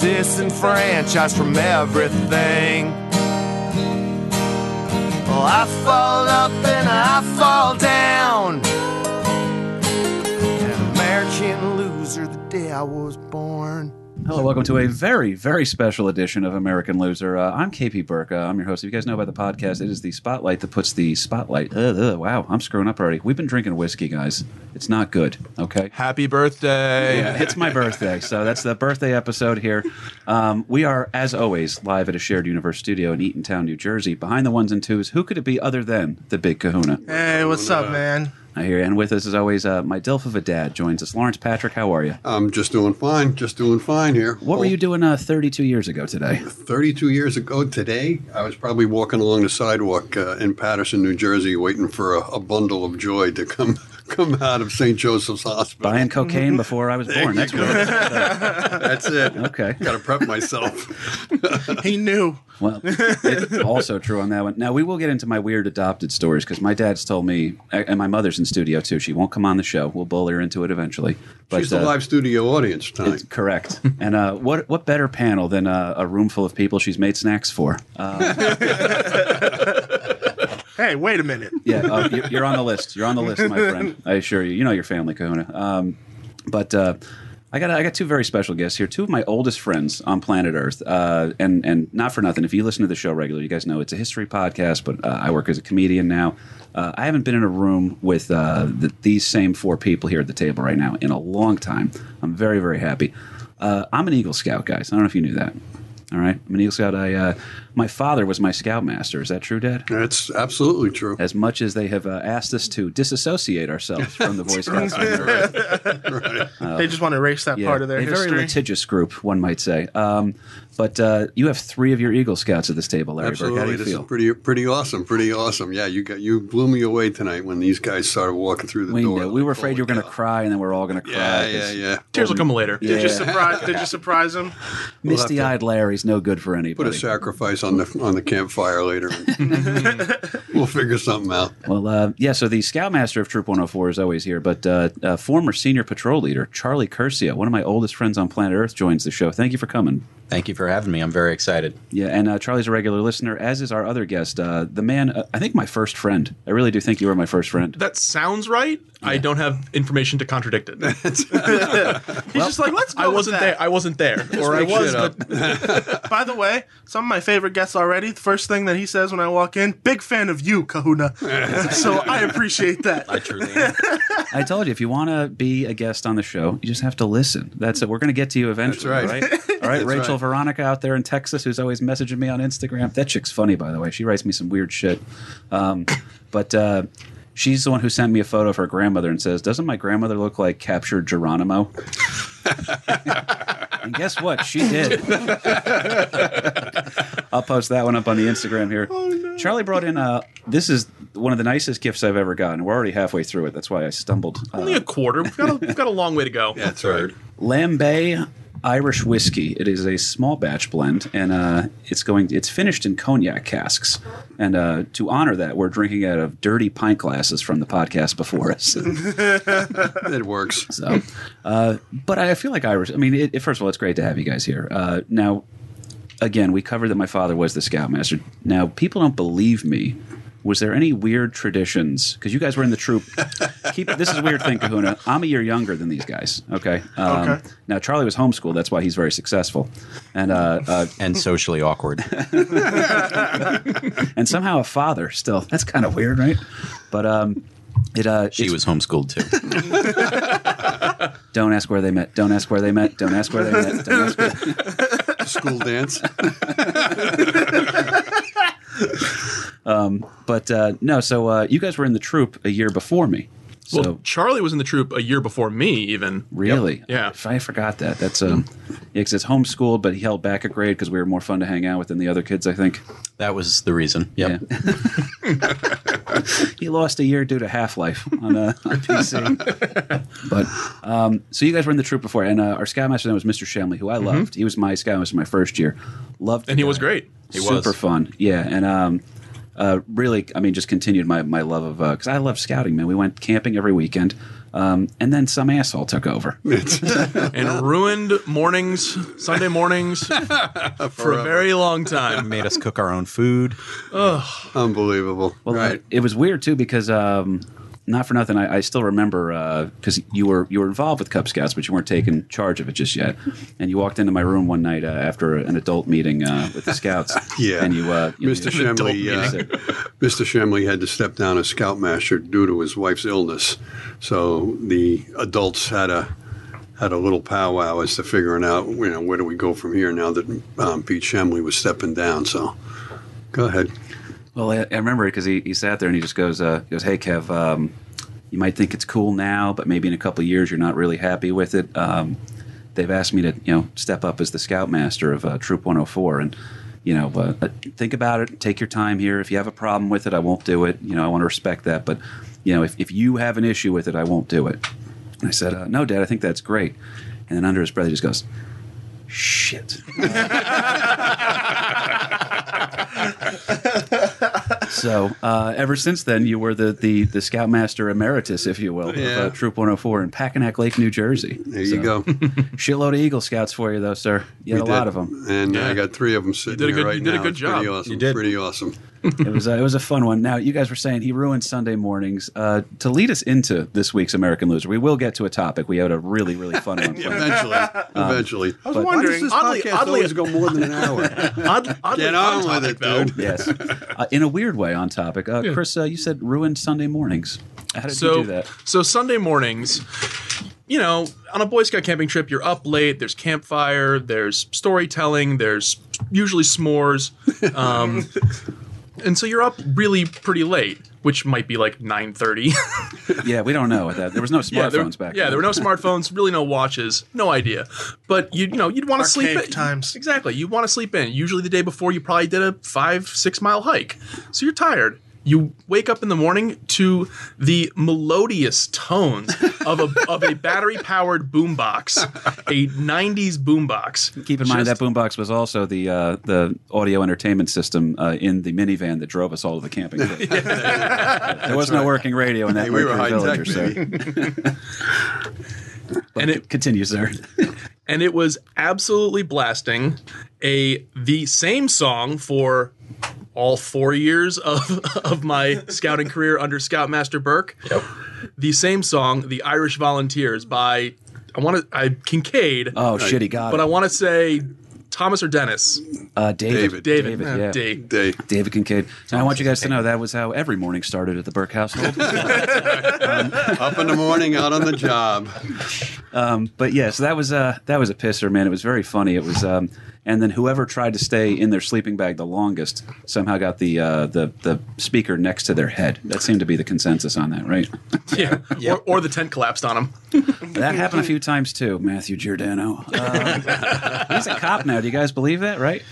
Disenfranchised from everything. Well, I fall up and I fall down. An American loser the day I was born. Hello, welcome to a very, very special edition of American Loser. Uh, I'm KP Burke. Uh, I'm your host. If you guys know about the podcast, it is the spotlight that puts the spotlight. Ugh, ugh, wow, I'm screwing up already. We've been drinking whiskey, guys. It's not good. Okay. Happy birthday. Yeah, it's my birthday, so that's the birthday episode here. Um, we are, as always, live at a shared universe studio in Eatontown, New Jersey. Behind the ones and twos, who could it be other than the Big Kahuna? Hey, what's up, man? I hear, you. and with us, as always, uh, my Dilf of a dad joins us. Lawrence Patrick, how are you? I'm just doing fine, just doing fine here. What were you doing uh, 32 years ago today? 32 years ago today, I was probably walking along the sidewalk uh, in Paterson, New Jersey, waiting for a, a bundle of joy to come come out of St. Joseph's Hospital. Buying cocaine before I was born. That's you what go. it is. That's it. Okay. Got to prep myself. He knew. Well, it's also true on that one. Now we will get into my weird adopted stories because my dad's told me, and my mother's in studio too. She won't come on the show. We'll bully her into it eventually. But She's the uh, live studio audience tonight. it's correct. and uh, what what better panel than uh, a room full of people she's made snacks for? Hey, wait a minute. yeah, uh, you- you're on the list. You're on the list, my friend. I assure you. You know your family, Kahuna. Um, but uh, I got I got two very special guests here. Two of my oldest friends on planet Earth, uh, and and not for nothing. If you listen to the show regularly, you guys know it's a history podcast. But uh, I work as a comedian now. Uh, I haven't been in a room with uh, the, these same four people here at the table right now in a long time. I'm very very happy. Uh, I'm an Eagle Scout, guys. I don't know if you knew that. All right, I'm an Eagle Scout. I uh, my father was my Scoutmaster. Is that true, Dad? That's absolutely true. as much as they have uh, asked us to disassociate ourselves from the Boy Scouts. they just want to erase that Yeah, part of their a very history. litigious group, one might say. Um, but uh, you have three of your Eagle Scouts at this table, Larry Burke. How Absolutely, do you this feel? is pretty pretty awesome. Pretty awesome. Yeah, you got you blew me away tonight when these guys started walking through the we, door. knew. we were afraid you were going to cry, and then we're all going to cry. Yeah, yeah, 'cause yeah. Tears will come later. Did you surprise? Did you surprise him? Misty-eyed Larry's no good for anybody. Put a sacrifice on the on the campfire later. we'll figure something out. Well, uh, yeah. So the Scoutmaster of Troop 104 is always here, but uh, uh, former senior patrol leader Charlie Curcio, one of my oldest friends on planet Earth, joins the show. Thank you for coming. Thank you for having me. I'm very excited. Yeah, and uh, Charlie's a regular listener, as is our other guest, uh, the man. Uh, I think my first friend. I really do think you were my first friend. That sounds right. I don't have information to contradict it. He's just like, let's go I wasn't that. there. I wasn't there, or I was, but By the way, some of my favorite guests already. The first thing that he says when I walk in, big fan of you, Kahuna. so I appreciate that. I truly am. I told you, if you want to be a guest on the show, you just have to listen. That's it. We're going to get to you eventually. That's right. right. All right, That's Rachel right. Veronica out there in Texas, who's always messaging me on Instagram. That chick's funny, by the way. She writes me some weird shit. Um, but uh, she's the one who sent me a photo of her grandmother and says, "Doesn't my grandmother look like captured Geronimo?" and guess what? She did. I'll post that one up on the Instagram here. Charlie brought in. Uh, this is one of the nicest gifts I've ever gotten. We're already halfway through it. That's why I stumbled. only Uh, a quarter. We've got a, we've got a long way to go. Yeah, that's right. Lambay Irish whiskey. It is a small batch blend, and uh, it's going. It's finished in cognac casks. And uh, to honor that, we're drinking out of dirty pint glasses from the podcast before us. It works. So, uh, but I feel like Irish. I mean, it, it- first of all, it's great to have you guys here. Uh, now, again, we covered that my father was the scoutmaster. Now, people don't believe me. Was there any weird traditions? Because you guys were in the troop. Keep this is a weird thing, Kahuna. I'm a year younger than these guys. Okay. Um, Okay. Now Charlie was homeschooled. That's why he's very successful, and uh, uh, and socially awkward. and somehow a father still. That's kind of weird, right? But um, it uh, She it's- was homeschooled too. Don't ask where they met. Don't ask where they met. Don't ask where they met. Don't ask where. School dance. But uh, no, so uh, you guys were in the troop a year before me. So Well, Charlie was in the troop a year before me, even. really, Yeah. I forgot that. That's um, yeah, because it's homeschooled, but he held back a grade because we were more fun to hang out with than the other kids. I think. That was the reason. Yep. Yeah. he lost a year due to Half Life on, uh, on PC. but um, so you guys were in the troop before, and uh, our scoutmaster then was Mr. Shemley, who I loved. He was my scoutmaster my first year. Loved, the And he was great. He was super was. fun. Yeah, and um, uh, really, I mean, just continued my my love of because I love scouting. Man, we went camping every weekend. Um, and then some asshole took over. And ruined mornings, Sunday mornings, for a very long time. Made us cook our own food. Unbelievable. Well, right. it was weird too because um, not for nothing, I, I still remember because you were you were involved with Cub Scouts, but you weren't taking charge of it just yet. And you walked into my room one night uh, after an adult meeting uh, with the Scouts. Yeah. and you, uh, you Mr. you- Shemley, uh, Mr. Shemley had to step down as scoutmaster due to his wife's illness. So the adults had a had a little powwow as to figuring out, you know, where do we go from here now that um, Pete Shemley was stepping down. So go ahead. Well, I, I remember it because he, he sat there and he just goes, uh, he goes, "Hey, Kev, um, you might think it's cool now, but maybe in a couple of years you're not really happy with it. Um, they've asked me to, you know, step up as the scoutmaster of uh, Troop 104, and you know, uh, uh, think about it. Take your time here. If you have a problem with it, I won't do it. You know, I want to respect that, but you know, if if you have an issue with it, I won't do it." And I said, uh, "No, Dad, I think that's great." And then under his breath, he just goes, "Shit." So uh, ever since then, you were the, the, the scoutmaster emeritus, if you will, Yeah. of uh, Troop 104 in Packanack Lake, New Jersey. There So, you go. Shitload of Eagle Scouts for you, though, sir. You had We a lot of them. and Yeah. I got three of them sitting you did a here good- right you did a good job. pretty awesome. You did. Pretty awesome. It was uh, it was a fun one. Now you guys were saying he ruined Sunday mornings. Uh, to lead us into this week's American Loser, we will get to a topic. We had a really really fun one. planned. Eventually, eventually. I was But- Why wondering. does this Oddly- podcast oddly- always go more than an hour? Odd, oddly Get on with topic, it, though. dude. yes, uh, in a weird way on topic. Uh, Chris, uh, you said ruined Sunday mornings. How did so, you do that? So Sunday mornings, you know, on a Boy Scout camping trip, you're up late. There's campfire. There's storytelling. There's usually s'mores, um, and so you're up really pretty late, which might be like nine thirty. Yeah, we don't know what that. There was no yeah, there, smartphones back. yeah, then. there were no smartphones, really no watches, no idea. But you, you know, you'd want to sleep in. times. Exactly, you want to sleep in. Usually the day before, you probably did a five, six mile hike, so you're tired. You wake up in the morning to the melodious tones of a of a battery powered boombox, a '90s boombox. Keep in mind Just- that boombox was also the uh, the audio entertainment system uh, in the minivan that drove us all to the camping trip. there was no working radio in that Hey, we were Mercury high tech, Villager, sir. And it- continues sir. and it was absolutely blasting a the same song for all four years of of my scouting career under Scoutmaster Burke. Yep. The same song, "The Irish Volunteers" by I want to I Kincaid, Oh shit, he got but it. I want to say Thomas or Dennis. uh, David, David. David, yeah. Dave. Day. David Kincaid. And I want you guys to know that was how every morning started at the Burke household. Up in the morning, out on the job. but yeah, so that was uh, that was a pisser, man. It was very funny. It was, um, and then whoever tried to stay in their sleeping bag the longest somehow got the uh, the the speaker next to their head. That seemed to be the consensus on that, right? Yeah, or, or the tent collapsed on them. That happened a few times too, Matthew Giordano. Uh, he's a cop now. Do you guys believe that? Right?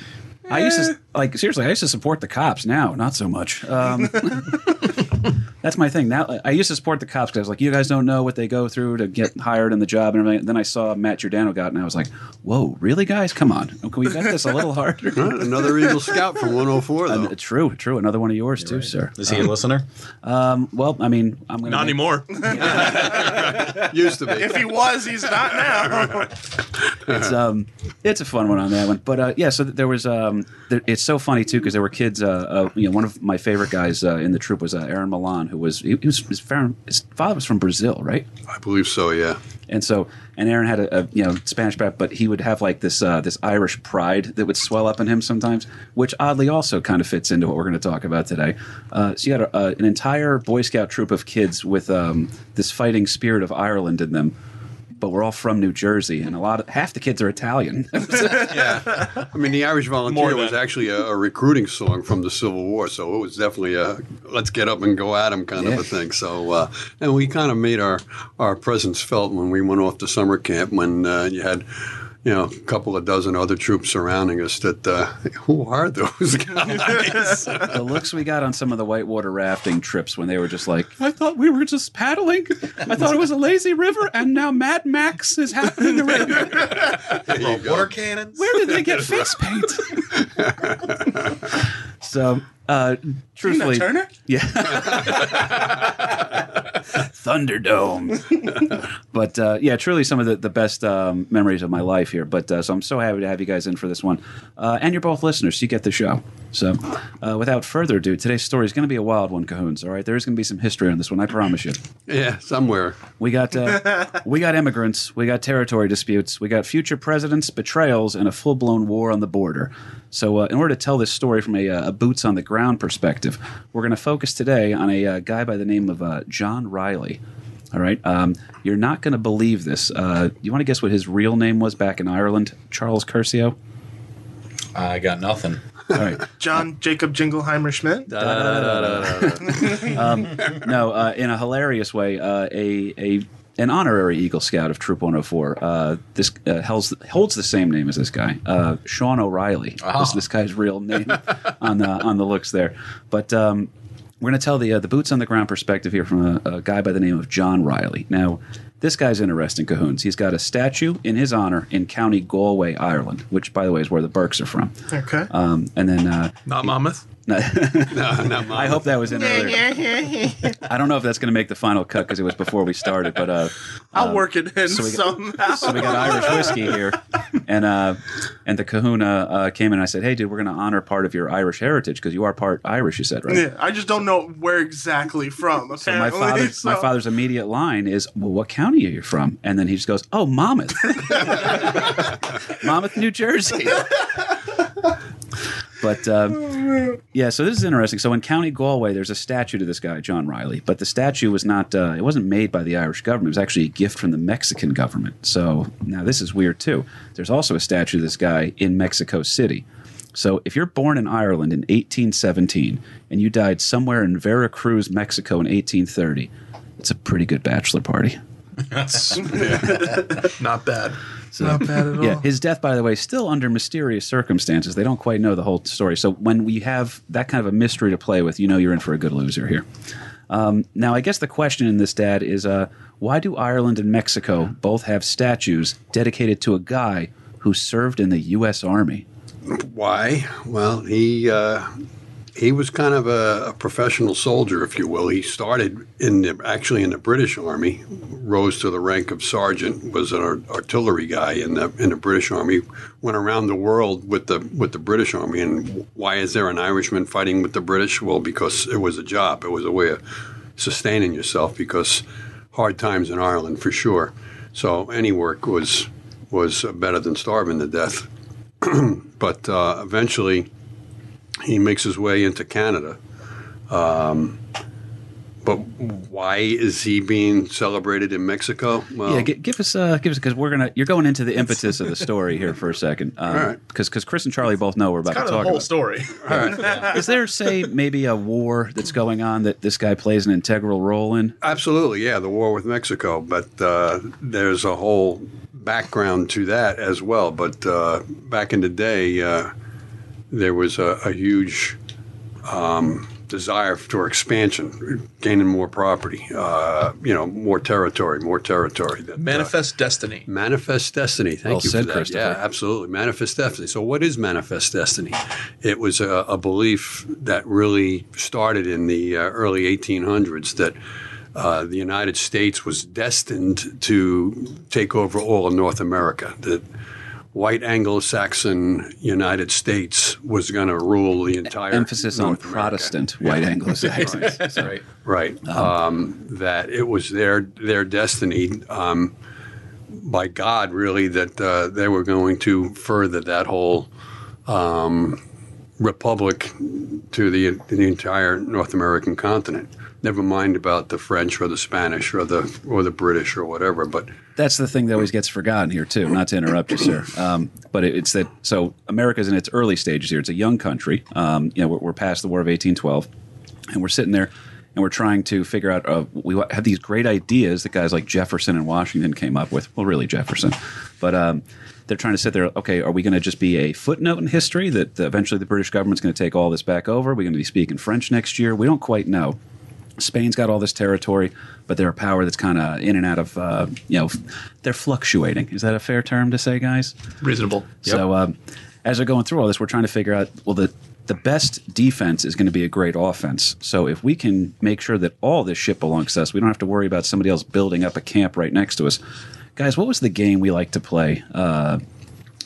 I used to like seriously. I used to support the cops. Now, not so much. Um, that's my thing. Now, I used to support the cops because I was like, you guys don't know what they go through to get hired in the job and everything. Then I saw Matt Giordano got, it, and I was like, whoa, really, guys? Come on, can we got this a little harder? Another Eagle Scout from 104, though. Uh, true, true. Another one of yours too, sir. Is he a listener? Um, well, I mean, I'm gonna Not make- anymore. Used to be. If he was, he's not now. it's um it's a fun one on that one but uh yeah so there was um there, it's so funny too because there were kids uh, uh you know one of my favorite guys uh, in the troop was uh, aaron milan who was he, was his, fa- his father was from brazil right? I believe so, yeah. and so and aaron had a, a you know spanish background but he would have like this uh this irish pride that would swell up in him sometimes which oddly also kind of fits into what we're going to talk about today. Uh so you had a, uh, an entire boy scout troop of kids with um this fighting spirit of ireland in them but we're all from New Jersey, and a lot of half the kids are Italian. yeah. I mean, the Irish Volunteer was actually a, a recruiting song from the Civil War, so it was definitely a let's get up and go at 'em kind Yeah. of a thing. So, uh, and we kind of made our, our presence felt when we went off to summer camp when uh, you had. You know, a couple of dozen other troops surrounding us. That uh, who are those guys? the looks we got on some of the whitewater rafting trips when they were just like, I thought we were just paddling. I thought it was a lazy river, and now Mad Max is happening around. There you. Water cannons. Where did they get face paint? so, uh, truthfully, Turner? Yeah. Thunderdome. but uh, yeah, truly some of the, the best um, memories of my life here. But uh, so I'm so happy to have you guys in for this one. Uh, and you're both listeners, so you get the show. So uh, without further ado, today's story is going to be a wild one, Cahoons. All right, there's going to be some history on this one, I promise you. Yeah, somewhere. We got uh, we got immigrants, we got territory disputes, we got future presidents, betrayals, and a full blown war on the border. So, uh, in order to tell this story from a, uh, a boots on the ground perspective, we're going to focus today on a uh, guy by the name of uh, John Riley. All right, um, you're not going to believe this. Uh, you want to guess what his real name was back in Ireland? Charles Curcio. I got nothing. All right. John Jacob Jingleheimer Schmidt. no, uh, in a hilarious way, uh, a a an honorary Eagle Scout of Troop 104. Uh, this uh, holds holds the same name as this guy, uh, Sean O'Reilly. This, this guy's real name on the on the looks there. But um, we're going to tell the uh, the boots on the ground perspective here from a, a guy by the name of John Riley. Now. This guy's interesting, Cahoons. He's got a statue in his honor in County Galway, Ireland, which, by the way, is where the Burkes are from. Okay. Um, and then uh, Not Monmouth. No, not mine. I hope that was in there. I don't know if that's going to make the final cut because it was before we started, but uh, I'll work it in so we got- somehow. so we got Irish whiskey here, and uh, and the Kahuna uh, came in. and I said, "Hey, dude, we're going to honor part of your Irish heritage because you are part Irish." You said, right? yeah, I just don't know where exactly from. So my Apparently, father, so- my father's immediate line is, "Well, what county are you from?" And then he just goes, "Oh, Monmouth, Monmouth, New Jersey." But um, yeah, so this is interesting. So in County Galway, there's a statue to this guy, John Riley, but the statue was not. Uh, it wasn't made by the Irish government. It was actually a gift from the Mexican government. So now this is weird too. There's also a statue of this guy in Mexico City. So if you're born in Ireland in 1817 and you died somewhere in Veracruz, Mexico in 1830, it's a pretty good bachelor party. That's not bad. Not bad at all. Yeah, his death, by the way, still under mysterious circumstances. They don't quite know the whole story. So when we have that kind of a mystery to play with, you know you're in for a good loser here. Um, now, I guess the question in this, Dad, is uh, why do Ireland and Mexico both have statues dedicated to a guy who served in the U.S. Army? Why? Well, he uh, he was kind of a, a professional soldier, if you will. He started in the, actually in the British Army, rose to the rank of sergeant, was an ar- artillery guy in the in the British Army. Went around the world with the with the British Army. And why is there an Irishman fighting with the British? Well, because it was a job. It was a way of sustaining yourself. Because hard times in Ireland for sure. So any work was was better than starving to death but uh, eventually he makes his way into Canada. Um, but why is he being celebrated in Mexico? Well, yeah, g- give us, uh, give us, because we're gonna, you're going into the impetus of the story here for a second, because All right. because Chris and Charlie both know we're about Kind to of the talk whole about. story. Is there, say, maybe a war that's going on that this guy plays an integral role in? Absolutely, yeah, the war with Mexico. But uh, there's a whole background to that as well. But uh, back in the day, uh, there was a, a huge um, desire for expansion, gaining more property, uh, you know, more territory, more territory. That, uh, Manifest destiny. Manifest destiny. Thank Well you said, for that. Christopher. Yeah, absolutely. Manifest destiny. So, what is manifest destiny? It was a, a belief that really started in the uh, early 1800s that uh, the United States was destined to take over all of North America. That white Anglo-Saxon United States was going to rule the entire Emphasis on North America. Protestant white Anglo-Saxons. Right. right? Um, that it was their their destiny um, by God, really, that uh, they were going to further that whole, um, republic to the the entire North American continent. Never mind about the French or the Spanish or the or the British or whatever, but That's the thing that always gets forgotten here too. Not to interrupt you, sir, um, but it, it's that. So America's in its early stages here. It's a young country. Um, you know, we're, we're past the War of 1812, and we're sitting there and we're trying to figure out. Uh, we have these great ideas that guys like Jefferson and Washington came up with. Well, really Jefferson, but. Um, they're trying to sit there. Okay, are we going to just be a footnote in history that eventually the British government's going to take all this back over? Are we going to be speaking French next year? We don't quite know. Spain's got all this territory, but they're a power that's kind of in and out of, uh, you know, they're fluctuating. Is that a fair term to say, guys? Reasonable. So um, as they're going through all this, we're trying to figure out, well, the the best defense is going to be a great offense. So if we can make sure that all this shit belongs to us, we don't have to worry about somebody else building up a camp right next to us. Guys, what was the game we like to play uh,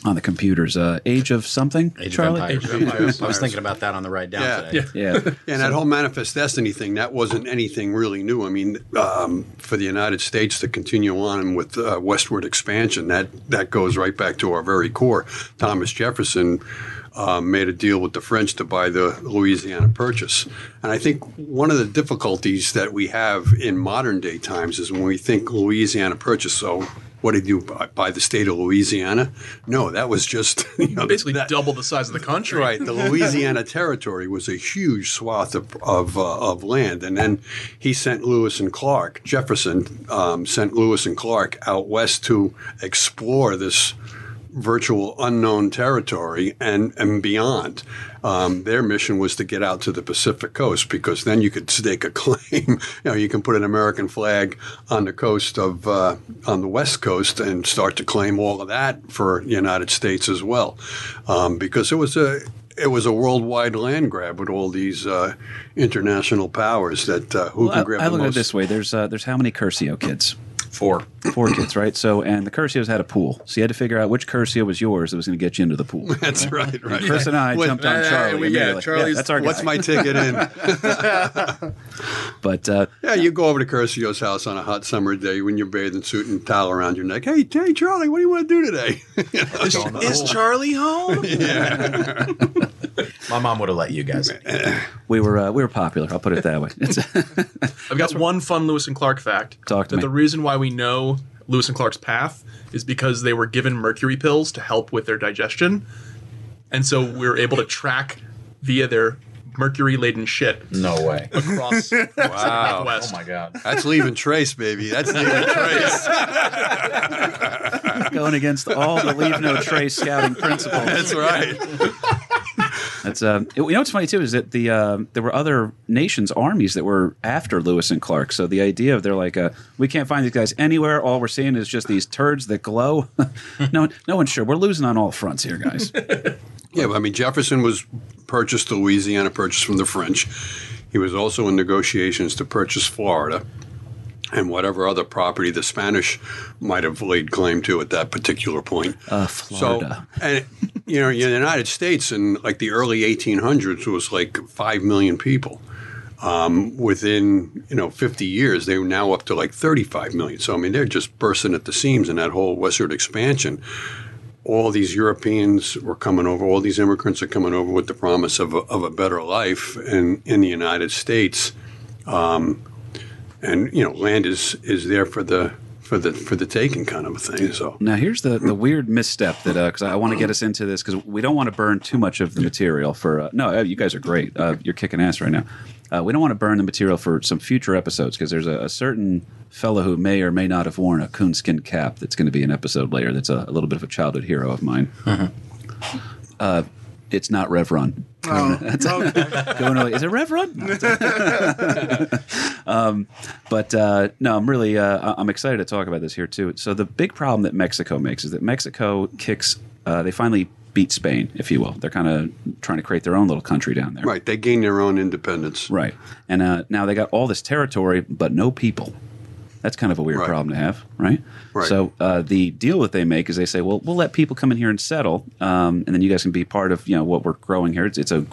on the computers? Uh, Age of something, Age Charlie? of Empires. I was thinking about that on the ride down Yeah. today. Yeah. Yeah, and that whole Manifest Destiny thing, that wasn't anything really new. I mean, um, for the United States to continue on with uh, westward expansion, that, that goes right back to our very core. Thomas Jefferson um, made a deal with the French to buy the Louisiana Purchase. And I think one of the difficulties that we have in modern day times is when we think Louisiana Purchase, so what did you buy, buy the state of Louisiana? No, that was just you know, Basically that- double the size of the country. Right, the Louisiana Territory was a huge swath of of, uh, of land, and then he sent Lewis and Clark. Jefferson um, sent Lewis and Clark out west to explore this virtual unknown territory and and beyond. Um, their mission was to get out to the Pacific coast because then you could stake a claim. you know, you can put an American flag on the coast of uh, on the west coast and start to claim all of that for the United States as well, um, because it was a it was a worldwide land grab with all these uh, international powers that uh, who Well, can I, grab I the look at it this way: there's uh, there's how many Curcio kids? Four. Four kids, right? So, and the Curcios had a pool, so you had to figure out which Curcio was yours that was going to get you into the pool. That's right, right. Chris and I What- jumped on uh, Charlie. yeah, immediately. Charlie's- that's our What's guy. my ticket in? But uh, Yeah, you go over to Curcio's house on a hot summer day when you're bathing suit and towel around your neck. Hey, hey, Charlie, what do you want to do today? Is Charlie home? My mom would have let you guys. we were uh, we were popular. I'll put it that way. It's, I've got one fun Lewis and Clark fact. Talk to that me. the reason why we know Lewis and Clark's path is because they were given mercury pills to help with their digestion, and so we were able to track via their mercury laden shit No way. across the Wow. Northwest. Oh my god. That's leaving trace, baby. That's leaving trace. going against all the leave no trace scouting principles. That's right. That's uh, you know what's funny too is that the uh, there were other nations' armies that were after Lewis and Clark. So the idea of they're like, uh, we can't find these guys anywhere. All we're seeing is just these turds that glow. no, no one's sure. We're losing on all fronts here, guys. Yeah, I mean, Jefferson was purchased Louisiana purchase from the French. He was also in negotiations to purchase Florida and whatever other property the Spanish might have laid claim to at that particular point. Uh, Florida. So, and you know, in the United States in like the early 1800s was like five million people. Um, within you know 50 years, they were now up to like 35 million. So I mean, they're just bursting at the seams in that whole westward expansion. All these Europeans were coming over. All these immigrants are coming over with the promise of a, of a better life in in the United States. Um, and you know, land is is there for the for the for the taking kind of a thing. So Now here's the, the weird misstep that because I want to get us into this because we don't want to burn too much of the material for uh, no uh, you guys are great uh, you're kicking ass right now uh, we don't want to burn the material for some future episodes because there's a, a certain fellow who may or may not have worn a coonskin cap that's going to be an episode later that's a, a little bit of a childhood hero of mine. Uh, it's not Rev Run. Oh, okay. Going away. Is it Rev Run? um, but uh, no, I'm really uh, I- I'm excited to talk about this here too. So the big problem that Mexico makes is that Mexico kicks. Uh, they finally beat Spain, if you will. They're kind of trying to create their own little country down there. right, they gained their own independence. Right. And uh, now they got all this territory, but no people. That's kind of a weird Right. problem to have, right? Right. So uh, the deal that they make is they say, well, we'll let people come in here and settle, um, and then you guys can be part of you know what we're growing here. It's, it's a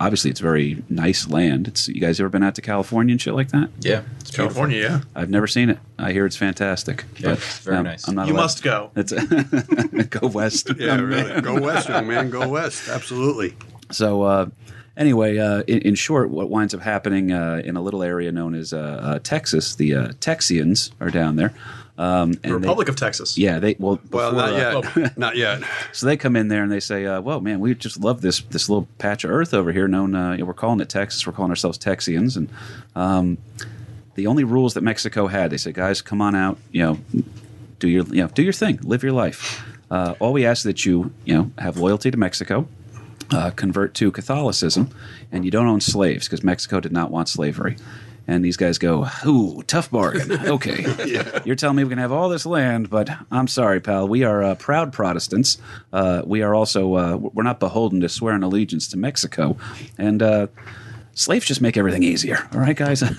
obviously it's very nice land. It's you guys ever been out to California and shit like that? Yeah. It's beautiful. California, yeah. I've never seen it. I hear it's fantastic. Yeah, it's very um, nice. I'm not You allowed- must go. It's go west. Yeah, really. Go west, young man. Go west. Absolutely. So uh, anyway, uh, in, in short, what winds up happening uh, in a little area known as uh, uh, Texas, the uh, Texians are down there. Um, The Republic of Texas. Yeah, they well, Well, not uh, yet. not yet. So they come in there and they say, uh, "Well, man, we just love this this little patch of earth over here. Known, uh, you know, we're calling it Texas. We're calling ourselves Texians." And um, the only rules that Mexico had, they said, "Guys, come on out. You know, do your you know do your thing, live your life. Uh, all we ask is that you you know have loyalty to Mexico." Uh, convert to Catholicism, and you don't own slaves because Mexico did not want slavery. And these guys go, "Ooh, tough bargain. Okay, you're telling me we can have all this land, but I'm sorry, pal. We are uh, proud Protestants. Uh, we are also uh, we're not beholden to swear an allegiance to Mexico, and uh, slaves just make everything easier. All right, guys."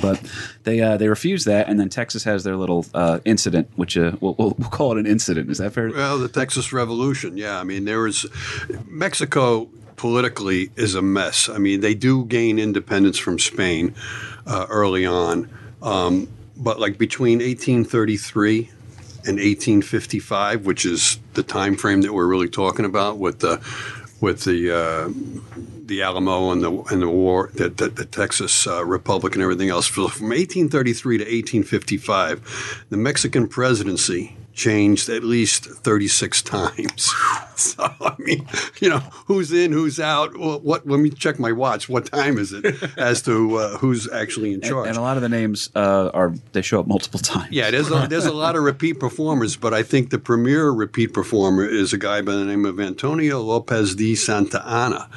but they uh, they refuse that, and then Texas has their little uh, incident, which uh, we'll, we'll, we'll call it an incident. Is that fair? Well, the Texas Revolution, yeah. I mean, there was Mexico politically is a mess. I mean, they do gain independence from Spain uh, early on, um, but like between 1833 and 1855, which is the time frame that we're really talking about with the with the uh, the Alamo and the and the war, the, the, the Texas uh, Republic and everything else. So from 1833 to 1855, the Mexican presidency changed at least 36 times. so I mean, you know, who's in, who's out? Well, what? Let me check my watch. What time is it? As to uh, who's actually in And, charge. and a lot of the names uh, are they show up multiple times. Yeah, there's a, there's a lot of repeat performers, but I think the premier repeat performer is a guy by the name of Antonio Lopez de Santa Anna,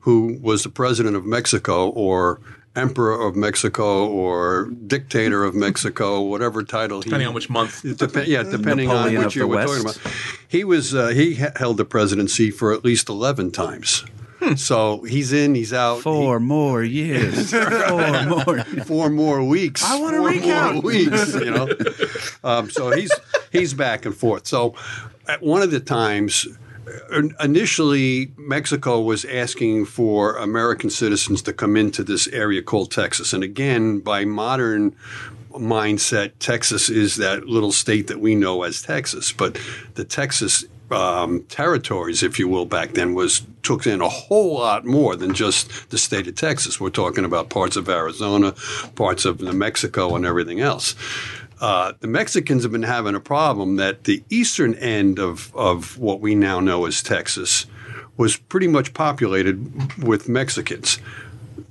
who was the president of Mexico or emperor of Mexico or dictator of Mexico, whatever title he Depending on which month. Dep- yeah, depending Napoleon on of which year we're talking about. He was uh, he ha- held the presidency for at least eleven times. So he's in, he's out. Four more years. Four more. four more weeks. I wanna Four recount. more weeks. You know, um, so he's he's back and forth. So at one of the times. Initially, Mexico was asking for American citizens to come into this area called Texas. And again, by modern mindset, Texas is that little state that we know as Texas. But the Texas um, territories, if you will, back then was took in a whole lot more than just the state of Texas. We're talking about parts of Arizona, parts of New Mexico, and everything else. Uh, the Mexicans have been having a problem that the eastern end of, of what we now know as Texas was pretty much populated with Mexicans.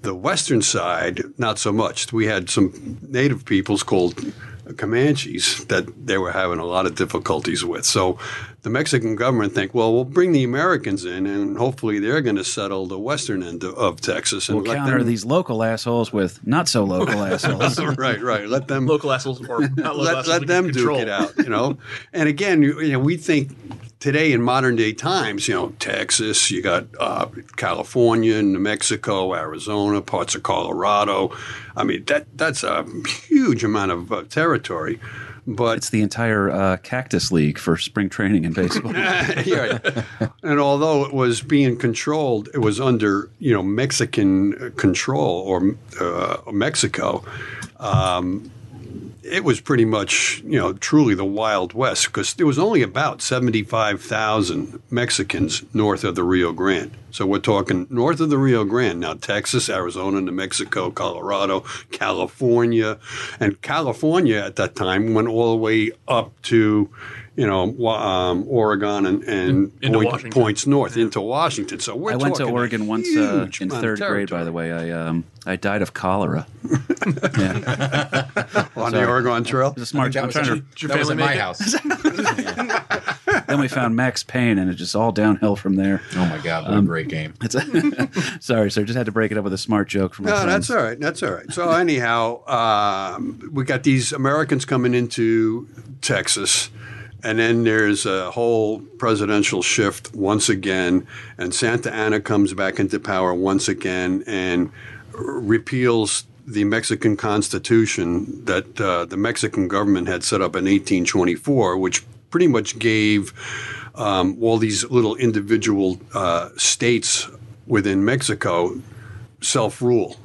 The western side, not so much. We had some native peoples called Comanches that they were having a lot of difficulties with. So the Mexican government think, well, we'll bring the Americans in, and hopefully they're going to settle the western end of, of Texas and We'll let counter them. these local assholes with not so local assholes. right, right. Let them Local assholes or not local let, assholes let them can duke it out, you know. and again, you, you know, we think today in modern day times, you know, Texas, you got uh, California, New Mexico, Arizona, parts of Colorado. I mean, that that's a huge amount of uh, territory. But It's the entire uh, Cactus League for spring training in baseball. yeah. And although it was being controlled, it was under you know Mexican control or uh, Mexico. Um, it was pretty much you know truly the Wild West because there was only about seventy five thousand Mexicans north of the Rio Grande. So we're talking north of the Rio Grande now: Texas, Arizona, New Mexico, Colorado, California, and California at that time went all the way up to you know um, Oregon and, and Into point- points north into Washington. So we're I went to Oregon once uh, in third grade. By the way, I um, I died of cholera. yeah, on the Oregon Trail. it's a smart. That I'm trying to. that was family at my it? house. Then we found Max Payne, and it just all downhill from there. Oh my God, what a great game! It's sorry, sir. Just had to break it up with a smart joke from my No, friends. that's all right. That's all right. So anyhow, um, we got these Americans coming into Texas, and then there's a whole presidential shift once again, and Santa Anna comes back into power once again and repeals the Mexican Constitution that uh, the Mexican government had set up in 1824, which pretty much gave um, all these little individual uh, states within Mexico self rule.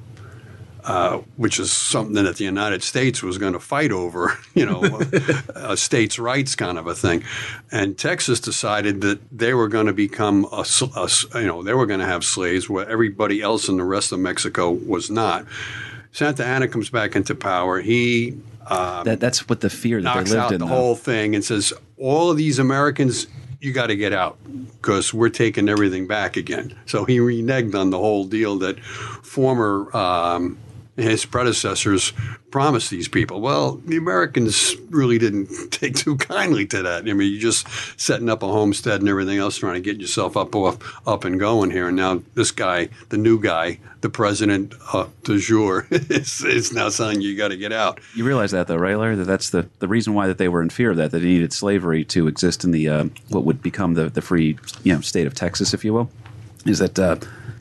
Uh, which is something that the United States was going to fight over, you know, a states' rights kind of a thing. And Texas decided that they were going to become a, a you know, they were going to have slaves where everybody else in the rest of Mexico was not. Santa Anna comes back into power. He That, that's what the fear that knocks they lived out in. the though. whole thing and says, "All of these Americans, you got to get out because we're taking everything back again." So he reneged on the whole deal that former um, his predecessors promised these people. Well, the Americans really didn't take too kindly to that. I mean, you're just setting up a homestead and everything else, trying to get yourself up off, up and going here. And now this guy, the new guy, the president uh, de jour, is, is now saying you got to get out. You realize that, though, right, Larry? That that's the, the reason why that they were in fear of that. That they needed slavery to exist in the uh, what would become the, the free you know state of Texas, if you will. Is that uh,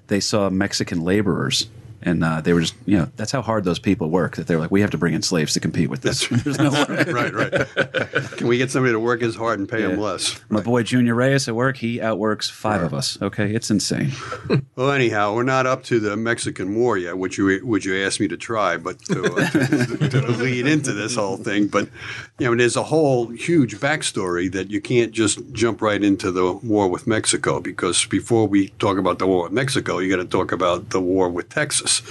they saw Mexican laborers. And uh, they were just, you know, that's how hard those people work. That they're like, we have to bring in slaves to compete with this. There's no way. right, right. Can we get somebody to work as hard and pay them less? My boy Junior Reyes at work, he outworks five of us. Okay, it's insane. Well, anyhow, we're not up to the Mexican War yet, which you which you asked me to try, but to, uh, to, to lead into this whole thing. But you know, there's a whole huge backstory that you can't just jump right into the war with Mexico because before we talk about the war with Mexico, you got to talk about the war with Texas.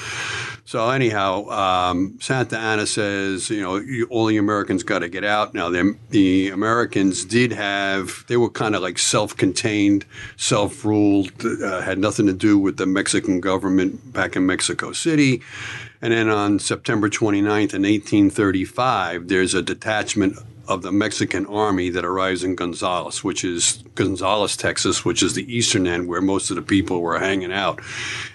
So anyhow, um, Santa Anna says, you know, you, all the Americans got to get out. Now, the, Americans did have, they were kind of like self-contained, self-ruled, uh, had nothing to do with the Mexican government back in Mexico City. And then on September 29th in 1835, there's a detachment of the Mexican army that arrives in Gonzales, which is Gonzales, Texas, which is the eastern end where most of the people were hanging out.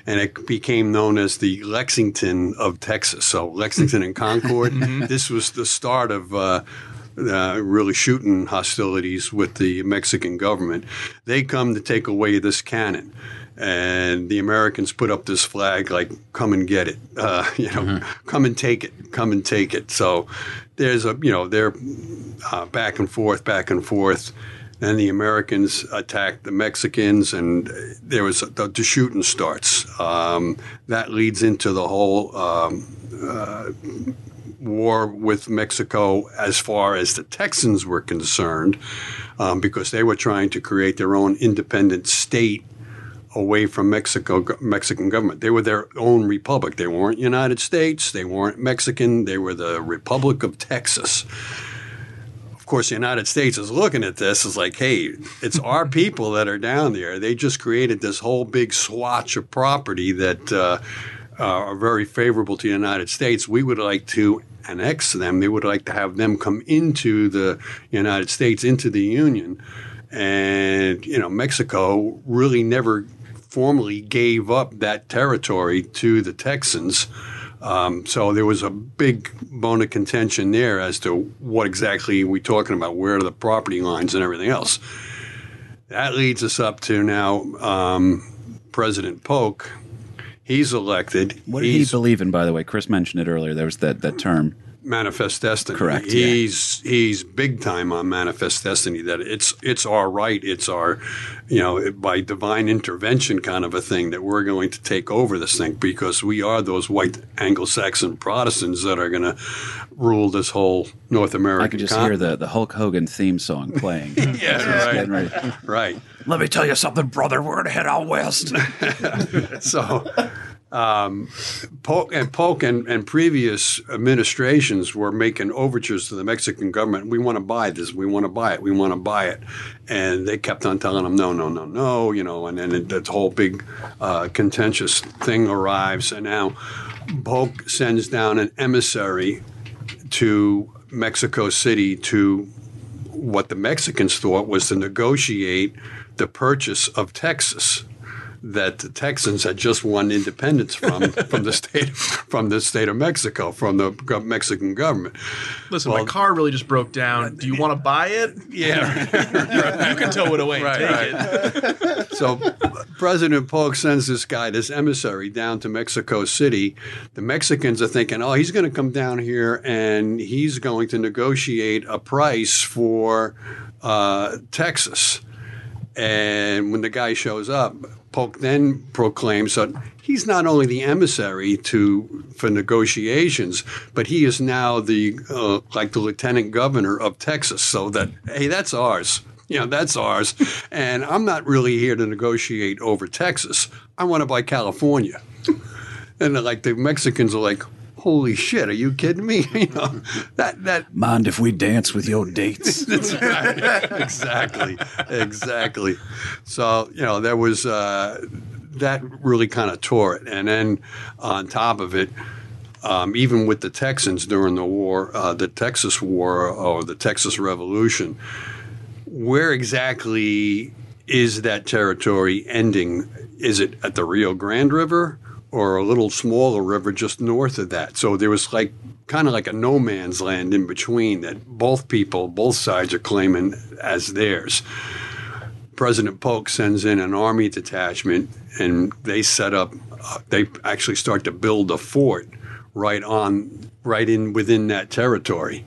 And it became known as the Lexington of Texas. So Lexington and Concord, this was the start of. Uh, uh, really shooting hostilities with the Mexican government. They come to take away this cannon. And the Americans put up this flag like, come and get it. Uh, you know, come and take it. Come and take it. So there's a, you know, they're uh, back and forth, back and forth. Then the Americans attack the Mexicans, and there was the, the shooting starts. Um, that leads into the whole um, uh, war with Mexico as far as the Texans were concerned, um, because they were trying to create their own independent state away from Mexico Mexican government. They were their own republic. They weren't United States. They weren't Mexican. They were the Republic of Texas. Of course, the United States is looking at this as like, hey, it's our people that are down there. They just created this whole big swatch of property that uh, are very favorable to the United States. We would like to annex them. They would like to have them come into the United States, into the Union. And, you know, Mexico really never formally gave up that territory to the Texans. Um, so there was a big bone of contention there as to what exactly we're we talking about, where are the property lines and everything else. That leads us up to now um, President Polk. He's elected. What did He's he believe in, by the way? Chris mentioned it earlier. There was that, that term. Manifest destiny. Correct, yeah. He's he's big time on manifest destiny. That it's it's our right. It's our, you know, by divine intervention kind of a thing that we're going to take over this thing because we are those white Anglo-Saxon Protestants that are going to rule this whole North American. I could just con- hear the, the Hulk Hogan theme song playing. Yeah, Just right. right. Let me tell you something, brother. We're going to head out west. So, um, Polk and Polk and, and previous administrations were making overtures to the Mexican government. We want to buy this. We want to buy it. We want to buy it. And they kept on telling them, no, no, no, no. You know, and then that whole big uh, contentious thing arrives. And now Polk sends down an emissary to Mexico City to what the Mexicans thought was to negotiate the purchase of Texas that the Texans had just won independence from from the state from the state of Mexico from the Mexican government. Listen, Well- my car really just broke down. Do you want to buy it? Yeah. You can tow it away and Right, take right. it. so President Polk sends this guy, this emissary, down to Mexico City. The Mexicans are thinking, oh, he's going to come down here and he's going to negotiate a price for uh, Texas. And when the guy shows up, Polk then proclaims that he's not only the emissary to for negotiations, but he is now the uh, like the lieutenant governor of Texas. So that hey, that's ours. You know, that's ours. And I'm not really here to negotiate over Texas. I want to buy California. And like the Mexicans are like, holy shit, are you kidding me? You know, that that Mind if we dance with your dates? exactly, exactly. So you know there was uh, that really kind of tore it, and then on top of it. Um, even with the Texans during the war, uh, the Texas War or the Texas Revolution, where exactly is that territory ending? Is it at the Rio Grande River or a little smaller river just north of that? So there was like kind of like a no man's land in between that both people, both sides are claiming as theirs. President Polk sends in an army detachment and they set up, uh, they actually start to build a fort right on, right in within that territory.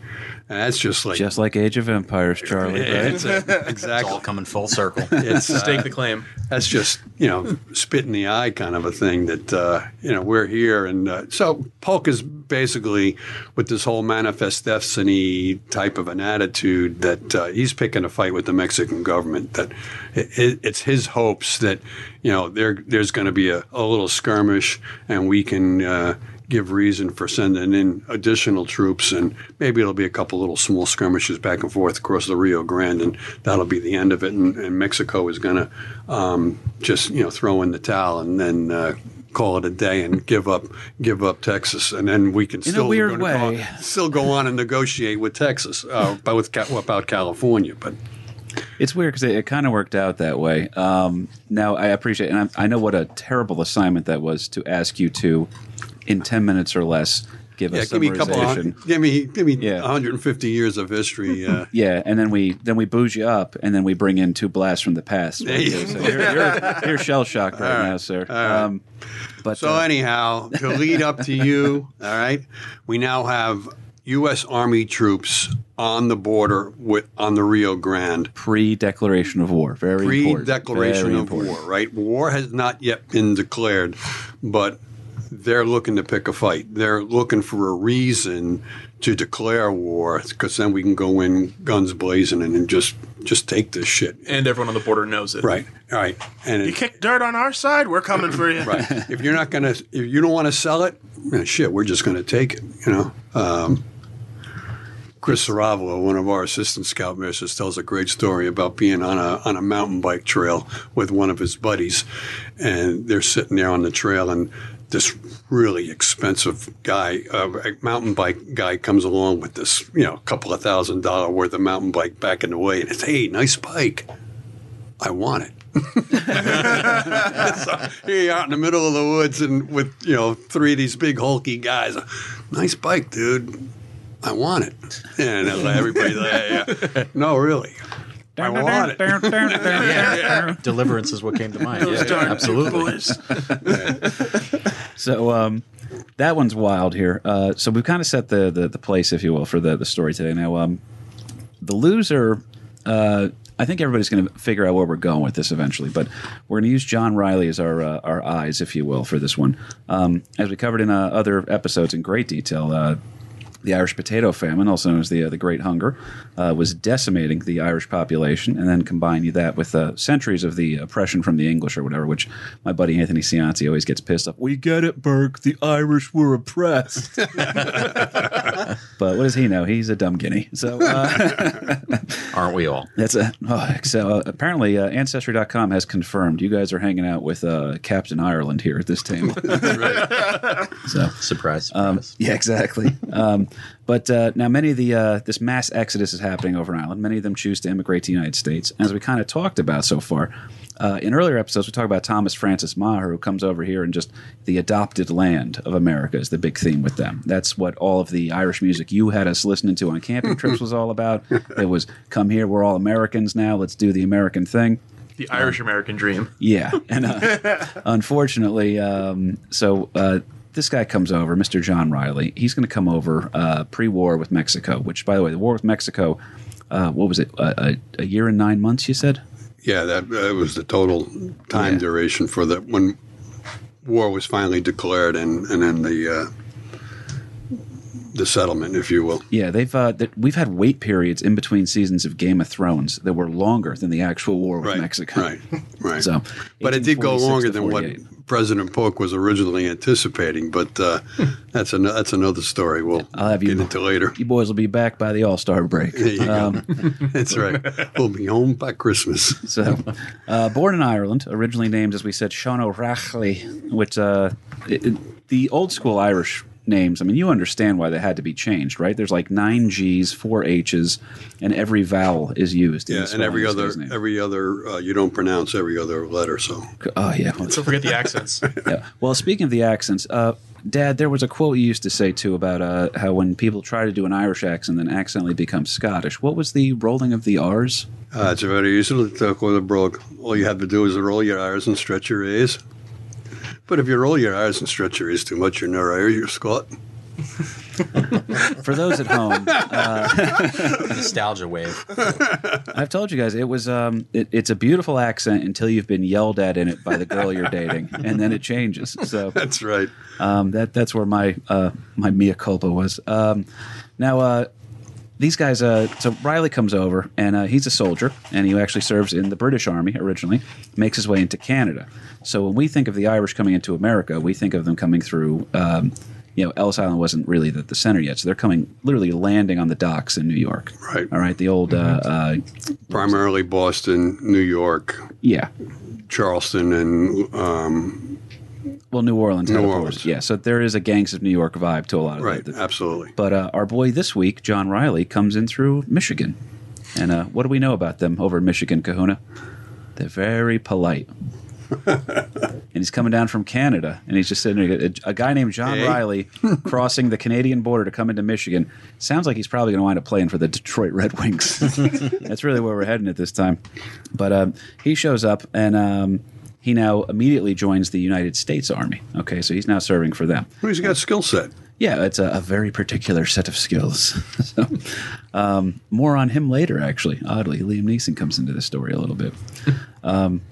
And that's just like, Just like Age of Empires, Charlie. Right? it's a- exactly. It's all coming full circle. It's, uh, Stake the claim. that's just you know spit in the eye kind of a thing that uh, you know we're here and uh, so Polk is basically with this whole manifest destiny type of an attitude that uh, he's picking a fight with the Mexican government that it, it's his hopes that you know there there's going to be a, a little skirmish and we can uh, give reason for sending in additional troops, and maybe it'll be a couple little small skirmishes back and forth across the Rio Grande, and that'll be the end of it. And, and Mexico is going to um, just you know throw in the towel and then. Uh, Call it a day and give up, give up Texas, and then we can In a still weird go- way. still go on and negotiate with Texas, uh, but with about California. But It's weird because it, it kind of worked out that way. Um, now I appreciate, and I, I know what a terrible assignment that was to ask you to, in ten minutes or less, give yeah, a give me a couple, of, give me, give me Yeah. 150 years of history. Uh, Yeah, and then we then we booze you up, and then we bring in two blasts from the past. Right? Yeah. So you're, you're, you're shell shocked right, now, sir. Um, but So uh, anyhow, to lead up to you, all right, we now have U.S. Army troops on the border with on the Rio Grande. pre-declaration of war, very. Pre-declaration Very of important. war, right? War has not yet been declared, but they're looking to pick a fight. They're looking for a reason to declare war because then we can go in guns blazing and, just just take this shit. And everyone on the border knows it. Right, all right, and You it, kick dirt on our side, we're coming for you. right. if you're not gonna, if you don't want to sell it, eh, shit, we're just gonna take it. You know. Um, Chris Saravalo, one of our assistant scoutmasters, tells a great story about being on a on a mountain bike trail with one of his buddies, and they're sitting there on the trail, and this really expensive guy, uh, mountain bike guy, comes along with this, you know, couple of thousand dollar worth of mountain bike back in the way, and it's, hey, nice bike, I want it. so here you are out in the middle of the woods and with you know three of these big hulky guys. Nice bike, dude. I want it. And it's like yeah. no, really. I want it. Deliverance is what came to mind. Yeah, absolutely. So um, that one's wild here. Uh, so we've kind of set the, the the place, if you will, for the the story today. Now, um, the loser. Uh, I think everybody's going to figure out where we're going with this eventually, but we're going to use John Riley as our uh, our eyes, if you will, for this one. Um, as we covered in uh, other episodes in great detail, uh, the Irish potato famine, also known as the uh, the Great Hunger, uh, was decimating the Irish population, and then combine you that with uh, centuries of the oppression from the English or whatever, which my buddy Anthony Cianci always gets pissed off. We get it, Burke. The Irish were oppressed. but what does he know? He's a dumb guinea. So uh, Aren't we all? that's a oh, so uh, apparently uh, Ancestry.com has confirmed you guys are hanging out with uh, Captain Ireland here at this table. right. so Surprise, surprise. um, yeah, exactly. um, but uh, now, many of the uh, this mass exodus is happening over an island. Many of them choose to immigrate to the United States. As we kind of talked about so far uh, in earlier episodes, we talked about Thomas Francis Meagher, who comes over here and just the adopted land of America is the big theme with them. That's what all of the Irish music you had us listening to on camping trips was all about. It was come here, we're all Americans now. Let's do the American thing. The Irish American dream. Yeah, and uh, unfortunately, um, so uh, this guy comes over, Mr. John Riley. He's going to come over uh, pre-war with Mexico. Which, by the way, the war with Mexico, uh, what was it? A, a year and nine months? You said Yeah, that, that was the total time Yeah. duration for the when war was finally declared, and and then the uh, the settlement, if you will. Yeah, they've uh, that we've had wait periods in between seasons of Game of Thrones that were longer than the actual war with Right, Mexico. right, right. So, But it did go longer than what President Polk was originally anticipating, but uh, that's an, that's another story. We'll I'll have you- get into later. You boys will be back by the All Star break. Um, that's right. We'll be home by Christmas. So, uh, born in Ireland, originally named, as we said, Sean O'Rachley, which uh, it, it- the old school Irish names, I mean, you understand why they had to be changed, right? There's like nine G's, four H's, and every vowel is used. Yeah, the and every other name. every other uh, you don't pronounce every other letter. So Oh, yeah. Don't forget the accents. yeah. Well, speaking of the accents, uh, Dad, there was a quote you used to say too about uh, how when people try to do an Irish accent, then accidentally become Scottish. What was the rolling of the R's? uh, it's very easy to talk with a brogue. All you have to do is roll your R's and stretch your A's. But if you roll your eyes and stretch your A's too much, you're not Irish, you're Scot. For those at home, Nostalgia wave. I've told you guys it was um, it, it's a beautiful accent until you've been yelled at in it by the girl you're dating, and then it changes. So That's right. um, that that's where my uh, my mea culpa was. Um, now uh, these guys, uh, so Riley comes over and uh, he's a soldier, and he actually serves in the British Army originally. Makes his way into Canada. So when we think of the Irish coming into America, we think of them coming through. Um, you know, Ellis Island wasn't really the, the center yet, so they're coming literally landing on the docks in New York. Right. All right. The old, uh, uh, Primarily Boston, New York, yeah. Charleston, and um, Well, New Orleans. New. Orleans. Yeah. So there is a gangs of New York vibe to a lot of right, that. absolutely. But uh, our boy this week, John Riley, comes in through Michigan. And uh, what do we know about them over in Michigan, Kahuna? They're very polite. and he's coming down from Canada, and he's just sitting there. A, a guy named John Hey. Riley crossing the Canadian border to come into Michigan. Sounds like he's probably going to wind up playing for the Detroit Red Wings. That's really where we're heading at this time. But um, he shows up, and um, he now immediately joins the United States Army. Okay, so he's now serving for them. He's got skill set. Yeah, it's a, a very particular set of skills. so, um, more on him later, actually. Oddly, Liam Neeson comes into the story a little bit. Um,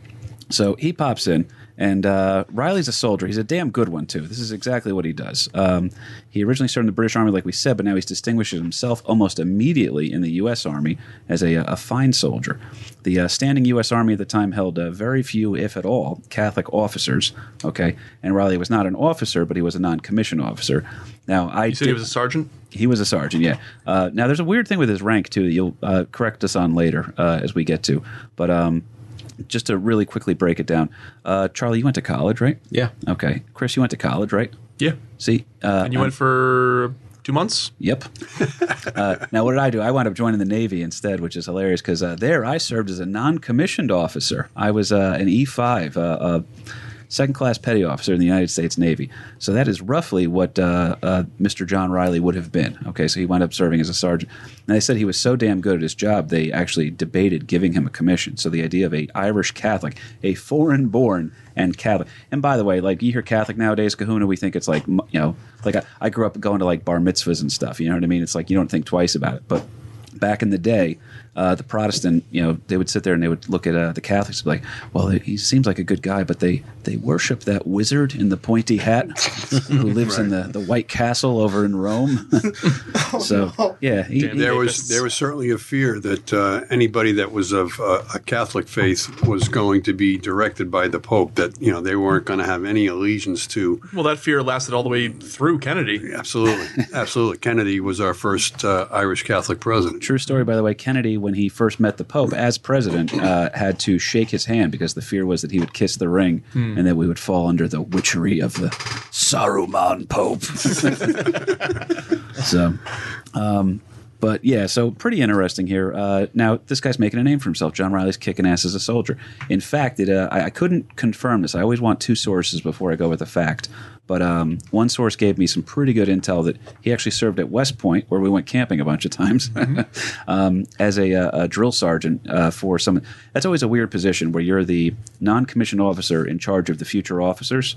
so he pops in, and uh, Riley's a soldier. He's a damn good one, too. This is exactly what he does. Um, he originally served in the British Army, like we said, but now he's distinguished himself almost immediately in the U.S. Army as a, a fine soldier. The uh, standing U.S. Army at the time held uh, very few, if at all, Catholic officers. Okay, and Riley was not an officer, but he was a non-commissioned officer. Now, I You said he was a sergeant? he was a sergeant, yeah. Uh, now, there's a weird thing with his rank too. That you'll uh, correct us on later uh, as we get to, but um, just to really quickly break it down, uh, Charlie, you went to college, right? Yeah. Okay, Chris, you went to college, right? Yeah. See, uh, And you I'm- went for two months? Yep. uh, now, what did I do? I wound up joining the Navy instead, which is hilarious because uh, there I served as a non-commissioned officer. I was uh, an E5, uh, uh, second-class petty officer in the United States Navy. So that is roughly what uh, uh, Mr. John Riley would have been. Okay, so he wound up serving as a sergeant. And they said he was so damn good at his job, they actually debated giving him a commission. So the idea of a Irish Catholic, a foreign-born and Catholic. And by the way, like you hear Catholic nowadays, Kahuna, we think it's like you know, like I, I grew up going to like bar mitzvahs and stuff. You know what I mean? It's like you don't think twice about it. But back in the day, uh, the Protestant, you know, they would sit there and they would look at uh, the Catholics and be like, "Well, he seems like a good guy, but they they worship that wizard in the pointy hat who lives in the, the White Castle over in Rome." so yeah, he, Damn There Papists. was there was certainly a fear that uh, anybody that was of uh, a Catholic faith was going to be directed by the Pope. That you know they weren't going to have any allegiance to. Well, that fear lasted all the way through Kennedy. Absolutely, absolutely. Kennedy was our first uh, Irish Catholic president. True story, by the way. Kennedy, when he first met the Pope as president, uh, had to shake his hand because the fear was that he would kiss the ring and that we would fall under the witchery of the Saruman Pope. so, um, but yeah, so pretty interesting here. Uh, now, this guy's making a name for himself. John Riley's kicking ass as a soldier. In fact, it, uh, I, I couldn't confirm this. I always want two sources before I go with a fact. But um, one source gave me some pretty good intel that he actually served at West Point, where we went camping a bunch of times, um, as a, uh, a drill sergeant uh, for some. That's always a weird position where you're the non-commissioned officer in charge of the future officers.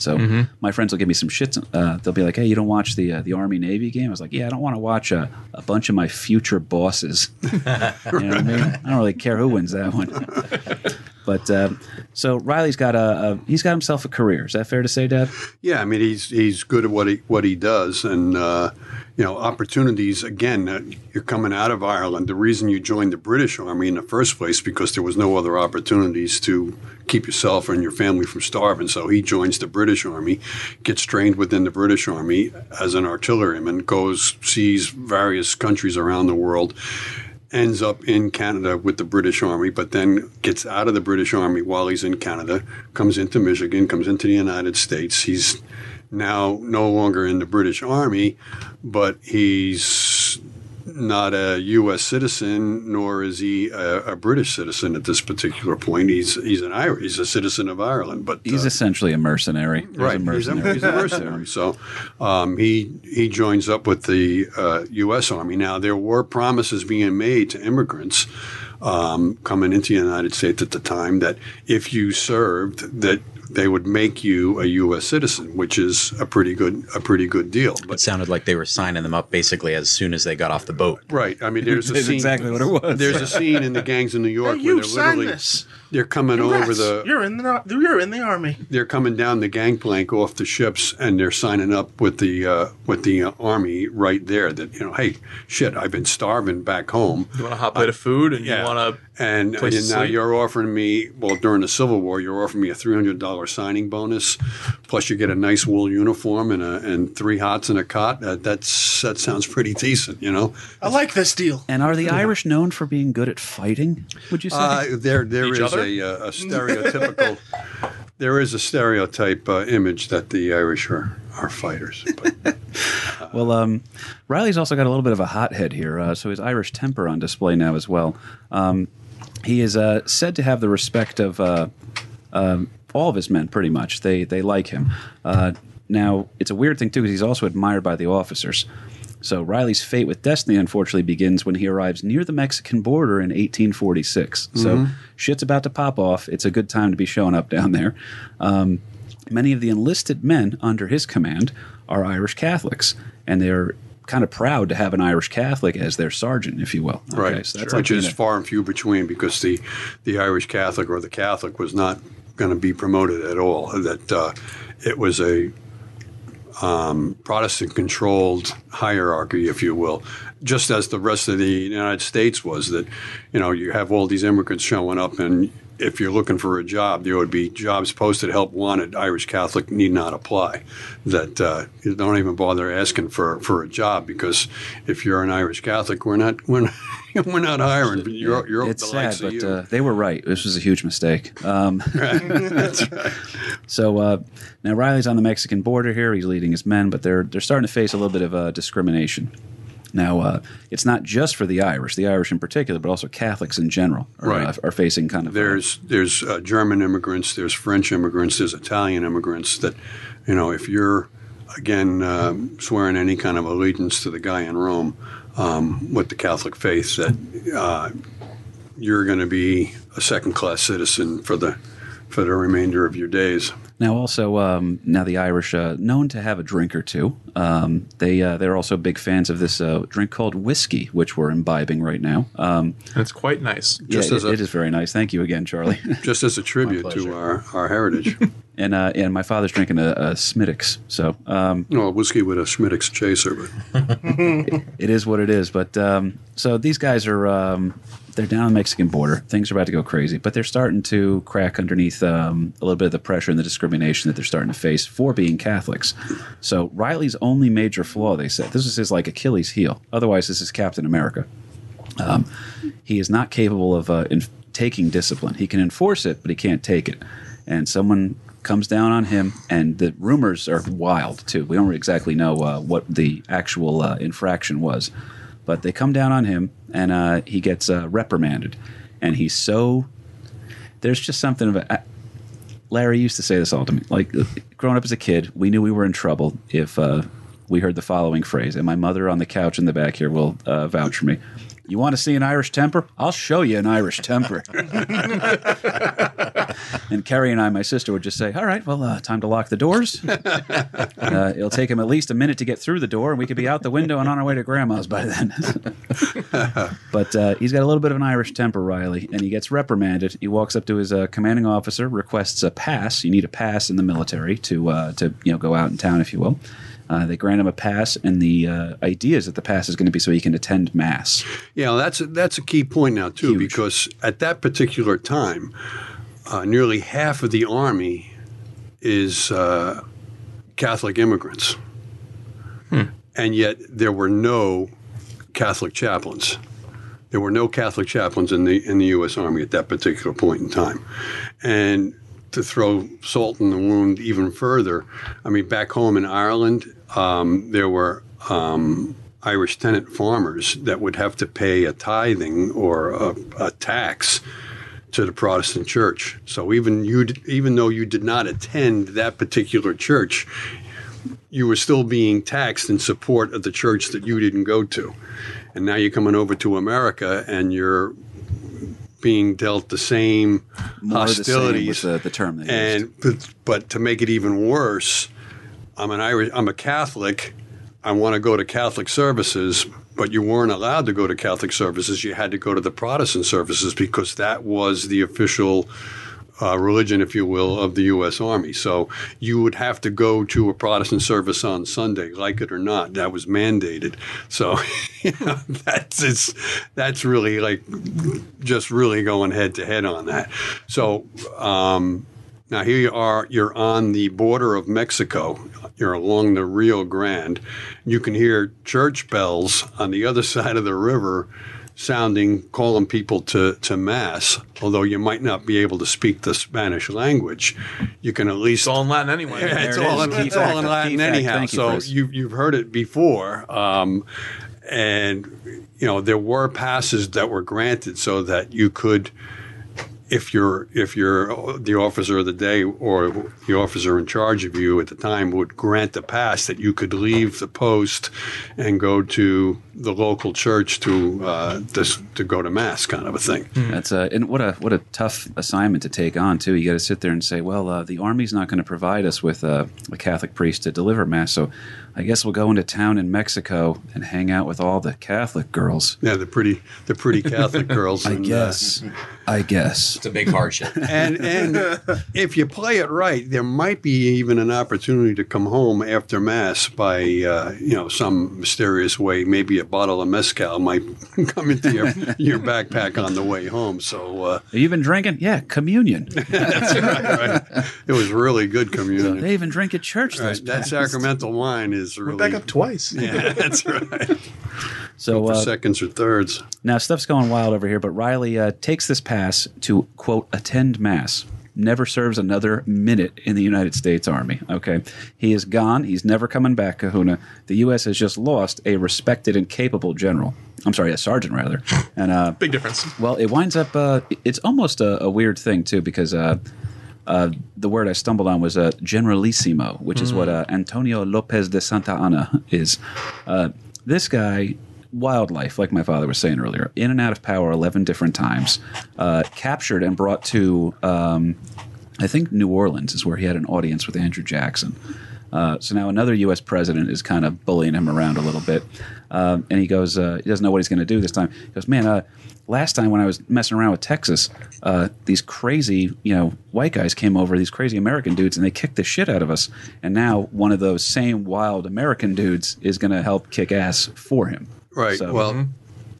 So my friends will give me some shits. Uh, they'll be like, "Hey, you don't watch the uh, the Army Navy game?" I was like, "Yeah, I don't want to watch a, a bunch of my future bosses." you know what I mean? I don't really care who wins that one. but uh, so Riley's got a, a he's got himself a career. Is that fair to say, Dad? Yeah, I mean he's he's good at what he what he does, and uh, you know opportunities. Again, uh, you're coming out of Ireland. The reason you joined the British Army in the first place because there was no other opportunities to keep yourself and your family from starving. So he joins the British Army, gets trained within the British Army as an artilleryman, goes sees various countries around the world ends up in Canada with the British Army, but then gets out of the British Army while he's in Canada, comes into Michigan, comes into the United States. He's now no longer in the British Army, but he's not a U.S. citizen, nor is he a, a British citizen at this particular point. He's he's an Irish, he's a citizen of Ireland, but He's uh, essentially a mercenary. There's Right, a mercenary. He's, a, he's a mercenary. So um, he he joins up with the uh, U.S. Army. Now there were promises being made to immigrants um, coming into the United States at the time that if you served, that they would make you a U.S. citizen, which is a pretty good a pretty good deal. It But sounded like they were signing them up basically as soon as they got off the boat. right, I mean, there's a scene. exactly what it was. There's a scene in the gangs in New York Hey, where you they're literally this. They're coming over the You're in the you're in the army. they're coming down the gangplank off the ships and they're signing up with the uh, with the uh, army right there. That you know, hey, shit, I've been starving back home, You want a hot plate of food and yeah. you want to. and, and now sleep. you're offering me. Well, during the Civil War, you're offering me a three hundred dollar signing bonus, plus you get a nice wool uniform and a, and three hots and a cot. Uh, that's that sounds pretty decent, you know. I like this deal. And are the Irish known for being good at fighting? Would you say? Uh, there, there Each is other? A, uh, a stereotypical. there is a stereotype uh, image that the Irish are are fighters. But Well, um, Riley's also got a little bit of a hothead here, uh, so his Irish temper on display now as well. Um, he is uh, said to have the respect of uh, um, all of his men, pretty much. They they like him. Uh, now, it's a weird thing too, because he's also admired by the officers. So Riley's fate with Destiny unfortunately begins when he arrives near the Mexican border in 1846. So shit's about to pop off. It's a good time to be showing up down there. Um, many of the enlisted men under his command are Irish Catholics, and they're kind of proud to have an Irish Catholic as their sergeant, if you will. Okay, right, so that's which is far and few between because the the Irish Catholic or the Catholic was not going to be promoted at all. That uh, it was a um, Protestant controlled hierarchy, if you will, just as the rest of the United States was. That you know you have all these immigrants showing up and. If you're looking for a job, there would be jobs posted, help wanted. Irish Catholic need not apply. That uh, you don't even bother asking for, for a job because if you're an Irish Catholic, we're not we're not, we're not hiring. But you're you're it's the sad, but uh, they were right. This was a huge mistake. Um, So uh, now Riley's on the Mexican border here. He's leading his men, but they're they're starting to face a little bit of uh, discrimination. Now, uh, it's not just for the Irish, the Irish in particular, but also Catholics in general are, Right. uh, are facing kind of. uh, there's there's uh, German immigrants, there's French immigrants, there's Italian immigrants. That you know, if you're again um, swearing any kind of allegiance to the guy in Rome um, with the Catholic faith, that uh, you're going to be a second class citizen for the for the remainder of your days. Now, also, um, now the Irish, uh, known to have a drink or two, um, they uh, they're also big fans of this uh, drink called whiskey, which we're imbibing right now. Um, And it's quite nice. Just yeah, as it- a- it is very nice. Thank you again, Charlie. Just as a tribute to our, our heritage. and uh, and my father's drinking a, a Smithwick's, so um, well, whiskey with a Smithwick's chaser, but it is what it is. But um, so these guys are um, they're down the Mexican border. Things are about to go crazy, but they're starting to crack underneath um, a little bit of the pressure and the discrimination that they're starting to face for being Catholics. So Riley's only major flaw, they said, this is his like Achilles heel. Otherwise, this is Captain America. Um, he is not capable of uh, in- taking discipline. He can enforce it, but he can't take it. And someone comes down on him, and the rumors are wild too. We don't exactly know uh, what the actual uh, infraction was, but they come down on him, and uh, he gets uh, reprimanded. And he's so there's just something of a. Larry used to say this all to me. Like growing up as a kid, we knew we were in trouble if uh, we heard the following phrase, and my mother on the couch in the back here will uh, vouch for me. You want to see an Irish temper? I'll show you an Irish temper. and Carrie and I, my sister, would just say, "All right, well, uh, time to lock the doors. Uh, it'll take him at least a minute to get through the door, and we could be out the window and on our way to Grandma's by then." but uh, he's got a little bit of an Irish temper, Riley, and he gets reprimanded. He walks up to his uh, commanding officer, requests a pass. You need a pass in the military to uh, to you know go out in town, if you will. Uh, they grant him a pass, and the uh, idea is that the pass is going to be so he can attend mass. Yeah, that's a, that's a key point now too, Huge. because at that particular time, uh, nearly half of the army is uh, Catholic immigrants, and yet there were no Catholic chaplains. There were no Catholic chaplains in the in the U.S. Army at that particular point in time, and to throw salt in the wound even further, I mean, back home in Ireland, um, there were um, Irish tenant farmers that would have to pay a tithing or a, a tax to the Protestant church. So even you, even though you did not attend that particular church, you were still being taxed in support of the church that you didn't go to. And now you're coming over to America and you're being dealt the same More the same hostilities with the, the term and but, but to make it even worse, I'm an Irish. I'm a Catholic. I want to go to Catholic services, but you weren't allowed to go to Catholic services. You had to go to the Protestant services because that was the official uh, religion, if you will, of the U.S. Army. So you would have to go to a Protestant service on Sunday, like it or not. That was mandated. So you know, that's it's, that's really like just really going head to head on that. So. Um, now here you are. You're on the border of Mexico. You're along the Rio Grande. You can hear church bells on the other side of the river, sounding, calling people to to mass. Although you might not be able to speak the Spanish language, you can at least It's all in Latin anyway. yeah, it's it all in, it's all in Latin fact. anyhow. You, so you you've heard it before, um, and you know there were passes that were granted so that you could, if you're if you're the officer of the day or the officer in charge of you at the time would grant the pass that you could leave the post and go to the local church to uh, this, to go to mass, kind of a thing. That's a and what a what a tough assignment to take on too. You got to sit there and say, well, uh, the army's not going to provide us with uh, a Catholic priest to deliver mass, so I guess we'll go into town in Mexico and hang out with all the Catholic girls. Yeah, the pretty the pretty Catholic girls. I and, uh, guess. I guess. It's a big hardship. and and if you play it right, there might be even an opportunity to come home after mass by uh, you know some mysterious way. Maybe a bottle of mezcal might come into your your backpack on the way home. So uh, Have been drinking? Yeah, communion. that's right, right. It was really good communion. They even drink at church. Right, that bastards. sacramental wine is really Back up twice. Yeah, that's right. So For uh, seconds or thirds. Now, stuff's going wild over here, but Riley uh, takes this pass to, quote, attend Mass. Never serves another minute in the United States Army. Okay. He is gone. He's never coming back, Kahuna. The U.S. has just lost a respected and capable general. I'm sorry, a sergeant, rather. And, uh, Big difference. well, it winds up, uh, it's almost a, a weird thing, too, because uh, the word I stumbled on was uh, generalissimo, which is what uh, Antonio Lopez de Santa Anna is. Uh, this guy, wildlife, like my father was saying earlier, in and out of power 11 different times, uh, captured and brought to, um, I think, New Orleans is where he had an audience with Andrew Jackson. Uh, so now another U.S. president is kind of bullying him around a little bit, um, and he goes, uh, he doesn't know what he's going to do this time. He goes, man, uh, last time when I was messing around with Texas, uh, these crazy, you know, white guys came over, these crazy American dudes, and they kicked the shit out of us. And now one of those same wild American dudes is going to help kick ass for him. Right. So- well,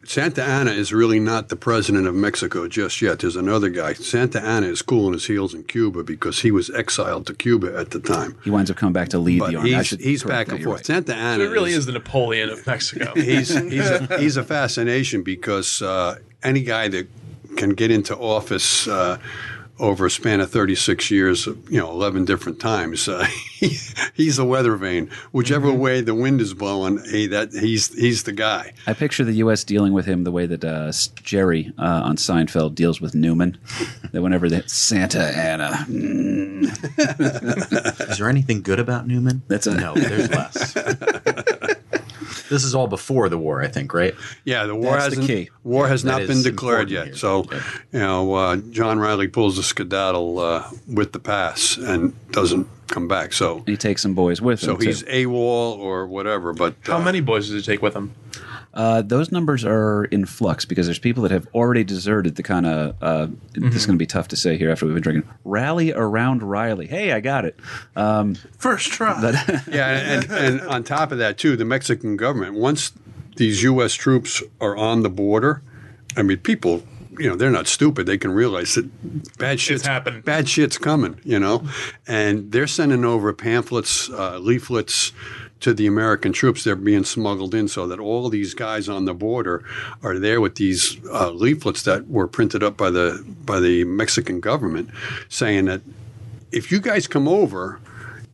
Santa Anna is really not the president of Mexico just yet. There's another guy. Santa Anna is cooling his heels in Cuba because he was exiled to Cuba at the time. He winds up coming back to lead But the army. He's, he's back and forth. right. Santa Anna So it really is the Napoleon of Mexico. he's he's a, he's a fascination because uh, any guy that can get into office uh, over a span of 36 years, you know, 11 different times, uh, he, he's a weather vane. Whichever Mm-hmm. way the wind is blowing, hey, that he's he's the guy. I picture the U.S. dealing with him the way that uh, Jerry uh, on Seinfeld deals with Newman. that whenever they Santa Anna, mm, Is there anything good about Newman? That's a- no. There's less. This is all before the war, I think, right? Yeah, the war That's hasn't. key. War has not been declared yet. here. So, you know, uh, John Riley pulls the skedaddle uh, with the pass and doesn't come back. So, he takes some boys with so him. So he's too. AWOL or whatever. But How uh, many boys does he take with him? Uh, those numbers are in flux because there's people that have already deserted the kind of. Uh, This is going to be tough to say here after we've been drinking. Rally around Riley. Hey, I got it. Um, First try. Yeah, and, and on top of that, too, the Mexican government, once these U.S. troops are on the border, I mean, people, you know, they're not stupid. They can realize that bad shit's happening. Bad shit's coming, you know, and they're sending over pamphlets, uh, leaflets to the American troops. They're being smuggled in so that all these guys on the border are there with these uh, leaflets that were printed up by the by the Mexican government, saying that if you guys come over,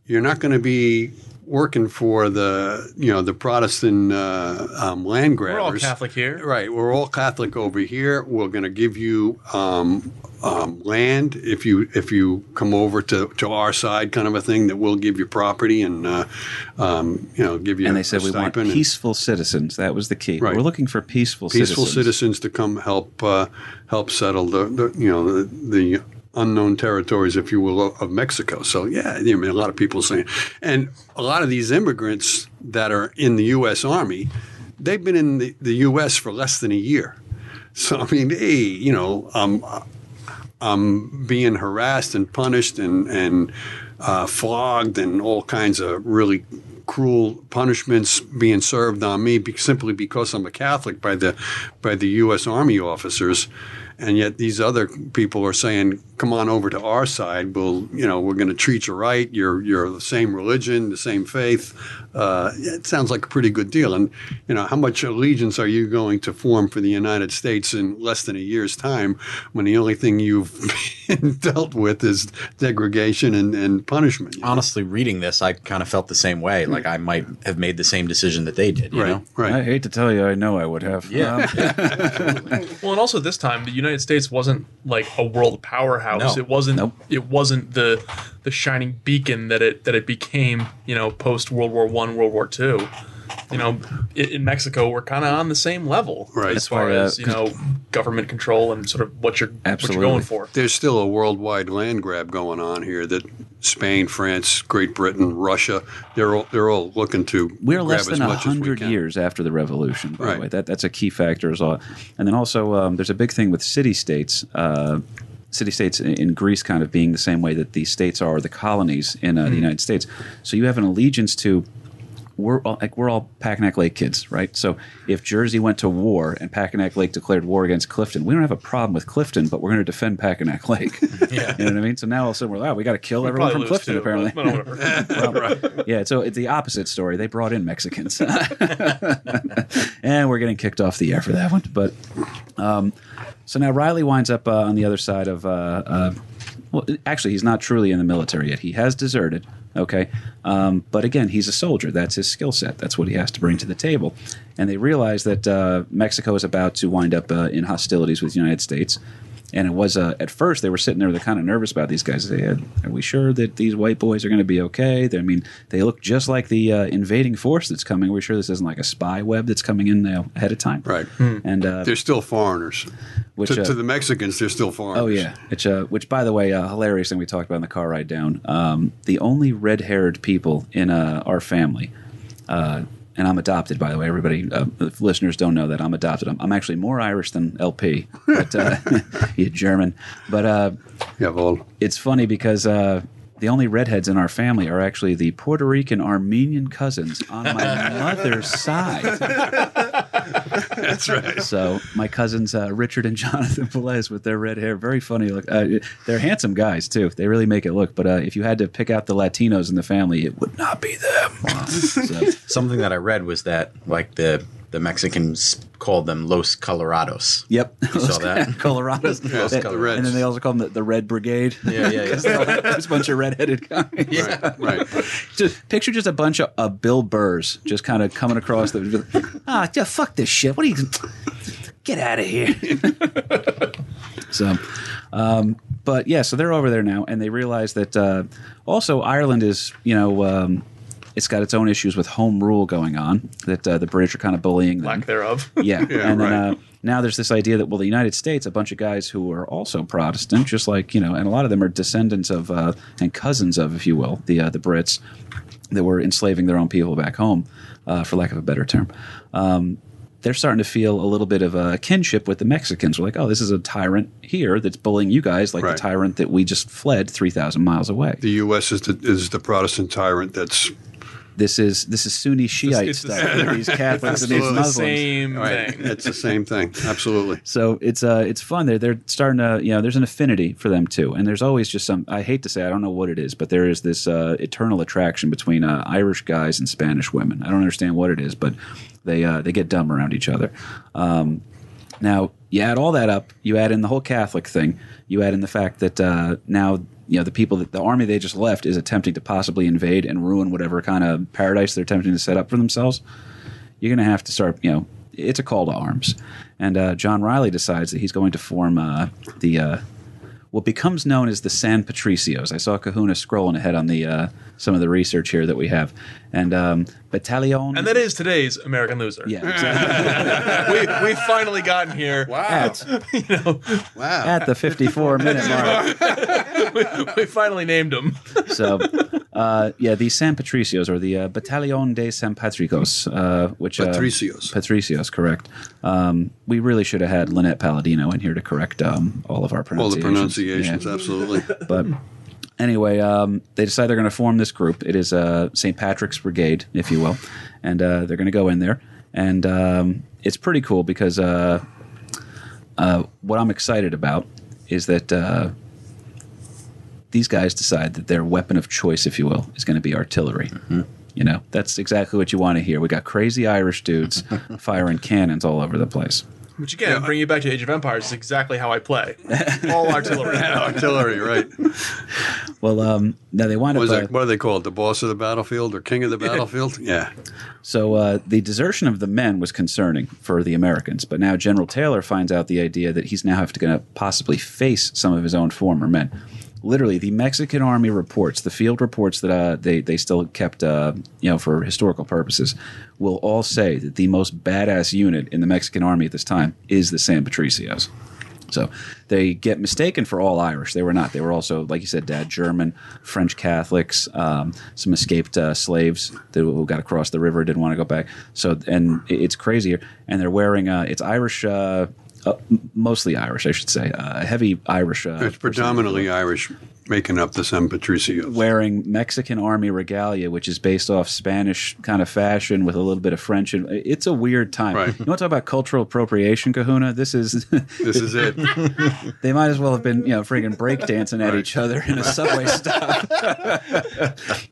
you're not going to be working for the you know the Protestant uh, um, land We're all Catholic here. Right, we're all Catholic over here. We're going to give you um, um, land if you if you come over to, to our side, kind of a thing. That we'll give you property and uh, um, you know give you. and a they said we want stipend and peaceful citizens. That was the key. Right. We're looking for peaceful, peaceful citizens. citizens to come help uh, help settle the, the you know the, the unknown territories, if you will, of Mexico. So yeah, I mean, a lot of people saying, and a lot of these immigrants that are in the U.S. Army, they've been in the, the U.S. for less than a year. So I mean, hey, you know, um, I'm being harassed and punished and and uh, flogged and all kinds of really cruel punishments being served on me simply because I'm a Catholic by the by the U.S. Army officers, and yet these other people are saying, "Come on over to our side. We'll, you know, we're going to treat you right. You're you're the same religion, the same faith." Uh, it sounds like a pretty good deal. And you know, how much allegiance are you going to form for the United States in less than a year's time, when the only thing you've been dealt with is degradation and, and punishment? you know? Honestly, reading this, I kind of felt the same way. Like I might have made the same decision that they did. You right, know? right. I hate to tell you, I know I would have. Yeah. Um, Well, and also this time the United States wasn't like a world powerhouse. No. It wasn't. Nope. It wasn't the the shining beacon that it that it became. You know, post World War One, World War Two. You know, in, in Mexico, we're kind of on the same level Right. as far as you know government control and sort of what you're what you're going for. There's still a worldwide land grab going on here that Spain, France, Great Britain, Russia, they're all, they're all looking to We're grab less than a much as we hundred years after the revolution. By Right. the way, that that's a key factor as well. And then also, um, there's a big thing with city states. Uh, city states in Greece kind of being the same way that the states are the colonies in uh, Hmm. the United States. So you have an allegiance to. We're all, like we're all Packanack Lake kids, right? So if Jersey went to war and Packanack Lake declared war against Clifton, we don't have a problem with Clifton, but we're going to defend Packanack Lake. Yeah. you know what I mean? So now all of a sudden we're like, oh, we got to kill everyone from Clifton, too, apparently. whatever. Yeah, so it's the opposite story. They brought in Mexicans, and we're getting kicked off the air for that one. But um, so now Riley winds up uh, on the other side of. Uh, uh, well, actually, he's not truly in the military yet. He has deserted. Okay, um, but again, he's a soldier. That's his skill set. That's what he has to bring to the table. And they realize that uh, Mexico is about to wind up uh, in hostilities with the United States. And it was uh, at first they were sitting there, they're kind of nervous about these guys. They had, are we sure that these white boys are going to be okay? They, I mean, they look just like the uh, invading force that's coming. Are we sure this isn't like a spy web that's coming in uh, ahead of time? Right. And uh, They're still foreigners. which to, uh, to the Mexicans, they're still foreigners. Oh yeah, which uh, which by the way, uh, hilarious thing we talked about in the car ride down. Um, the only red-haired people in uh, our family, uh, and I'm adopted. By the way, everybody, uh, if listeners don't know that I'm adopted. I'm, I'm actually more Irish than LP, but uh, he's German. But uh, it's funny because. Uh, the only redheads in our family are actually the Puerto Rican Armenian cousins on my mother's side. that's right. So my cousins uh, Richard and Jonathan Velez with their red hair, very funny. Look, uh, they're handsome guys too. They really make it look. But uh, if you had to pick out the Latinos in the family, it would not be them. so, Something that I read was that like the the Mexicans called them Los Colorados. yep, You saw that? Colorados, Yes, They- the and then they also call them the, the Red Brigade. Yeah, yeah, yeah. There's a bunch of redheaded guys. Right, right. Just picture just a bunch of uh, Bill Burrs just kind of coming across the. Ah, yeah, fuck this shit. What are you? Get out of here. so, um, but yeah, so they're over there now, and they realize that uh, also Ireland is, you know. Um, it's got its own issues with home rule going on that uh, the British are kind of bullying them. Lack thereof. Yeah, and then uh, now there's this idea that well, the United States, a bunch of guys who are also Protestant, just like you know, and a lot of them are descendants of uh, and cousins of, if you will, the uh, the Brits that were enslaving their own people back home, uh, for lack of a better term. Um, they're starting to feel a little bit of a kinship with the Mexicans. We're like, oh, this is a tyrant here that's bullying you guys like Right. the tyrant that we just fled three thousand miles away. The U.S. is the, is the Protestant tyrant that's This is this is Sunni Shiite it's the stuff. same- these Catholics and these Absolutely. Muslims. Same right. thing. It's the same thing. Absolutely. So it's uh it's fun. They're they're starting to you know there's an affinity for them too, and there's always just some. I hate to say I don't know what it is, but there is this uh, eternal attraction between uh, Irish guys and Spanish women. I don't understand what it is, but they uh, they get dumb around each other. Um, now you add all that up, you add in the whole Catholic thing, you add in the fact that uh, now you know the people that the army they just left is attempting to possibly invade and ruin whatever kind of paradise they're attempting to set up for themselves you're going to have to start, you know, it's a call to arms. And uh, John Riley decides that he's going to form uh, the uh, what becomes known as the San Patricios. I saw Kahuna scrolling ahead on the uh, some of the research here that we have, and um, Battalion. And that is today's American loser. yeah, exactly. we we've finally gotten here. Wow. at, Wow. at the 54 minute mark. We finally named him. So, uh, yeah, the San Patricios or the uh, Battalion de San Patricos, uh, which uh, Patricios. Patricios, correct. Um, we really should have had Lynette Palladino in here to correct um, all of our pronunciations. All the pronunciations. pronunciations, Yeah. absolutely. But anyway, um, they decide they're going to form this group. It is uh, St. Patrick's Brigade, if you will, and uh, they're going to go in there. And um, it's pretty cool because uh, uh, what I'm excited about is that uh, these guys decide that their weapon of choice, if you will, is going to be artillery. You know, that's exactly what you want to hear. We got crazy Irish dudes firing cannons all over the place. Which again, bring you back to Age of Empires is exactly how I play. All artillery. Artillery, right? Well, um, now they wind What, is up. that, uh, what do they call it? The boss of the battlefield or king of the battlefield? Yeah. So uh, the desertion of the men was concerning for the Americans, but now General Taylor finds out the idea that he's now have to going to possibly face some of his own former men. Literally, the Mexican army reports, the field reports that uh, they they still kept, uh, you know, for historical purposes, will all say that the most badass unit in the Mexican army at this time is the San Patricios. So they get mistaken for all Irish. They were not. They were also, like you said, Dad, German, French Catholics, um, some escaped uh, slaves that, who got across the river didn't want to go back. So and it's crazier. And they're wearing uh, it's Irish, uh, uh, mostly Irish, I should say, uh, heavy Irish. Uh, It's predominantly Irish making up the San Patricios. wearing Mexican army regalia, which is based off Spanish kind of fashion with a little bit of French. And it's a weird time. Right. You want to talk about cultural appropriation, Kahuna? This is. This is it. They might as well have been, you know, friggin' breakdancing at each other in a subway stop.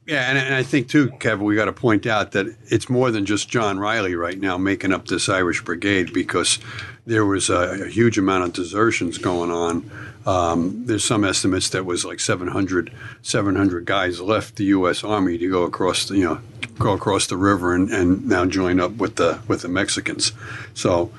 Yeah, and, and I think too, Kevin, we got to point out that it's more than just John Riley right now making up this Irish brigade because there was a, a huge amount of desertions going on. Um, there's some estimates that was like 700, 700 guys left the U.S. Army to go across, the, you know, go across the river and, and now join up with the with the Mexicans. So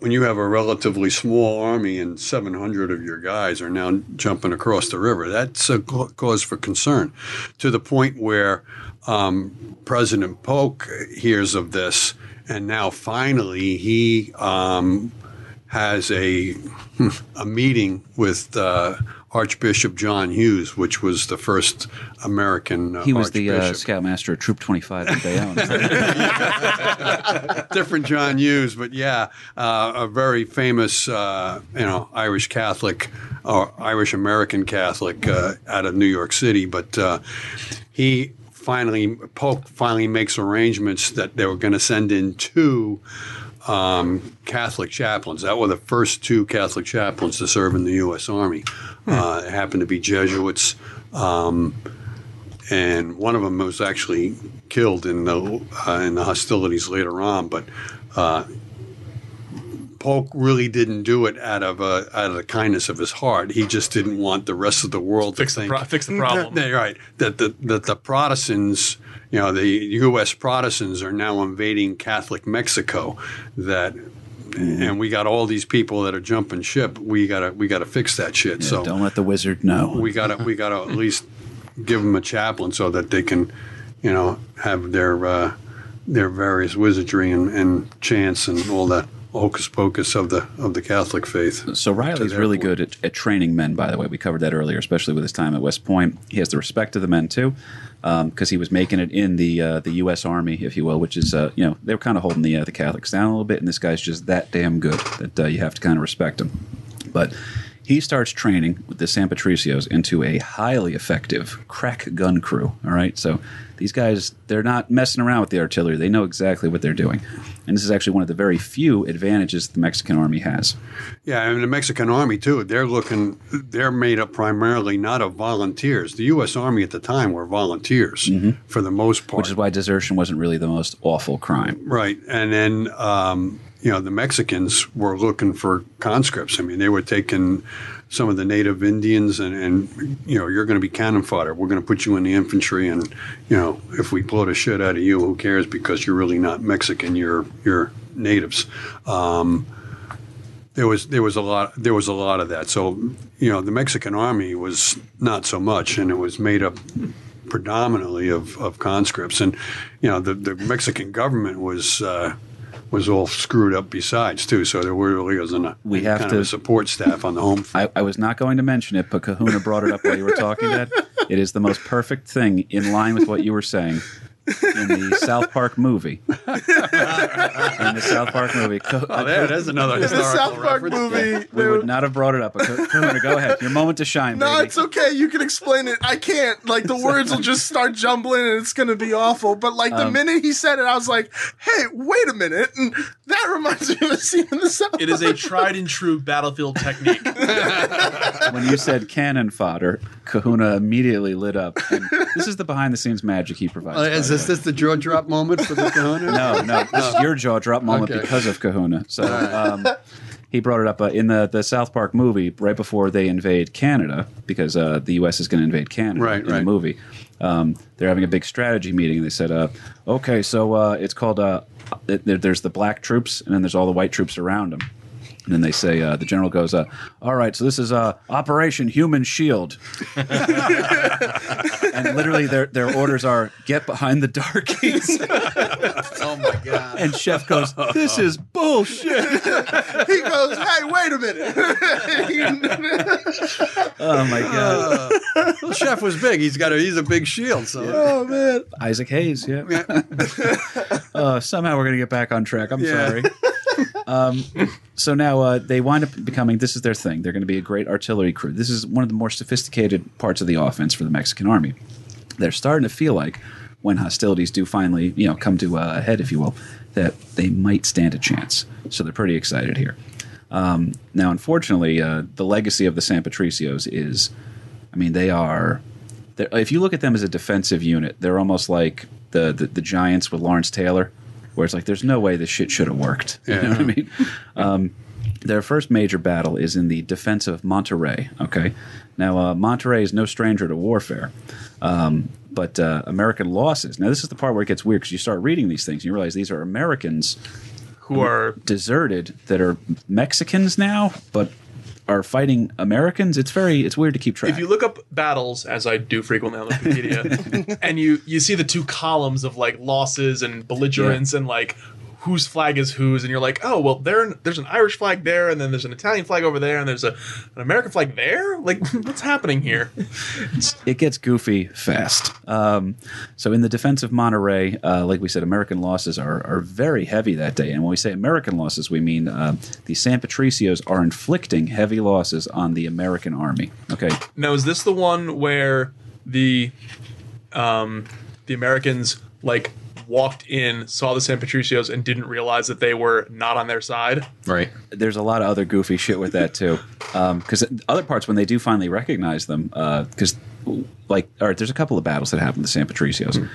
when you have a relatively small army and 700 of your guys are now jumping across the river, that's a cause for concern to the point where um, President Polk hears of this, and now finally he um, has a a meeting with uh, Archbishop John Hughes, which was the first American. Uh, He was the uh, scoutmaster of Troop 25 in Bayonne. different John Hughes, but yeah, uh, a very famous, uh, you know, Irish Catholic or Irish American Catholic uh, out of New York City. But uh, he finally, Pope finally makes arrangements that they were going to send in two um, Catholic chaplains. That were the first two Catholic chaplains to serve in the U.S. Army. Uh, they happened to be Jesuits. Um, and one of them was actually killed in the uh, in the hostilities later on. But uh, Polk really didn't do it out of uh, out of the kindness of his heart. He just didn't want the rest of the world Fix to the think pro- fix the problem. Yeah, right. That the that the Protestants, you know, the U.S. Protestants are now invading Catholic Mexico. That. And we got all these people that are jumping ship. We gotta, we gotta fix that shit. so Don't let the wizard know. we gotta we gotta at least give them a chaplain so that they can you know, have their uh, their various wizardry and, and chants and all that hocus pocus of the of the Catholic faith. So Riley's really point. good at, at training men. By the way, we covered that earlier, especially with his time at West Point. He has the respect of the men too, because he was making it in the uh, the U.S. Army, if you will, which is uh, you know they were kind of holding the uh, the Catholics down a little bit, and this guy's just that damn good that uh, you have to kind of respect him. But he starts training with the San Patricios into a highly effective crack gun crew. All right, so these guys they're not messing around with the artillery; they know exactly what they're doing, and this is actually one of the very few advantages the Mexican army has. Yeah, and the Mexican Army too. They're looking. They're made up primarily not of volunteers. The U.S. Army at the time were volunteers for the most part. which is why desertion wasn't really the most awful crime. Right, and then um, you know the Mexicans were looking for conscripts. I mean, they were taking some of the native Indians, and, and you know, you're going to be cannon fodder. We're going to put you in the infantry, and you know, if we blow the shit out of you, who cares? Because you're really not Mexican. You're you're natives. Um, there was there was a lot there was a lot of that. So you know, the Mexican army was not so much, and it was made up predominantly of, of conscripts, and you know, the, the Mexican government was. Uh, was all screwed up besides too, so there really wasn't a We have kind to- support staff on the home front. I, I was not going to mention it, but Kahuna brought it up while you were talking. That it is the most perfect thing in line with what you were saying in the South Park movie. in the South Park movie, Ka- Oh, there, there's another The South Park movie. we would not have brought it up. But Ka- Kahuna, go ahead. Your moment to shine. No, baby. it's okay. You can explain it. I can't. Like the words will just start jumbling and it's gonna be awful. But like the Um, minute he said it, I was like, "Hey, wait a minute!" And that reminds me of a scene in the South. It is a tried and true battlefield technique. when you said cannon fodder, Kahuna immediately lit up. And this is the behind the scenes magic he provides. Uh, by is this, the jaw drop moment for the Kahuna? No, no, this is your jaw drop moment Okay. because of Kahuna. So um, he brought it up uh, in the the South Park movie right before they invade Canada because uh, the U.S. is going to invade Canada Right, in the right. movie. Um, they're having a big strategy meeting. They said, uh, "Okay, so uh, it's called uh, there, there's the black troops and then there's all the white troops around them." And then they say, uh, the general goes, uh, "All right, so this is uh, Operation Human Shield." and literally, their their orders are get behind the darkies. Oh my god! And Chef goes, "This is bullshit." he goes, "Hey, wait a minute." Oh my god, Well, Chef was big. He's got a he's a big shield. So oh man. Isaac Hayes. Yeah. uh, somehow we're gonna get back on track. I'm Yeah. sorry. Um, so now uh, they wind up becoming. This is their thing. They're going to be a great artillery crew. This is one of the more sophisticated parts of the offense for the Mexican army. They're starting to feel like when hostilities do finally, you know, come to a head, if you will, that they might stand a chance. So they're pretty excited here. Um, now, unfortunately, uh, the legacy of the San Patricios is, I mean, they are. If you look at them as a defensive unit, they're almost like the the, the Giants with Lawrence Taylor, where it's like there's no way this shit should have worked. You Yeah. know what I mean? Um, their first major battle is in the defense of Monterrey. Okay, now uh, Monterrey is no stranger to warfare, um, but uh, American losses. Now this is the part where it gets weird because you start reading these things, and you realize these are Americans Who are deserted that are Mexicans now, but are fighting Americans. It's very it's weird to keep track. if you look up battles, as I do frequently on Wikipedia, and you you see the two columns of like losses and belligerents and like whose flag is whose, and you're like, oh well, there there's an Irish flag there, and then there's an Italian flag over there, and there's a an American flag there. Like, what's happening here? it gets goofy fast. Um, so in the defense of Monterrey, uh, like we said, American losses are, are very heavy that day. And when we say American losses, we mean uh, the San Patricios are inflicting heavy losses on the American army. Okay, Now, is this the one where the um, the Americans like walked in, saw the San Patricios, and didn't realize that they were not on their side? Right. there's a lot of other goofy shit with that too. Because other parts, when they do finally recognize them, because like, all right, there's a couple of battles that happen to the San Patricios,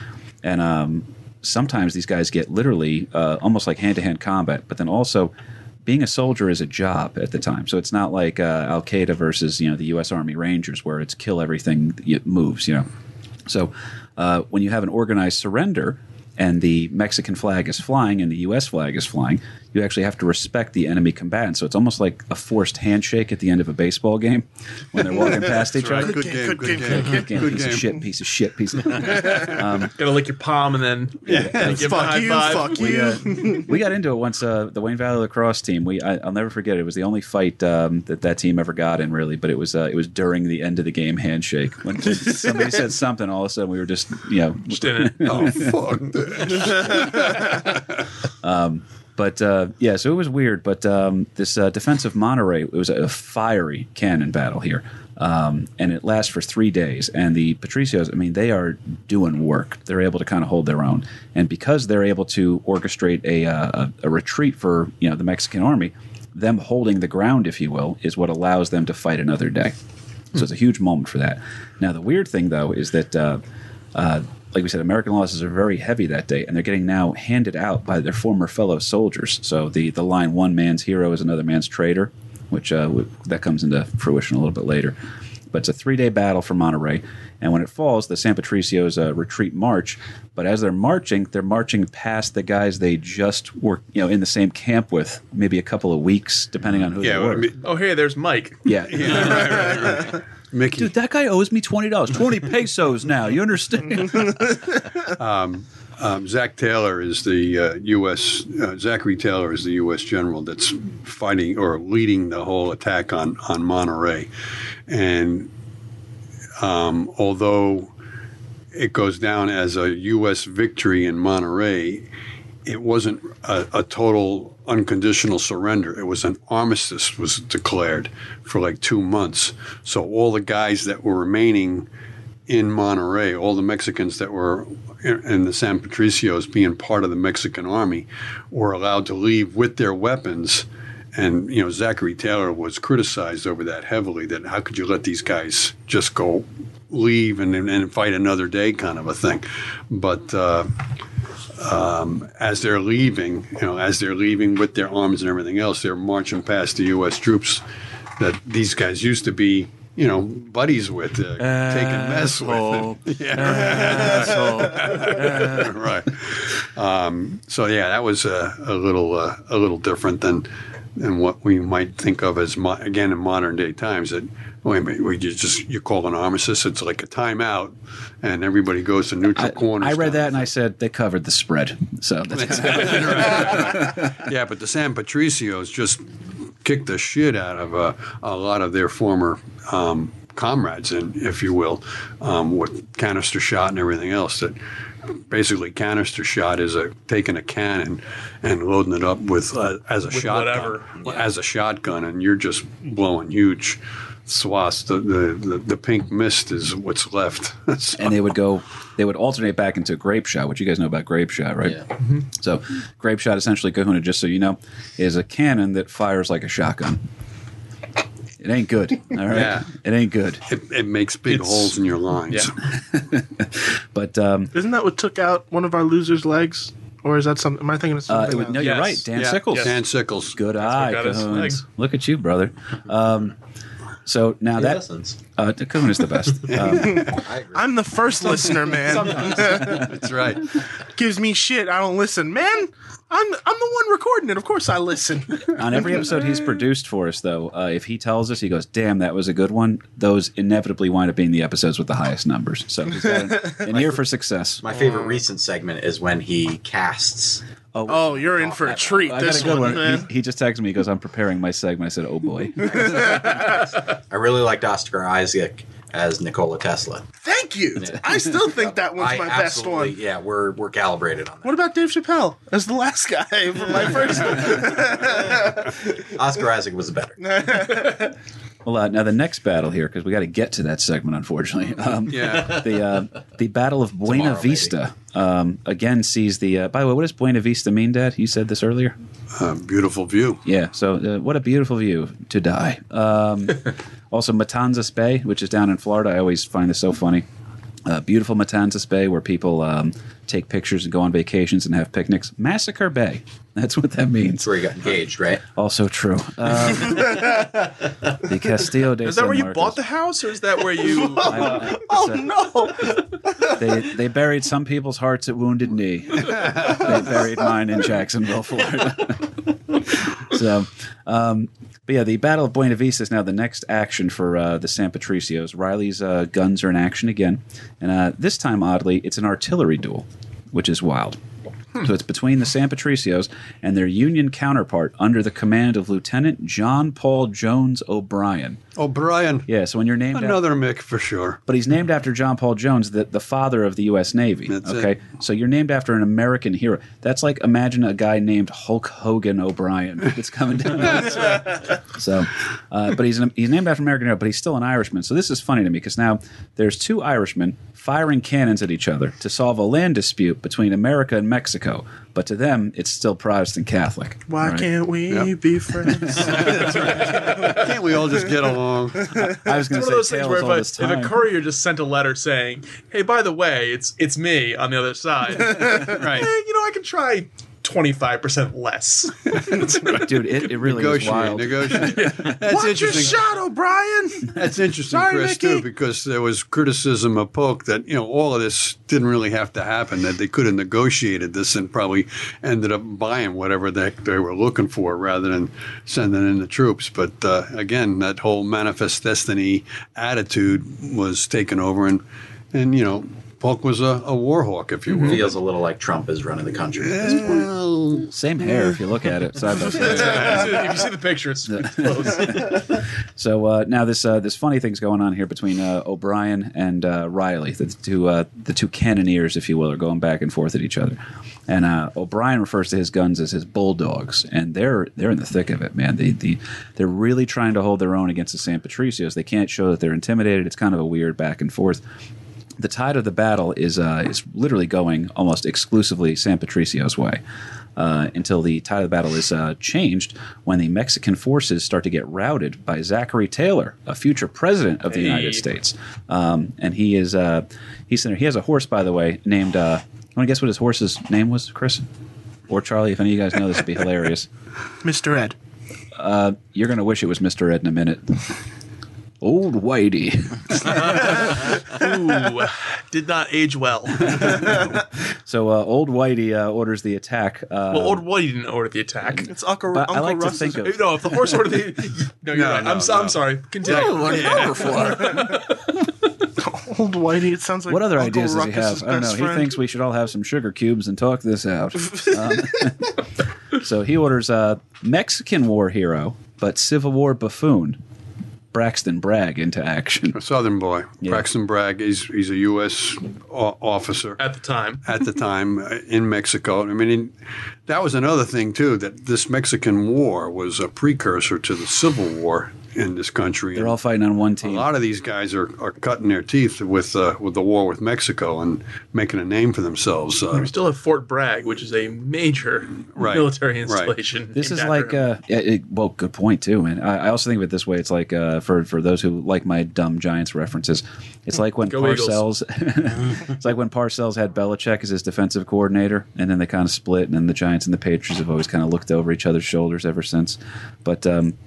and um, sometimes these guys get literally uh, almost like hand to hand combat, but then also. Being a soldier is a job at the time, so it's not like uh, Al Qaeda versus you know the U.S. Army Rangers, where it's kill everything that moves. You know, so uh, when you have an organized surrender and the Mexican flag is flying and the U.S. flag is flying, you actually have to respect the enemy combatant. So it's almost like a forced handshake at the end of a baseball game when they're walking past each other. Good game, Good good game, game. good Game, Good piece of shit, piece of shit, piece of. Gotta lick your palm and then and give 'em a Fuck high you, five. fuck we, you. uh, we got into it once. Uh, the Wayne Valley lacrosse team. We I, I'll never forget. It. it was the only fight um, that that team ever got in, really. But it was uh, it was during the end of the game handshake when, when somebody said something. All of a sudden, we were just you know. Just in it. Oh fuck this! But uh, yeah, so it was weird. But um, this uh, defensive Monterrey, it was a fiery cannon battle here. Um, and it lasts for three days. And the Patricios, I mean, they are doing work. They're able to kind of hold their own. And because they're able to orchestrate a, uh, a, a retreat for you know the Mexican army, them holding the ground, if you will, is what allows them to fight another day. So it's a huge moment for that. Now, the weird thing, though, is that, uh, uh, like we said, American losses are very heavy that day, and they're getting now handed out by their former fellow soldiers. So the, the line, one man's hero is another man's traitor, which uh, w- that comes into fruition a little bit later. But it's a three day battle for Monterrey. And when it falls, the San Patricios uh, retreat march. But as they're marching, they're marching past the guys they just were, you know, in the same camp with, maybe a couple of weeks, depending on who Yeah, they were. I mean, Oh, hey, there's Mike. yeah. Mickey. Dude, that guy owes me twenty dollars, twenty pesos now. You understand? Um, Zach Taylor is the uh, U.S. Uh, Zachary Taylor is the U.S. general that's fighting or leading the whole attack on on Monterrey, and um, although it goes down as a U.S. victory in Monterrey, it wasn't a, a total unconditional surrender. It was an armistice was declared for like two months. So all the guys that were remaining in Monterrey, all the Mexicans that were in the San Patricios being part of the Mexican army were allowed to leave with their weapons. And, you know, Zachary Taylor was criticized over that heavily that how could you let these guys just go leave and, and fight another day kind of a thing. But uh, um, as they're leaving, you know, as they're leaving with their arms and everything else, they're marching past the U.S. troops that these guys used to be, you know, buddies with, uh, taking mess with. Yeah. right. Um, so yeah, that was a, a little uh, a little different than than what we might think of as mo- again in modern day times. That wait a minute, we you just you call an armistice, it's like a timeout, and everybody goes to neutral corners. I read that and I said they covered the spread. So that's Yeah, but the San Patricios just kicked the shit out of uh, a lot of their former um, comrades, and if you will, um, with canister shot and everything else. That basically canister shot is a taking a cannon and loading it up with uh, as a shotgun, whatever. as a shotgun, and you're just blowing huge swaths. The the, the, the pink mist is what's left. So- and they would go they would alternate back into grape shot which you guys know about grape shot right Yeah. so grape shot essentially kahuna just so you know is a cannon that fires like a shotgun it ain't good all right Yeah. it ain't good it, it makes big It's- holes in your lines. Yeah. but um Isn't that what took out one of our losers' legs? Or is that something? Am I thinking of uh, something? it would, no else? you're right dan Yeah. sickles Yes. Dan Sickles. good what eye got legs. look at you brother um so now that listens. uh, kahuna's the best um, I'm the first listener, man. That's right. Gives me shit. I don't listen, man. I'm I'm the one recording it. Of course, I listen. On every episode he's produced for us, though, uh, if he tells us, he goes, "Damn, that was a good one." Those inevitably wind up being the episodes with the highest numbers. So he's got an, an ear for success. My favorite recent segment is when he casts. oh, you're in for a treat. I got This a good one, one. man. He, he just texted me. He goes, "I'm preparing my segment." I said, "Oh boy." I really liked Oscar Isaac as Nikola Tesla. Thank you. I still think that one's I my best one. Yeah, we're we're calibrated on that. What about Dave Chappelle as the last guy for my first? Oscar Isaac was better. Well, uh, now the next battle here, because we got to get to that segment, unfortunately. Um, Yeah. the uh, the Battle of Buena Tomorrow. Vista um, again sees the. Uh, by the way, what does Buena Vista mean, Dad? You said this earlier. Uh, beautiful view. Yeah. So, uh, what a beautiful view to die. Um, also, Matanzas Bay, which is down in Florida. I always find this so funny. Uh, beautiful Matanzas Bay, where people um, take pictures and go on vacations and have picnics. Massacre Bay. That's what that means. That's where he got engaged, right? Also true. Um, the Castillo de Is that San where you Marcos. bought the house, or is that where you? I- oh a- no! They, they buried some people's hearts at Wounded Knee. they buried mine in Jacksonville, Florida. So, um, but yeah, the Battle of Buena Vista is now the next action for uh, the San Patricios. Riley's uh, guns are in action again, and uh, this time, oddly, it's an artillery duel, which is wild. So it's between the San Patricios and their Union counterpart under the command of Lieutenant John Paul Jones O'Brien. O'Brien. Yeah, so when you're named after, Another Mick for sure. but he's named after John Paul Jones, the, the father of the U.S. Navy. That's okay, it. so you're named after an American hero. That's like imagine a guy named Hulk Hogan O'Brien that's coming down. so, uh, but he's an, he's named after an American hero, but he's still an Irishman. So this is funny to me because now there's two Irishmen firing cannons at each other to solve a land dispute between America and Mexico. But to them, it's still Protestant Catholic. Why right? can't we Yep. be friends? Can't we all just get along? I was going It's to one say of those things tales where all if this a, if a courier just sent a letter saying, "Hey, by the way, it's it's me on the other side," Right. Eh, you know, I can try twenty five percent less. Dude, it, it really is negotiate, wild. negotiate. That's Watch your interesting. shot, O'Brien. That's interesting, Sorry, Chris, Mickey. too, because there was criticism of Polk that you know all of this didn't really have to happen. That they could have negotiated this and probably ended up buying whatever they, they were looking for rather than sending in the troops. But uh, again, that whole manifest destiny attitude was taken over, and and you know Polk was a, a war hawk, if you will. Feels a little like Trump is running the country at this point. Well, Same hair if you look at it side by side. if you see the picture, it's it's close. So uh, now this uh, this funny thing's going on here between uh, O'Brien and uh, Riley, the two uh, the two cannoneers, if you will, are going back and forth at each other. And uh, O'Brien refers to his guns as his bulldogs, and they're they're in the thick of it, man. They, the they're really trying to hold their own against the San Patricios. They can't show that they're intimidated. It's kind of a weird back and forth. The tide of the battle is uh, is literally going almost exclusively San Patricio's way. Uh, until the tide of the battle is uh, changed when the Mexican forces start to get routed by Zachary Taylor, a future president of the Hey. United States. Um, and he is uh, he's he has a horse, by the way, named. Uh, want to guess what his horse's name was, Chris? Or Charlie? If any of you guys know, this would be hilarious. Mr. Ed. You're gonna wish it was Mister Ed in a minute. Old Whitey. Ooh, did not age well. So uh, old Whitey uh, orders the attack. Uh, Well, old Whitey didn't order the attack. It's Uncle, But I Uncle like to think of- No, if the horse ordered the no, you're No, right. no, I'm, no. I'm sorry. Continue. Old Whitey. It sounds like what other Uncle ideas does he Ruckus's have? I don't know. best He thinks we should all have some sugar cubes and talk this out. Um, so he orders a Mexican war hero, but Civil War buffoon, Braxton Bragg, into action. a Southern boy, Yeah. Braxton Bragg. He's he's a U.S. o- officer. At the time, at the time uh, in Mexico. I mean, in, that was another thing too. That this Mexican War was a precursor to the Civil War in this country. They're all fighting on one team. a lot of these guys are, are cutting their teeth with uh, with the war with Mexico and making a name for themselves. Uh, we still have Fort Bragg, which is a major Right, military right. installation. This is named like, him. uh, yeah, it, well, good point too, man. I, I also think of it this way: it's like uh, for for those who like my dumb Giants references, it's like when Go Parcells, it's like when Parcells had Belichick as his defensive coordinator, and then they kind of split, and then the Giants and the Patriots have always kind of looked over each other's shoulders ever since. But um,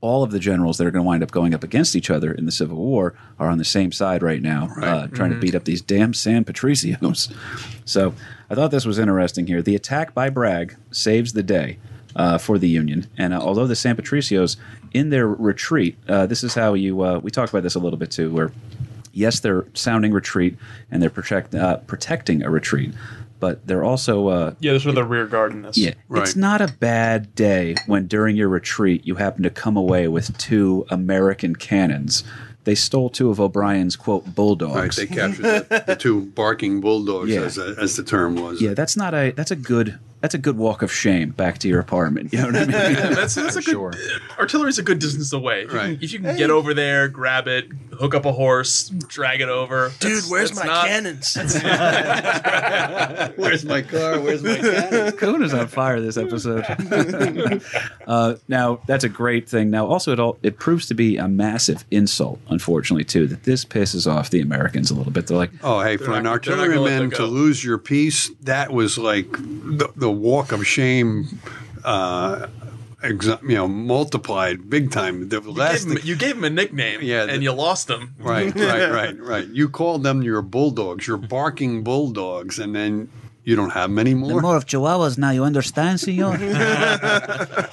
all of the generals that are going to wind up going up against each other in the Civil War are on the same side right now, uh, trying to beat up these damn San Patricios. so I thought this was interesting here. The attack by Bragg saves the day uh, for the Union, and uh, although the San Patricios in their retreat, uh, this is how you uh, we talked about this a little bit too, where yes, they're sounding retreat and they're protect, uh, protecting a retreat, but they're also uh, yeah, this was the rear guard in this. yeah, Right. it's not a bad day when during your retreat you happen to come away with two American cannons. They stole two of O'Brien's quote right, bulldogs. they captured the, the two barking bulldogs, Yeah. as, as the term was. yeah, that's not a that's a good that's a good walk of shame back to your apartment. You know what I mean? that's, that's a good. sure. Artillery's a good distance away. If you can, if you can get over there, grab it, hook up a horse, drag it over. Dude, that's- where's that's my not- cannons? Where's my car? Where's my cannon? Kuna's on fire this episode. uh, now that's a great thing. Now also it all it proves to be a massive insult, unfortunately too, that this pisses off the Americans a little bit. They're like, Oh, hey, for an they're not gonna artilleryman to lose your piece, that was like the, the walk of shame. Uh, exa- you know, multiplied big time. The You last gave, him, thing- you gave him a nickname, Yeah, and the- you lost him. Right, right, right, right. You called them your bulldogs, your barking bulldogs, and then you don't have many more. More of Chihuahuas now. You understand, senor?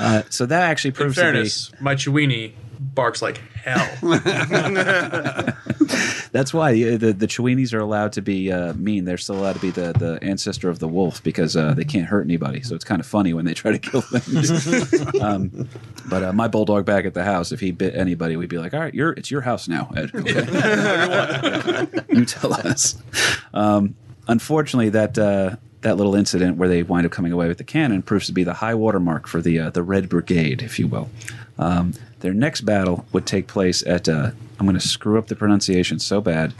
Uh, so that actually In proves fairness, my Chiweenie barks like hell. that's why the the, the Chiweenies are allowed to be uh, mean. They're still allowed to be the, the ancestor of the wolf because uh, they can't hurt anybody. So it's kind of funny when they try to kill things. um, but uh, my bulldog back at the house, if he bit anybody, we'd be like, "All right, you're it's your house now, Ed. Okay? you tell us." Um, unfortunately, that. Uh, that little incident where they wind up coming away with the cannon proves to be the high watermark for the uh, the Red Brigade, if you will. Um, their next battle would take place at uh, I'm going to screw up the pronunciation so bad,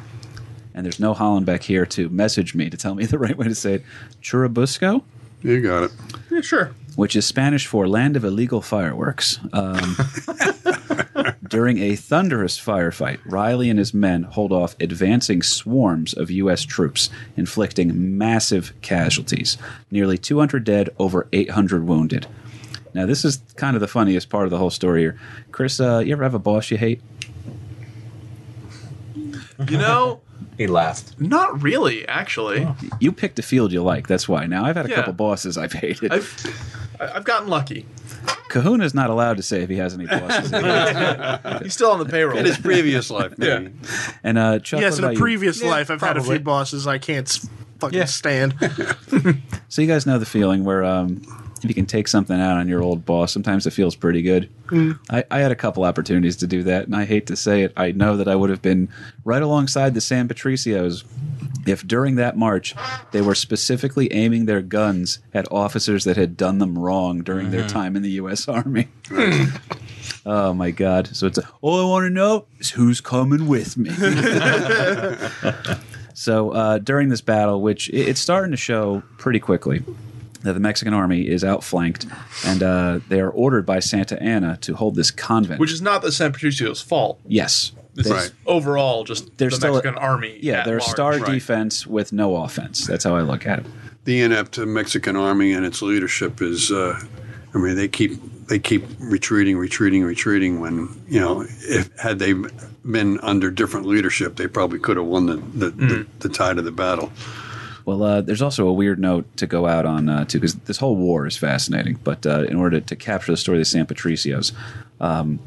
and there's no Hollenbeck here to message me to tell me the right way to say it. Churubusco, You got it. yeah, sure. which is Spanish for land of illegal fireworks. Um, during a thunderous firefight, Riley and his men hold off advancing swarms of U.S. troops, inflicting massive casualties nearly 200 dead, over 800 wounded. Now, this is kind of the funniest part of the whole story here. Chris, uh, you ever have a boss you hate? You know, He laughed. not really, actually. You picked a field you like. That's why. Now, I've had a Yeah. couple bosses I've hated. I've I- I've gotten lucky. Kahuna's not allowed to say if he has any bosses. He's still on the payroll. In his previous life, maybe. and uh, Chuck, yes, what in a about you? previous Yeah, life, I've had a probably. few bosses I can't s- fucking Yeah. stand. So you guys know the feeling where um, if you can take something out on your old boss, sometimes it feels pretty good. Mm. I, I had a couple opportunities to do that, and I hate to say it, I know that I would have been right alongside the San Patricios if during that march they were specifically aiming their guns at officers that had done them wrong during their mm-hmm. time in the U.S. Army. Hmm. oh my God! So it's a, all I want to know is who's coming with me. So uh, during this battle, which it- it's starting to show pretty quickly, that the Mexican army is outflanked, and uh, they are ordered by Santa Anna to hold this convent. which is not the San Patricio's fault. yes, This They- is overall just They're the still a- Mexican army. yeah, at they're a large. star Right. defense with no offense. That's how I look at it. The inept Mexican army and its leadership is. Uh, I mean, they keep they keep retreating, retreating, retreating. When you know, if had they been under different leadership, they probably could have won the the, the, the tide of the battle. Well, uh, there's also a weird note to go out on uh, too, because this whole war is fascinating. But uh, in order to, to capture the story of the San Patricios, um,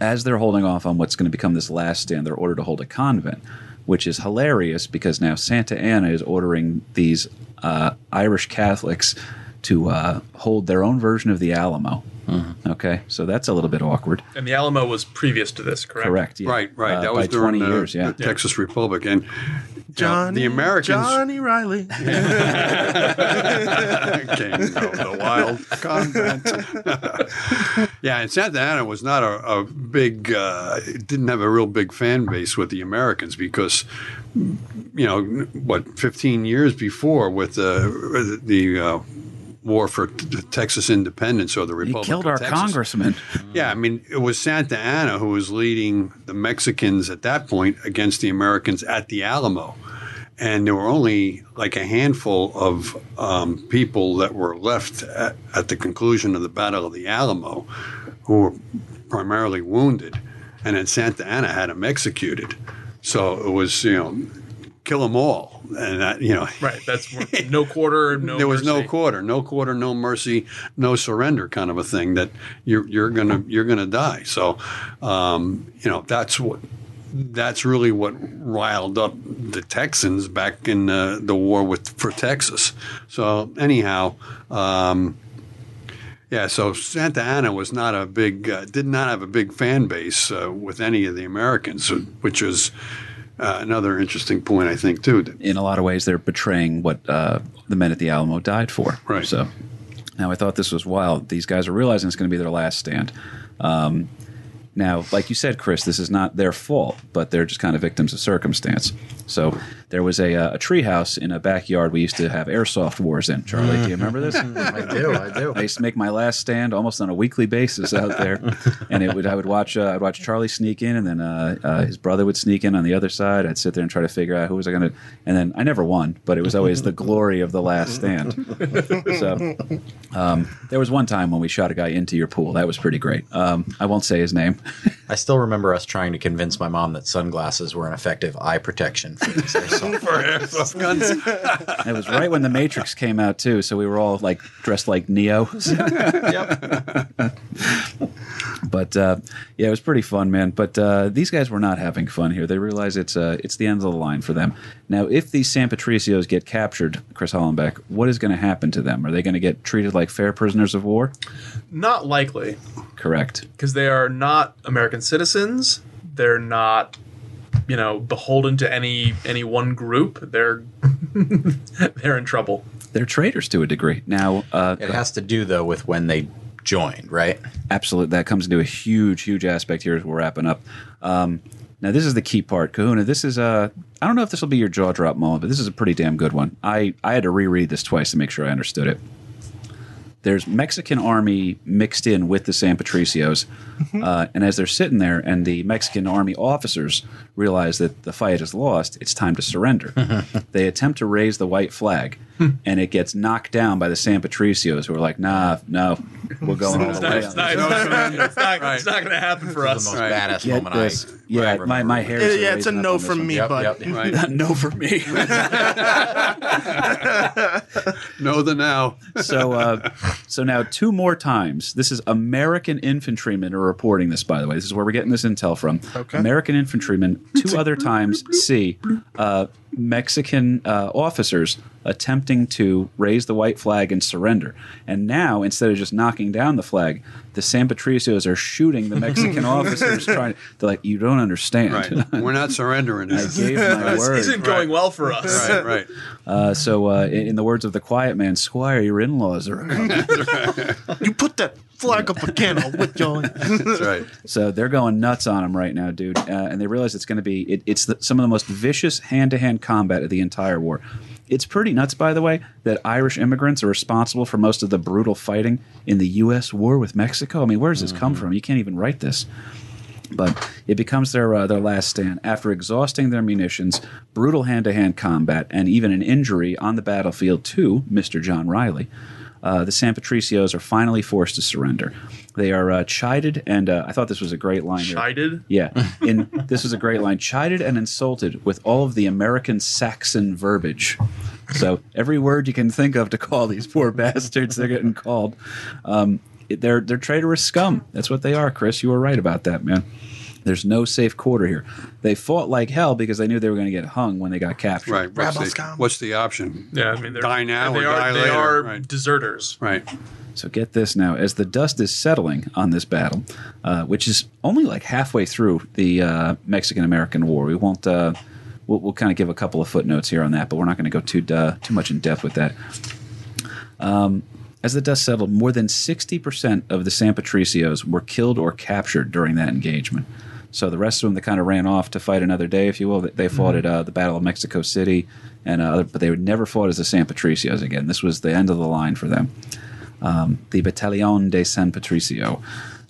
as they're holding off on what's going to become this last stand, they're ordered to hold a convent, which is hilarious because now Santa Anna is ordering these uh, Irish Catholics to uh, hold their own version of the Alamo. Okay, so that's a little bit awkward. And the Alamo was previous to this, correct? Correct. yeah. Right, right. Uh, that was by during 20 the, years. Yeah. the Texas Republic, and Johnny, the Americans Johnny Riley. came from the wild convent. yeah, and Santa Anna was not a, a big, uh, didn't have a real big fan base with the Americans because, you know, what, 15 years before with the, the uh, war for t- Texas independence or the He Republic killed of our Texas. congressman. Yeah, I mean, it was Santa Anna who was leading the Mexicans at that point against the Americans at the Alamo. And there were only like a handful of um, people that were left at, at the conclusion of the Battle of the Alamo who were primarily wounded. And then Santa Anna had them executed. So it was, you know, kill them all. And, that, you know, Right. That's no quarter, no. there was no quarter, no quarter, no mercy, no surrender kind of a thing that you're you're gonna you're gonna die. So, um, you know that's what that's really what riled up the Texans back in uh, the war with for Texas. So anyhow. Um, yeah, so Santa Anna was not a big, uh, did not have a big fan base uh, with any of the Americans, which was uh, another interesting point, I think, too. in a lot of ways, they're betraying what uh, the men at the Alamo died for. Right. So now I thought this was wild. These guys are realizing it's going to be their last stand. Um, now, like you said, Chris, this is not their fault, but they're just kind of victims of circumstance. So there was a, uh, a treehouse in a backyard we used to have airsoft wars in. Charlie, do you remember this? I do. I do. I used to make my last stand almost on a weekly basis out there, and it would I would watch uh, I'd watch Charlie sneak in, and then uh, uh, his brother would sneak in on the other side. I'd sit there and try to figure out who was I going to, and then I never won, but it was always the glory of the last stand. So um, there was one time when we shot a guy into your pool. That was pretty great. Um, I won't say his name, I still remember us trying to convince my mom that sunglasses were an effective eye protection for these For airsoft guns. It was right when the Matrix came out too, so we were all like dressed like Neo. Yep. But uh, yeah, it was pretty fun, man. But uh, these guys were not having fun here. They realize it's uh, it's the end of the line for them. Now, if these San Patricios get captured, Chris Hollenbeck, what is going to happen to them? Are they going to get treated like fair prisoners of war? Not likely, Correct. because they are not American citizens. They're not, you know, beholden to any any one group. They're they're in trouble. They're traitors to a degree. Now, uh, It has to do though with when they joined, right? absolutely, that comes into a huge, huge aspect here as we're wrapping up. Um, now, this is the key part, Kahuna. This is uh, I don't know if this will be your jaw drop moment, but this is a pretty damn good one. I I had to reread this twice to make sure I understood it. There's Mexican army mixed in with the San Patricios, uh, and as they're sitting there, and the Mexican army officers realize that the fight is lost, it's time to surrender. they attempt to raise the white flag, and it gets knocked down by the San Patricios, who are like, "Nah, no, we're going all It's the not, way." it's on not, this." it's not, it's not going to happen for The us. most Right. badass Get moment this. I Yeah, I my my hair. Yeah, yeah, it's a no from me, Yep, but yep. Right. no for me. know the now. so uh, so now two more times. This is American infantrymen are reporting this. By the way, this is where we're getting this intel from. Okay. American infantrymen two other times see uh, Mexican uh, officers attempting to raise the white flag and surrender. And now instead of just knocking down the flag, the San Patricios are shooting the Mexican officers. Trying. They're like, you don't understand. Right. We're not surrendering. I gave my This word. isn't going well for us. right, right. Uh, so, uh, in, in the words of the quiet man, Squire, your in-laws are coming. you put that flag up again. I'll whip you. That's right. So they're going nuts on him right now, dude. Uh, and they realize it's going to be it, it's the, some of the most vicious hand-to-hand combat of the entire war. It's pretty nuts, by the way, that Irish immigrants are responsible for most of the brutal fighting in the U.S. war with Mexico. I mean, where does this come from? You can't even write this. But it becomes their uh, their last stand after exhausting their munitions, brutal hand-to-hand combat, and even an injury on the battlefield to Mister John Riley. Uh, the San Patricios are finally forced to surrender. They are uh, chided, and uh, I thought this was a great line. here. Chided? Yeah, in this was a great line. Chided and insulted with all of the American Saxon verbiage. So every word you can think of to call these poor bastards, they're getting called. Um, they're they're traitorous scum. That's what they are, Chris. You were right about that, man. There's no safe quarter here. They fought like hell because they knew they were going to get hung when they got captured. Right. What's Rebel the, scum. what's the option? Yeah, I mean, they're, Die now they or are, die They are right. deserters. Right. So get this now, as the dust is settling on this battle, uh, which is only like halfway through the uh, Mexican American War. We won't. Uh, we'll, we'll kind of give a couple of footnotes here on that, but we're not going to go too uh, too much in depth with that. Um, as the dust settled, more than sixty percent of the San Patricios were killed or captured during that engagement. So the rest of them, they kind of ran off to fight another day, if you will. They- fought at uh, the Battle of Mexico City, and uh, but they would never fought as the San Patricios again. This was the end of the line for them um, the Battalion de San Patricio.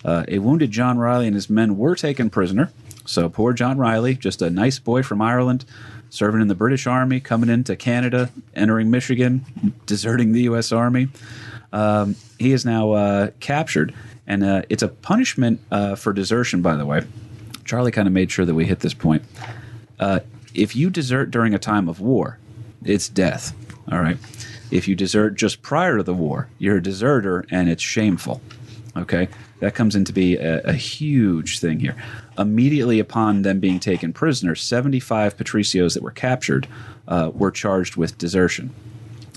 Uh, a wounded John Riley and his men were taken prisoner. So poor John Riley, just a nice boy from Ireland, serving in the British Army, coming into Canada, entering Michigan, deserting the U.S. Army. Um, he is now uh, captured, and uh, it's a punishment uh, for desertion. By the way, Charlie kind of made sure that we hit this point. Uh, if you desert during a time of war, it's death. All right. If you desert just prior to the war, you're a deserter and it's shameful. Okay. That comes into be a, a huge thing here. Immediately upon them being taken prisoner, 75 Patricios that were captured uh, were charged with desertion.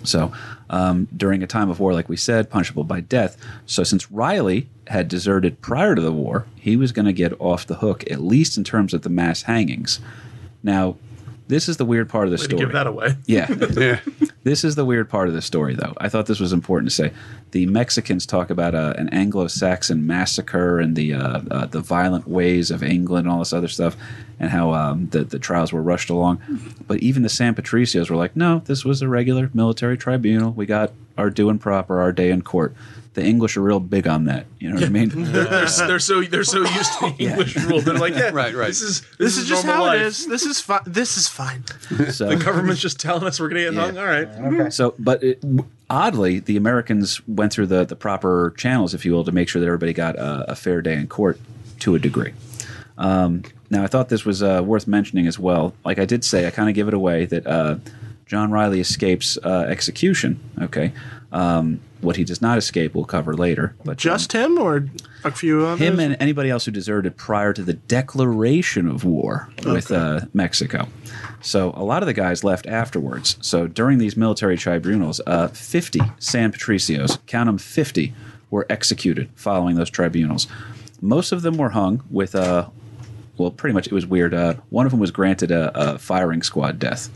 So, um, during a time of war, like we said, punishable by death. So, since Riley had deserted prior to the war, he was going to get off the hook, at least in terms of the mass hangings. Now, this is the weird part of the Way to story. give that away. Yeah. Yeah. This is the weird part of the story, though. I thought this was important to say. The Mexicans talk about uh, an Anglo-Saxon massacre and the uh, uh, the violent ways of England and all this other stuff, and how um, the the trials were rushed along. But even the San Patricios were like, "No, this was a regular military tribunal. We got our due and proper, our day in court." The English are real big on that. You know what I mean? They're, they're, they're so they're so used to the English rule. They're like, yeah, Right, right. This is This is just how life. it is. This is fine. This is fine. So The government's just telling us we're gonna get hung. All right. So, but it, oddly, the Americans went through the, the proper channels, if you will, to make sure that everybody got a, a fair day in court. to a degree. Um, now, I thought this was uh, worth mentioning as well. Like I did say, I kind of give it away that uh, John Riley escapes uh, execution. Okay, um, what he does not escape, we'll cover later. But um, Just him or a few others? him and anybody else who deserted prior to the declaration of war with uh, Mexico. So a lot of the guys left afterwards. So during these military tribunals, uh, 50 San Patricios, count them 50, were executed following those tribunals. Most of them were hung with, uh, well, pretty much it was weird. Uh, one of them was granted a, a firing squad death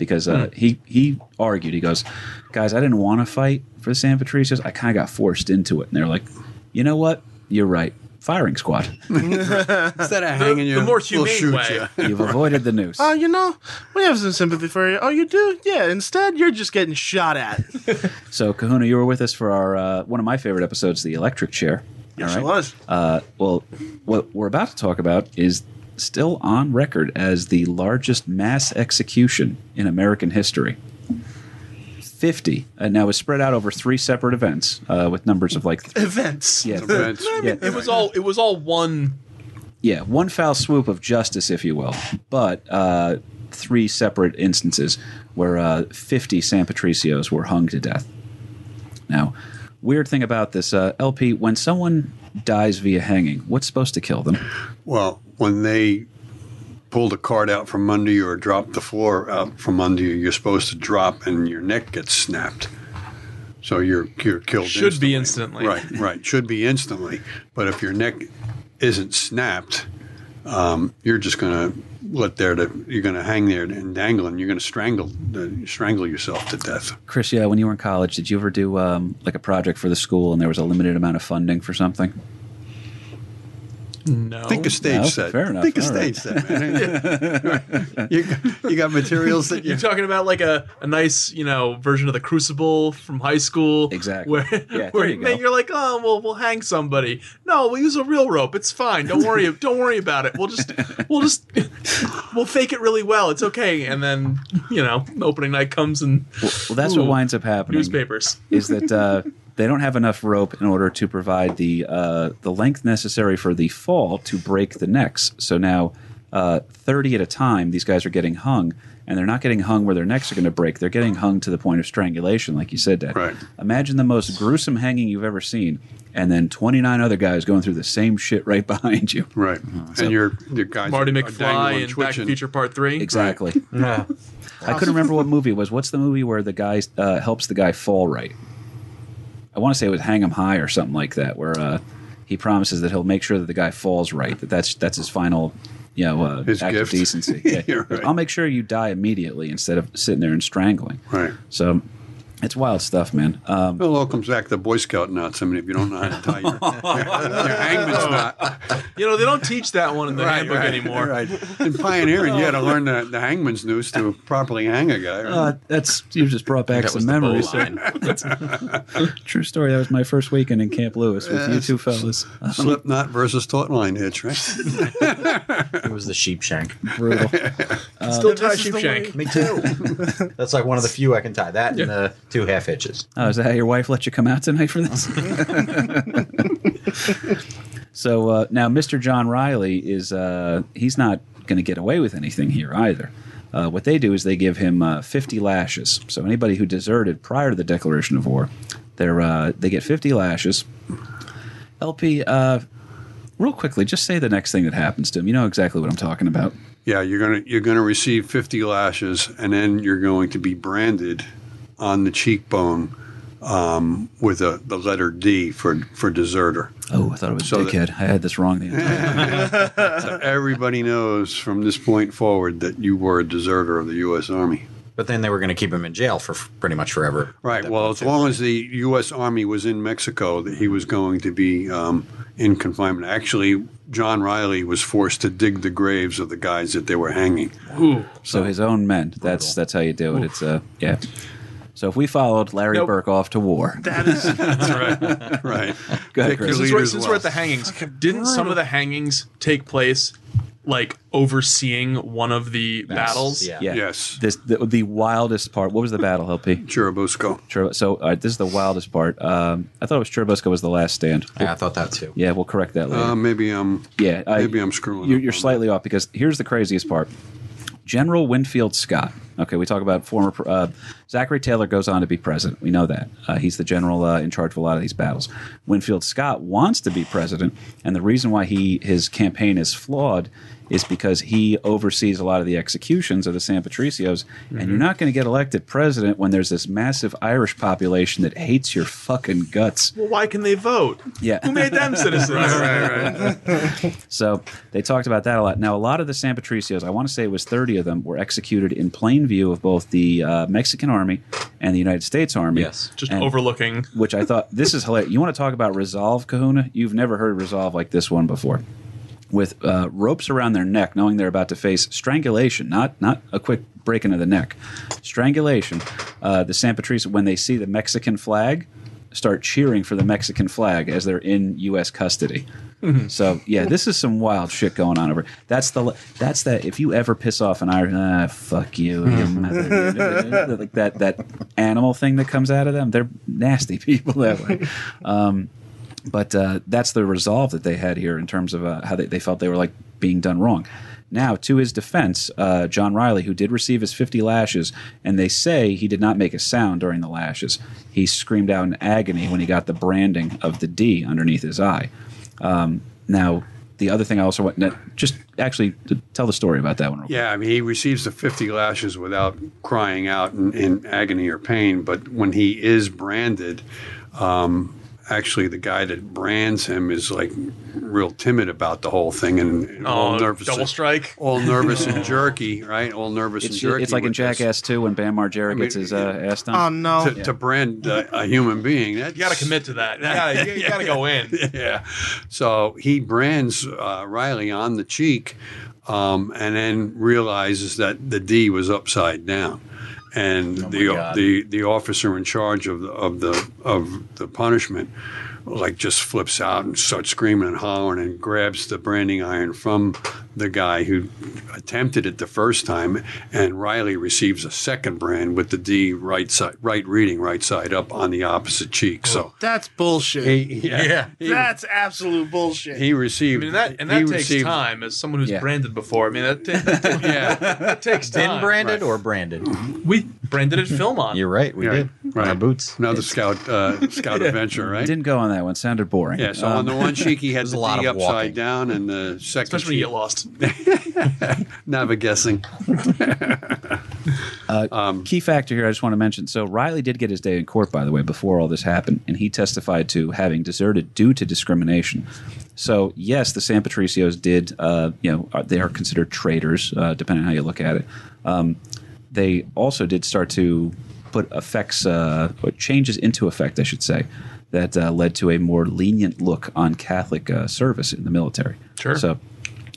because uh, he he argued. He goes, guys, I didn't want to fight for the San Patricios. I kind of got forced into it, and they're like, you know what? You're right. Firing squad. Instead of hanging you, the more we'll humane shoot way. you. You've avoided the noose. Oh, you know, we have some sympathy for you. Oh, you do? Yeah. Instead, you're just getting shot at. So, Kahuna, you were with us for our uh, one of my favorite episodes, the electric chair. Yes, All it was. Uh, well, what we're about to talk about is still on record as the largest mass execution in American history. 50. And now it was spread out over three separate events uh, with numbers of like, Events. yeah, Events. yeah, It was all it was all one yeah, one foul swoop of justice, if you will, but uh, three separate instances where uh, 50 San Patricios were hung to death. Now, weird thing about this, uh, LP, when someone dies via hanging, what's supposed to kill them? Well, when they pull the card out from under you or drop the floor out from under you, you're supposed to drop and your neck gets snapped. So you're you're killed. Should be instantly. instantly. Right, right. Should be instantly. But if your neck isn't snapped, um, you're just going to let there to you're going to hang there and dangle, and you're going to strangle uh, strangle yourself to death. Chris, yeah, when you were in college, did you ever do um, like a project for the school and there was a limited amount of funding for something? No. Think a stage no, set. fair enough. Think a All right. stage set, man. you, you got materials that you You're talking about like a, a nice, you know, version of the Crucible from high school. Exactly. Where, Yeah, where you you're like, oh, well, we'll hang somebody. No, we'll use a real rope. It's fine. Don't worry. don't worry about it. We'll just, we'll just, we'll fake it really well. It's okay. And then, you know, opening night comes and Well, that's Ooh, what winds up happening. newspapers. is that uh, they don't have enough rope in order to provide the uh, the length necessary for the fall to break the necks. So now, uh, thirty at a time, these guys are getting hung, and they're not getting hung where their necks are going to break. They're getting hung to the point of strangulation, like you said, Dad. Right. Imagine the most gruesome hanging you've ever seen, and then twenty nine other guys going through the same shit right behind you. right, and your your guys Marty are McFly dangling, and Back to twitching. the Future Part 3. Exactly. Yeah. I couldn't remember what movie it was. What's the movie where the guy uh, helps the guy fall right? I want to say it was Hang 'em High or something like that, where uh, he promises that he'll make sure that the guy falls right. That that's that's his final, you know, uh, His act gift. of decency. Yeah. Right. I'll make sure you die immediately instead of sitting there and strangling. Right. So, it's wild stuff, man. Um, Well, it all comes back to Boy Scout knots. I mean, if you don't know how to tie your, your, your hangman's knot, You know, they don't teach that one in the handbook anymore. Right. In pioneering, you had to learn the, the hangman's noose to properly hang a guy. Right? uh, that's you just brought back That some was the bow memories. True story. That was my first weekend in Camp Lewis with you two fellas. Uh, Slip knot versus taut line hitch, right? It was the sheep shank. brutal. Still tie this is the sheepshank. Me too. That's like one of the few I can tie. That and the two half hitches. Oh, is that how your wife let you come out tonight for this? so uh, now, Mr. John Riley is uh, he's not going to get away with anything here either. Uh, what they do is they give him uh, 50 lashes. So anybody who deserted prior to the declaration of war, they're uh, they get 50 lashes. LP, uh, real quickly, just say the next thing that happens to him. You know exactly what I'm talking about. Yeah, you're gonna you're gonna receive 50 lashes, and then you're going to be branded on the cheekbone um, with a, the letter D for for deserter. Oh, I thought it was So that- I had this wrong the entire time. So everybody knows from this point forward that you were a deserter of the U.S. Army. But then they were going to keep him in jail for pretty much forever. Right. Well, as long as the U.S. Army was in Mexico, that he was going to be um, in confinement. Actually, John Riley was forced to dig the graves of the guys that they were hanging. Ooh. So his own men. That's that's how you do it. It's uh yeah. So if we followed Larry Nope. Burke off to war, That is That's right. Right. Go ahead, Chris. Since, we're, since we're at the hangings, didn't some of the hangings take place like overseeing one of the battles. yeah. Yeah. Yes. This the, the wildest part. What was the battle, LP? Churubusco. Churub- So uh, this is the wildest part. Um, I thought it was Churubusco was the last stand. Yeah, I thought that too. Yeah, we'll correct that later. Uh, maybe I'm. yeah, I- maybe I'm screwing You're, up you're on slightly off because here's the craziest part. General Winfield Scott. Okay, we talk about former uh, Zachary Taylor goes on to be president. We know that uh, he's the general uh, in charge of a lot of these battles. Winfield Scott wants to be president, and the reason why he his campaign is flawed is because he oversees a lot of the executions of the San Patricios, and you're not going to get elected president when there's this massive Irish population that hates your fucking guts. Well, why can they vote? Yeah. Who made them citizens? So they talked about that a lot. Now, a lot of the San Patricios, I want to say it was 30 of them, were executed in plain view of both the uh, Mexican army and the United States army. Yes. Just And- overlooking. Which I thought, this is hilarious. You want to talk about resolve, Kahuna? You've never heard resolve like this one before. With uh, ropes around their neck, knowing they're about to face strangulation, not not a quick break into the neck, strangulation. Uh, the San Patricio, when they see the Mexican flag, start cheering for the Mexican flag as they're in U.S. custody. So yeah, this is some wild shit going on over. That's the that's that. If you ever piss off an Irish, ah, fuck you, you like that that animal thing that comes out of them. They're nasty people that way. Um, but uh, that's the resolve that they had here in terms of uh, how they, they felt they were like being done wrong. Now, to his defense, uh, John Riley, who did receive his 50 lashes, and they say he did not make a sound during the lashes. He screamed out in agony when he got the branding of the D underneath his eye. Um, now, the other thing I also want now, just actually to tell the story about that one. Yeah, I mean, he receives the 50 lashes without crying out in, in agony or pain. But when he is branded, um, actually, the guy that brands him is like real timid about the whole thing and, and all Oh, nervous. double strike. All nervous and jerky, right? All nervous and It's, jerky. it's like in with this. Jackass 2 when Bam Margera gets his uh, ass done. Oh no! To, to brand uh, a human being, that's, You got to commit to that. You got to you gotta go in. yeah. So he brands uh, Riley on the cheek, um, and then realizes that the D was upside down, and oh the God. the the officer in charge of the of the of the punishment. Like just flips out and starts screaming and hollering and grabs the branding iron from the guy who attempted it the first time, and Riley receives a second brand with the D right side, right reading, right side up on the opposite cheek. So oh, That's bullshit. he, yeah, he- That's absolute bullshit. he received. I mean, that, and that takes received- time as someone who's Yeah. branded before. I mean, that, ta- that, ta- Yeah, that takes time. Been branded right. or branded? We branded it film on. You're right. We Yeah, did. right. On our boots. Another scout uh, scout adventure, right? Didn't go on that one. Sounded boring. yeah. So Um, on the one cheek he had the a lot D of upside walking. down, and the second Especially when you cheek get lost. never guessing. key factor here I just want to mention. So Riley did get his day in court, by the way, before all this happened, and he testified to having deserted due to discrimination. So yes, the San Patricios did. Uh, you know, are, they are considered traitors, uh, depending on how you look at it. Um, they also did start to put effects, uh, or changes into effect, I should say, that uh, led to a more lenient look on Catholic uh, service in the military. Sure. So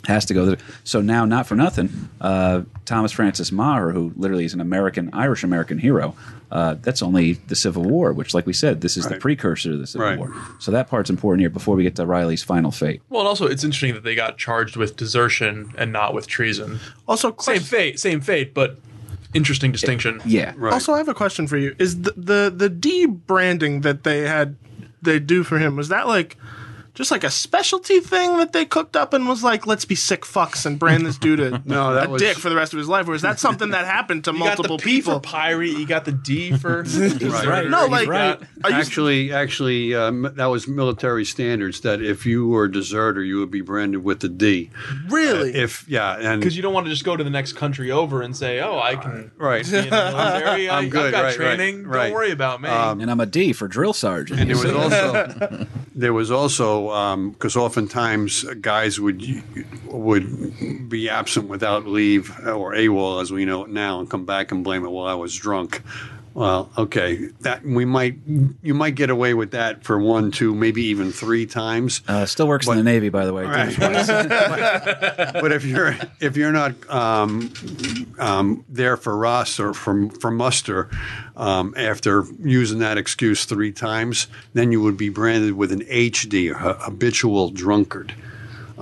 has to go there. So now, not for nothing, uh, Thomas Francis Meagher, who literally is an American, Irish American hero, uh, that's only the Civil War, which, like we said, this is the precursor to the Civil Right. War. So that part's important here before we get to Riley's final fate. Well, and also it's interesting that they got charged with desertion and not with treason. also, Same fate, same fate, but interesting distinction. Yeah. Right. also, I have a question for you. Is the the the debranding that they had they do for him was that like just like a specialty thing that they cooked up and was like, let's be sick fucks and brand this dude a, No, that a was- dick for the rest of his life, or is that something that happened to You multiple got the P people? for pirate. You got the D for deserter. Right. No, like- got- Are you- Actually, actually, um, that was military standards. That if you were a deserter, you would be branded with the D. really? If yeah, and because you don't want to just go to the next country over and say, "Oh, I can right. be in the military. I, I'm I've good, got right, right, training. right. Don't worry about me." And I'm a D for drill sergeant. And there was also there was also Um, because oftentimes guys would would be absent without leave or AWOL as we know it now and come back and blame it. Well, I was drunk. Well, okay, that we might you might get away with that for one, two, maybe even three times. uh, still works in the Navy, by the way. but if you're if you're not um, um, there for Ross or for for muster um, after using that excuse three times, then you would be branded with an HD, a habitual drunkard.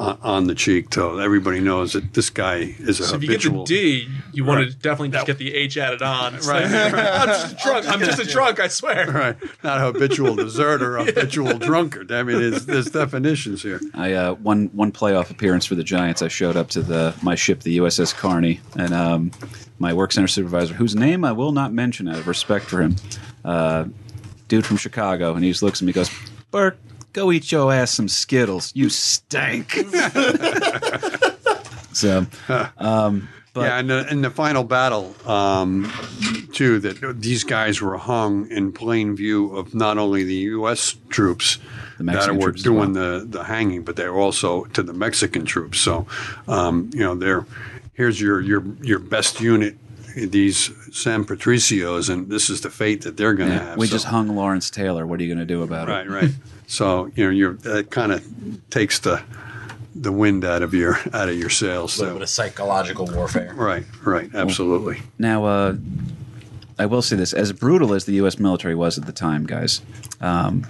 On, on the cheek, so everybody knows that this guy is a So if you get the habitual. D, you want to definitely just get the H added on. Right. I'm just a drunk. I'm just a drunk. I swear. Right, not a habitual deserter, a habitual drunkard. I mean, there's, there's definitions here. I uh, one one playoff appearance for the Giants. I showed up to the my ship, the USS Carney, and um, my work center supervisor, whose name I will not mention out of respect for him, uh, dude from Chicago, and he just looks at me, and goes, "Bert, go eat your ass some Skittles. You stink." so, um, but yeah, and the, in the final battle, um, too, that these guys were hung in plain view of not only the U.S. troops The that were doing the, the hanging, but they were also to the Mexican troops. So, um, you know, they're here's your your your best unit, these San Patricios, and this is the fate that they're going to yeah, have. we So- just hung Lawrence Taylor. What are you going to do about right, it? right. Right. so you know, you're that kind of takes the the wind out of your out of your sails. A little So. bit of psychological warfare. Right, right, absolutely. Now, uh, I will say this: as brutal as the U.S. military was at the time, guys, um,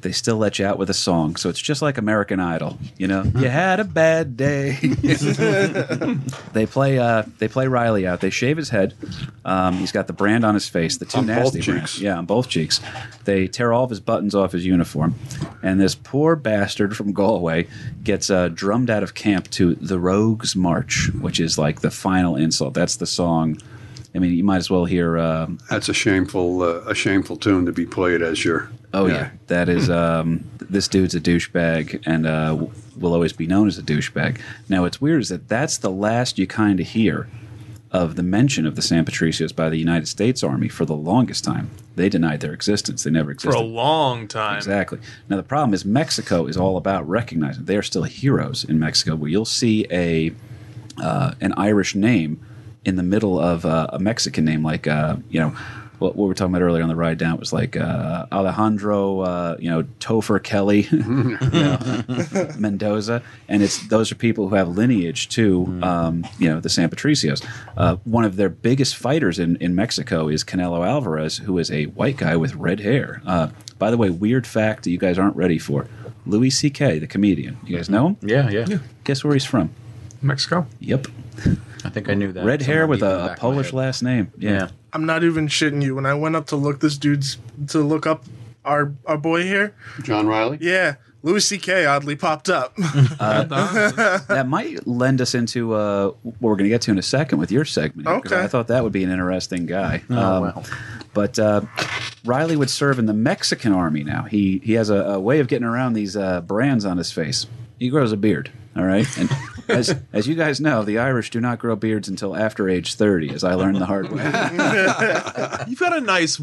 they still let you out with a song. So it's just like American Idol. You know, you had a bad day. they play. Uh, they play Riley out. They shave his head. Um, he's got the brand on his face. The two On both nasty cheeks. brands. Yeah, on both cheeks. They tear all of his buttons off his uniform, and this poor bastard from Galway gets uh, drummed out of camp to "The Rogues March," which is like the final insult. That's the song. I mean, you might as well hear. Um, That's a shameful, uh, a shameful tune to be played as your. oh yeah, that is. Um, this dude's a douchebag, and uh, will always be known as a douchebag. Now, what's weird is that that's the last you kind of hear of the mention of the San Patricios by the United States Army for the longest time. They denied their existence. They never existed. For a long time. Exactly. Now the problem is Mexico is all about recognizing they are still heroes in Mexico. Where you'll see a uh, an Irish name in the middle of uh, a Mexican name, like uh, you know what, what we were talking about earlier on the ride down it was like uh, Alejandro, uh, you know Topher Kelly, know, Mendoza, and it's those are people who have lineage to um, you know the San Patricios. Uh, one of their biggest fighters in, in Mexico is Canelo Alvarez, who is a white guy with red hair. Uh, by the way, weird fact that you guys aren't ready for: Louis C.K., the comedian. You guys know him? Yeah, yeah. Guess where he's from? Mexico. Yep, I think I knew that. red hair with deep in the a, a back of my Polish last name. Yeah. Yeah. I'm not even shitting you. When I went up to look this dude's to look up our our boy here, John Riley. yeah, Louis C.K. oddly popped up. that might lend us into uh, what we're going to get to in a second with your segment. here, 'cause Okay. I thought that would be an interesting guy. Oh, Um, well. But uh, Riley would serve in the Mexican army now. He he has a, a way of getting around these uh, brands on his face. He grows a beard. All right, and as as you guys know, the Irish do not grow beards until after age thirty, as I learned the hard way. You've got a nice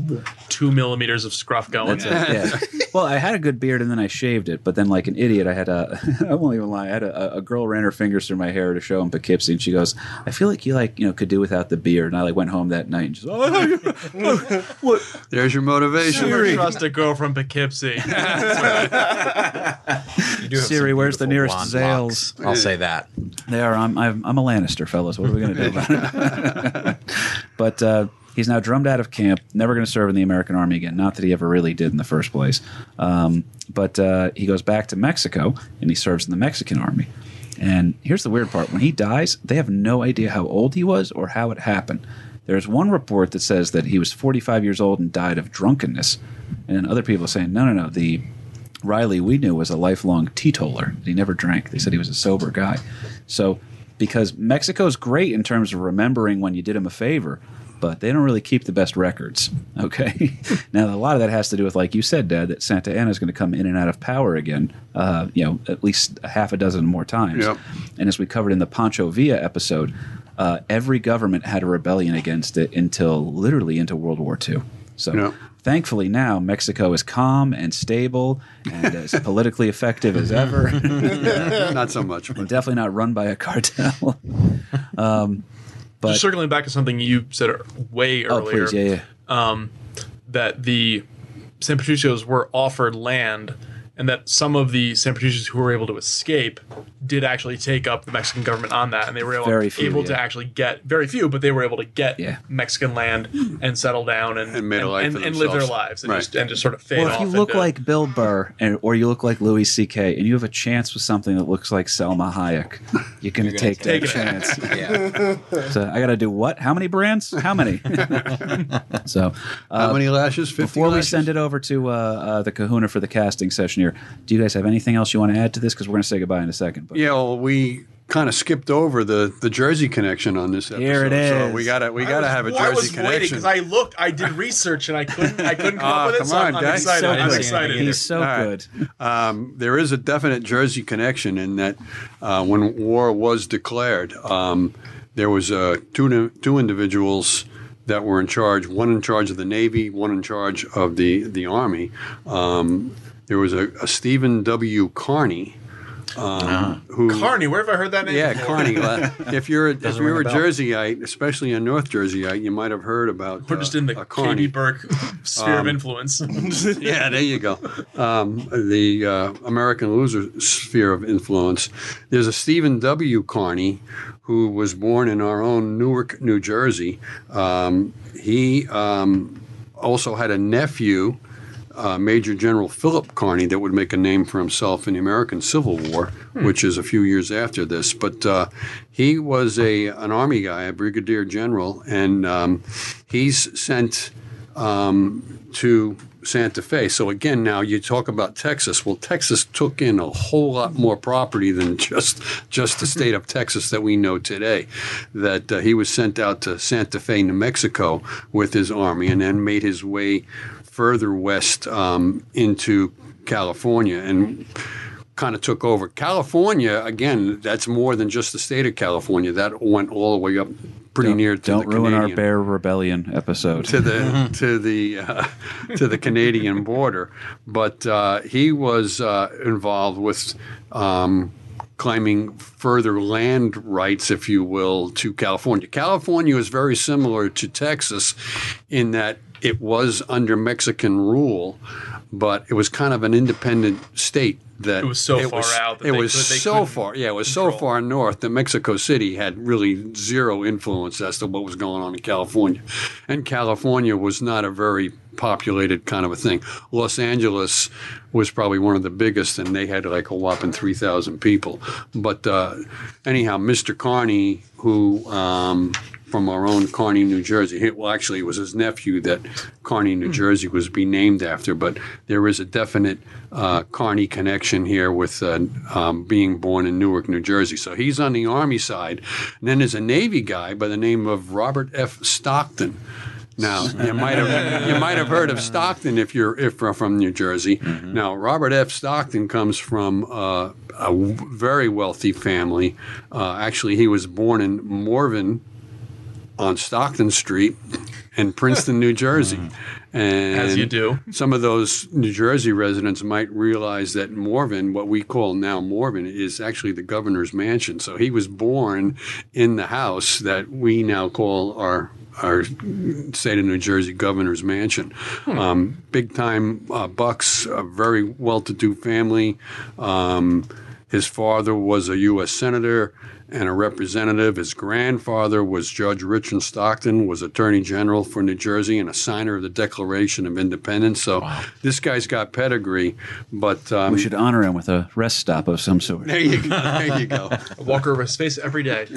two millimeters of scruff going. yeah. Well, I had a good beard and then I shaved it, but then like an idiot, I had a I won't even lie. I had a, a girl ran her fingers through my hair to show him Poughkeepsie, and she goes, "I feel like you like you know could do without the beard." And I like went home that night and just oh, what? There's your motivation. Never trust a girl from Poughkeepsie. You do have Siri, where's the nearest Zales? I'll say that. They are. I'm, I'm I'm a Lannister, fellas. What are we going to do about it? but uh, he's now drummed out of camp. Never going to serve in the American Army again. Not that he ever really did in the first place. Um, but uh, he goes back to Mexico and he serves in the Mexican Army. And here's the weird part: when he dies, they have no idea how old he was or how it happened. There's one report that says that he was 45 years old and died of drunkenness, and other people are saying, no, no, no. The Riley we knew was a lifelong teetotaler. He never drank. They said he was a sober guy. So, because Mexico's great in terms of remembering when you did him a favor, but they don't really keep the best records. Okay. now, a lot of that has to do with, like you said, Dad, that Santa Anna is going to come in and out of power again. Uh, you know, at least a half a dozen more times. Yep. And as we covered in the Pancho Villa episode, uh, every government had a rebellion against it until literally into World War II. So Yep. thankfully now Mexico is calm and stable and as politically effective as ever. Not so much. But Definitely not run by a cartel. um, but Just circling back to something you said er- way oh earlier, please, yeah, yeah. that the San Patricios were offered land and that some of the San Patricians who were able to escape did actually take up the Mexican government on that, and they were able, Very few, able to actually get very few, but they were able to get Yeah. Mexican land and settle down and And made a life and, for and live their lives and Right. just and just sort of fade Well, if off. you look into- like Bill Burr and, or you look like Louis C.K. and you have a chance with something that looks like Salma Hayek, you're going to gonna take that it. chance. Yeah. so I got to do what? How many brands? How many? so How many lashes? 50 before we send it over to uh, uh, the Kahuna for the casting session here, do you guys have anything else you want to add to this? Because we're going to say goodbye in a second. But Yeah, well, we kind of skipped over the, the Jersey connection on this episode. Here it So we gotta we gotta was- have a Jersey well, I was waiting connection. because I looked, I did research and I couldn't, I couldn't come Ah, up with it. come So I'm, on, I'm excited. so I'm good. excited. He's so All right. good. Um, there is a definite Jersey connection in that uh, when war was declared, um, there was uh, two two individuals that were in charge. One in charge of the Navy, one in charge of the the Army. Um, there was a, a Stephen W. Kearny. Um, who Kearny, where have I heard that name? Yeah, before? Kearny. Uh, if you're if Doesn't you're a a. Jerseyite, especially a North Jerseyite, you might have heard about. We're just uh, in the Kearny. Katie Burke sphere Um, of influence. yeah, there you go. Um, the uh, American loser sphere of influence. There's a Stephen W. Kearny who was born in our own Newark, New Jersey. Um, he um, also had a nephew. Uh, Major General Philip Kearny, that would make a name for himself in the American Civil War, which is a few years after this. But uh, he was a an army guy, a brigadier general, and um, he's sent um, to Santa Fe. So again, now you talk about Texas. Well, Texas took in a whole lot more property than just just the state of Texas that we know today. That uh, he was sent out to Santa Fe, New Mexico, with his army, and then made his way further west um, into California and kind of took over. California, again, that's more than just the state of California. That went all the way up pretty Don't, near to don't the ruin our Canadian Bear Rebellion episode. to the to the uh, to the Canadian border, but uh, he was uh, involved with. Um, Claiming further land rights, if you will, to California. California is very similar to Texas in that it was under Mexican rule, but it was kind of an independent state. That It was so far out that it was could- so far, yeah, it was so far north that Mexico City had really zero influence as to what was going on in California. And California was not a very populated kind of a thing. Los Angeles was probably one of the biggest, and they had like a whopping 3,000 people. But uh, anyhow, Mr. Kearny, who. Um, from our own Kearny, New Jersey. Well, actually, it was his nephew that Kearny, New Jersey was be named after. But there is a definite uh, Kearny connection here with uh, um, being born in Newark, New Jersey. So he's on the Army side. And then there's a Navy guy by the name of Robert F. Stockton. Now you might have you might have heard of Stockton if you're if you're from New Jersey. Now Robert F. Stockton comes from uh, a w- very wealthy family. Uh, actually, he was born in Morven on Stockton Street in Princeton, New Jersey. And As you do. Some of those New Jersey residents might realize that Morven, what we call now Morven, is actually the governor's mansion. So he was born in the house that we now call our our state of New Jersey governor's mansion. Um, big time uh, Bucks, a very well to do family. Um, his father was a U.S. senator and a representative. His grandfather was Judge Richard Stockton, was Attorney General for New Jersey and a signer of the Declaration of Independence. So this guy's got pedigree, but um, we should honor him with a rest stop of some sort. there you go. There you go. I walk over his face every day.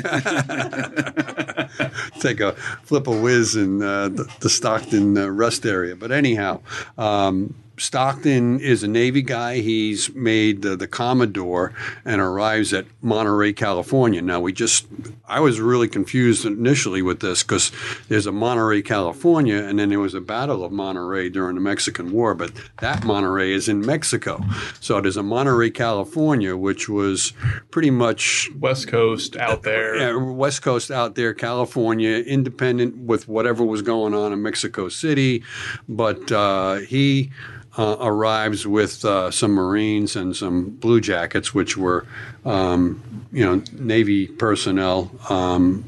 Take a flip a whiz in uh, the, the Stockton uh, rest area. But anyhow, um, Stockton is a Navy guy. He's made uh, the Commodore and arrives at Monterey, California. Now, we just, I was really confused initially with this because there's a Monterey, California, and then there was a Battle of Monterey during the Mexican War, but that Monterey is in Mexico. So there's a Monterey, California, which was pretty much West Coast out there. yeah, West Coast out there, California, independent with whatever was going on in Mexico City. But uh, he uh, arrives with uh, some Marines and some Blue Jackets, which were, um, you know, Navy personnel. Um,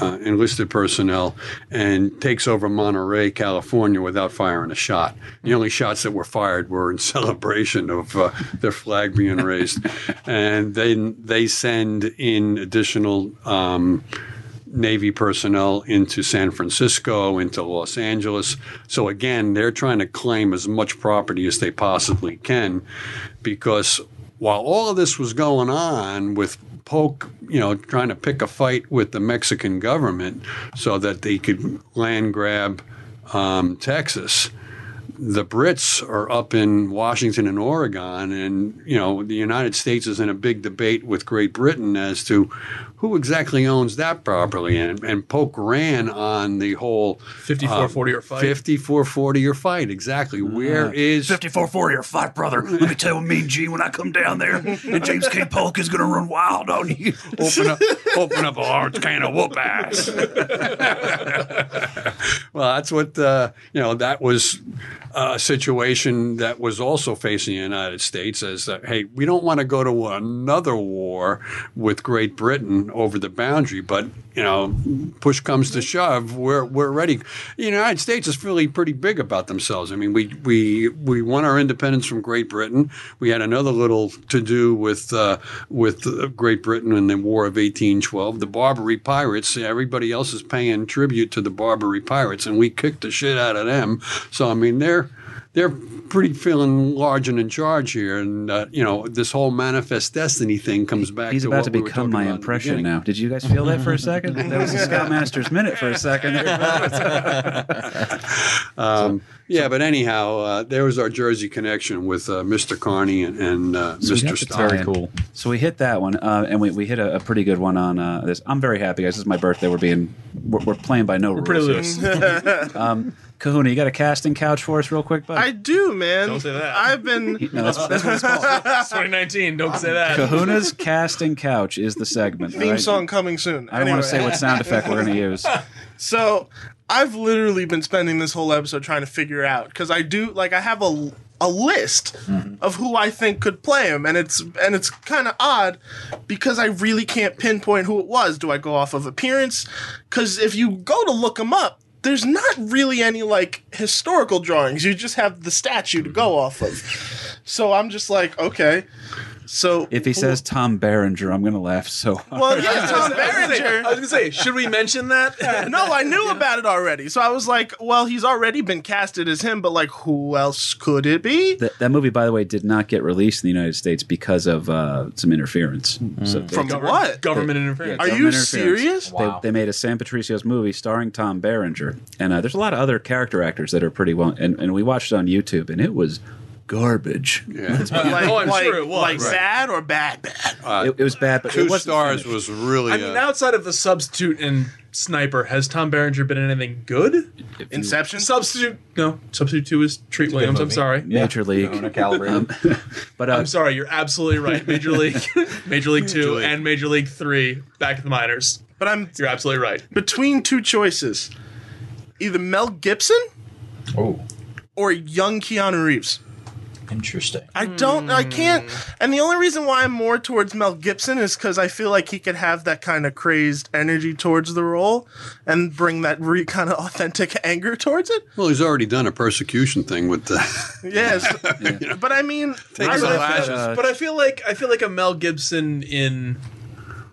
uh, enlisted personnel and takes over Monterey, California, without firing a shot. The only shots that were fired were in celebration of uh, their flag being raised, and then they send in additional. Um, Navy personnel into San Francisco, into Los Angeles. So again, they're trying to claim as much property as they possibly can because while all of this was going on with Polk, you know, trying to pick a fight with the Mexican government so that they could land grab um, Texas, the Brits are up in Washington and Oregon, and you know the United States is in a big debate with Great Britain as to who exactly owns that property. And, and Polk ran on the whole 54 40 or fight. 54 40 or fight. Exactly. Where is 5440 or fight, brother. Let me tell you, Mean Gene, when I come down there, and James K. Polk is going to run wild on you. open up open up a large can of whoop ass. well, that's what uh, you know. That was a situation that was also facing the United States as uh, hey, we don't want to go to another war with Great Britain over the boundary, but you know, push comes to shove, we're we're ready. The United States is really pretty big about themselves. I mean, we we we won our independence from Great Britain. We had another little to do with uh, with uh, Great Britain in the War of 1812. The Barbary Pirates. Everybody else is paying tribute to the Barbary Pirates, and we kicked the shit out of them. So I mean, they're they're pretty feeling large and in charge here, and uh, you know this whole manifest destiny thing comes back. He's to about what to become talking my about in the impression now. Did you guys feel that for a second? That was a Scoutmaster's minute for a second. Um, yeah, but anyhow, uh, there was our Jersey connection with uh, Mr. Kearny and, and uh, So Mr. Stein. tie-in. cool. So we hit that one, uh, and we, we hit a, a pretty good one on uh, this. I'm very happy, guys. This is my birthday. We're being we're, we're playing by no rules. Pretty here. loose. Kahuna, you got a casting couch for us, real quick, bud? I do, man. Don't say that. I've been. no, that's, that's what it's called. It's 2019. Don't say that. Kahuna's casting couch is the segment. Theme all right? song coming soon. I don't want to say what sound effect we're going to use. So I've literally been spending this whole episode trying to figure out because I do like I have a a list mm-hmm. of who I think could play him, and it's and it's kind of odd because I really can't pinpoint who it was. Do I go off of appearance? Because if you go to look him up. There's not really any like historical drawings. You just have the statue to go off of. So I'm just like, okay. So If he says Tom Berenger, I'm going to laugh so hard. well, yeah, Tom Berenger. I was gonna say, should we mention that? no, I knew about it already. So I was like, well, he's already been casted as him, but like, who else could it be? That, that movie, by the way, did not get released in the United States because of uh, some interference. So they- From what? Government interference. Are you government interference. serious? They, they made a San Patricio's movie starring Tom Berenger, and uh, there's a lot of other character actors that are pretty well. And, and we watched it on YouTube, and it was garbage. Yeah. Like, Oh, I'm like, sure it was. like Right. bad or bad bad? It, it was bad, but Two it wasn't stars finished. was really. I mean, uh, outside of the substitute and sniper, has Tom Berenger been in anything good? Inception. Substitute? No. Substitute two is Treat Williams. I'm movie. sorry. Major League. Kahuna calibrated. But uh, I'm sorry. You're absolutely right. Major League, Major League Two, League. and Major League Three. Back to the minors. but I'm You're absolutely right. between two choices: either Mel Gibson oh, or young Keanu Reeves. Interesting. I don't. I can't. And the only reason why I'm more towards Mel Gibson is because I feel like he could have that kind of crazed energy towards the role and bring that re- kind of authentic anger towards it. well, he's already done a persecution thing with the. Yes, but I mean, Take I some uh, But I feel like I feel like a Mel Gibson in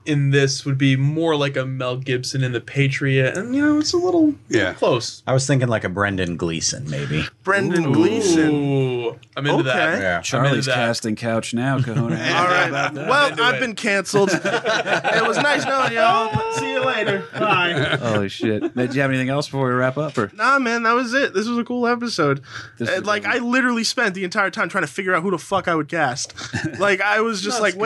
in this would be more like a Mel Gibson in The Patriot, and you know it's a little Yeah. close. I was thinking like a Brendan Gleeson, maybe. Brendan Gleeson. I'm into that. Okay. Yeah. Charlie's that. casting couch now, Kahuna. All right. Well, into I've it. been canceled. it was nice knowing y'all. See you later. Bye. Holy shit! Did you have anything else before we wrap up? Or Nah, man, that was it. This was a cool episode. This Uh, like, I literally spent the entire time trying to figure out who the fuck I would cast. like, I was just No, like, it's good.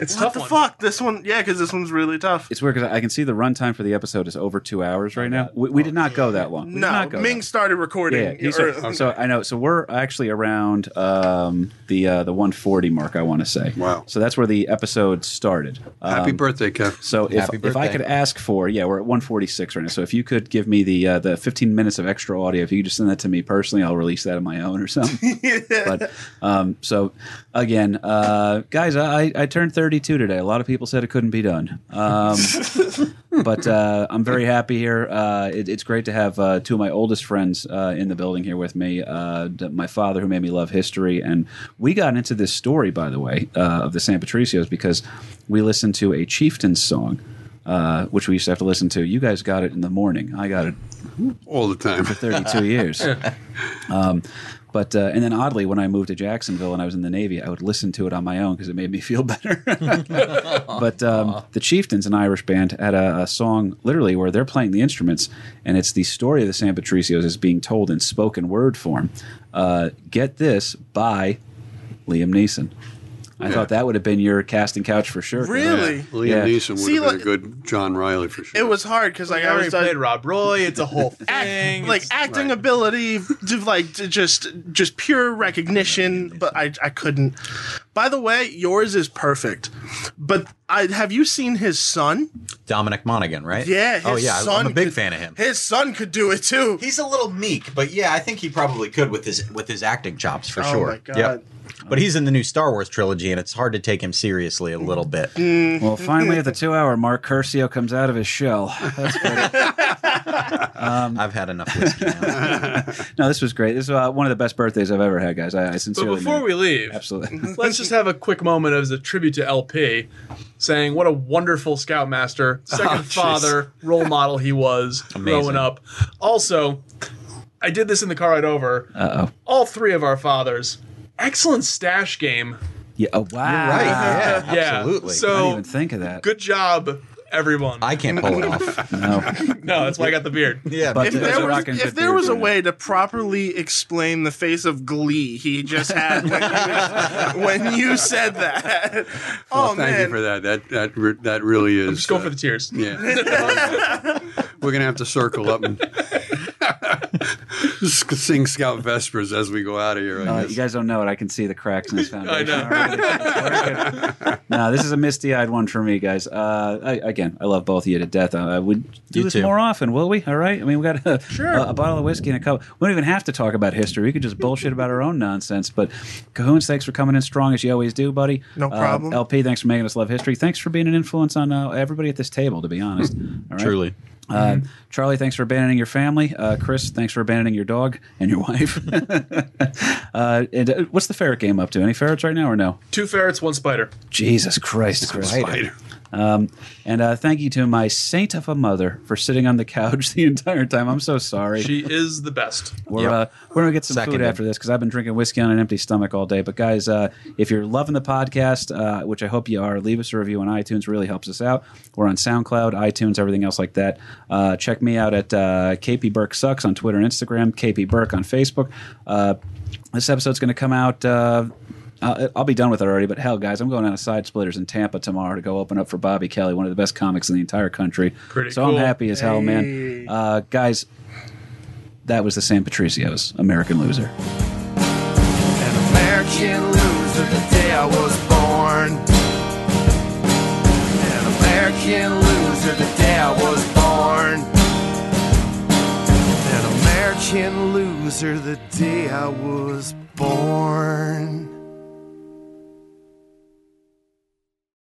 Wait, It's what tough the one. fuck? This one, yeah, because this one's really tough. it's weird because I can see the runtime for the episode is over two hours right now. We, we did not go that long. We did No, not go Ming that started recording. Yeah, he's or- so I know. So we're actually around um, the uh, the 140 mark. I want to say. Wow. So that's where the episode started. Happy Um, birthday, Kev. So if Happy if I birthday. could ask for, yeah, we're at 146 right now. So if you could give me the uh, the 15 minutes of extra audio, if you could just send that to me personally, I'll release that on my own or something. But um, so again, uh, guys, I, I turned 32 today. A lot of people said it couldn't be done. Um, but uh, I'm very happy here. Uh, it, it's great to have uh, two of my oldest friends uh, in the building here with me. Uh, my father, who made me love history, and we got into this story, by the way, uh, of the San Patricios because we listened to a Chieftains song. Uh, which we used to have to listen to. You guys got it in the morning. I got it all the time. for 32 years. Um, but uh, and then oddly, when I moved to Jacksonville and I was in the Navy, I would listen to it on my own because it made me feel better. but um, the Chieftains, an Irish band, had a, a song literally where they're playing the instruments, and it's the story of the San Patricios is being told in spoken word form. Uh, get this by Liam Neeson. I Yeah. thought that would have been your casting couch for sure. Really? Liam Yeah. Neeson would See, have been like- a good John Riley for sure. It was hard because like I I already was uh, played Rob Roy. It's a whole act- thing. like It's- acting Right. ability, to, like to just just pure recognition. But I I couldn't. By the way, yours is perfect. But I have you seen his son? Dominic Monaghan, right? Yeah. His oh yeah, son I'm a big could- fan of him. His son could do it too. He's a little meek, but yeah, I think he probably could with his with his acting chops for Oh sure. my God. Yep. But he's in the new Star Wars trilogy, and it's hard to take him seriously a little bit. Well, finally at the two hour mark, Curcio comes out of his shell. That's great. I've had enough whiskey now. No, this was great. This is uh, one of the best birthdays I've ever had, guys. I, I but before mean we leave, absolutely. let's just have a quick moment as a tribute to LP, saying what a wonderful scoutmaster, second Oh, father, role model he was Amazing. growing up. Also, I did this in the car ride over. Uh oh. All three of our fathers, excellent stash game. Yeah. Oh wow. Right? Yeah, Yeah. absolutely. I So- didn't even think of that. Good job, everyone. I can't pull it off. No. no, that's why I got the beard. Yeah, But If there, was, rockin' if there was a right way to properly explain the face of glee he just had when, you, when you said that, Well, oh thank man, you for that. That that re- that really is. Just go uh, for the tears. Yeah. We're gonna have to circle up and sing Scout Vespers as we go out of here. I Uh, guess. you guys don't know it. I can see the cracks in this foundation. I know. already. no, this is a misty-eyed one for me, guys. Uh, I, again, I love both of you to death. Uh, we do You this too. more often, will we? All right. I mean, we got a, Sure. a, a bottle of whiskey and a cup. We don't even have to talk about history. We could just bullshit about our own nonsense. But Cahoons, thanks for coming in strong as you always do, buddy. No Uh, problem. LP, thanks for making us love history. Thanks for being an influence on uh, everybody at this table. To be honest, All right? truly. Uh, Charlie, thanks for abandoning your family. Uh, Chris, thanks for abandoning your dog and your wife. uh, and uh, what's the ferret game up to? Any ferrets right now or no? Two ferrets, one spider. Jesus Christ, Chris. Spider. Um, and uh, thank you to my saint of a mother for sitting on the couch the entire time. I'm so sorry. She is the best. We're, Yep. uh, we're gonna get some food after this because I've been drinking whiskey on an empty stomach all day. But guys, uh, if you're loving the podcast, uh, which I hope you are, leave us a review on iTunes. Really helps us out. We're on SoundCloud, iTunes, everything else like that. Uh, check me out at uh, KP Burke Sucks on Twitter and Instagram. KP Burke on Facebook. Uh, this episode's going to come out. I'll, I'll be done with it already, but hell, guys, I'm going on a side splitters in Tampa tomorrow to go open up for Bobby Kelly, one of the best comics in the entire country. Pretty so cool. I'm happy as hell, Hey. man. Uh, guys, that was the San Patricios, American Loser. An American loser the day I was born. An American loser the day I was born. An American loser the day I was born.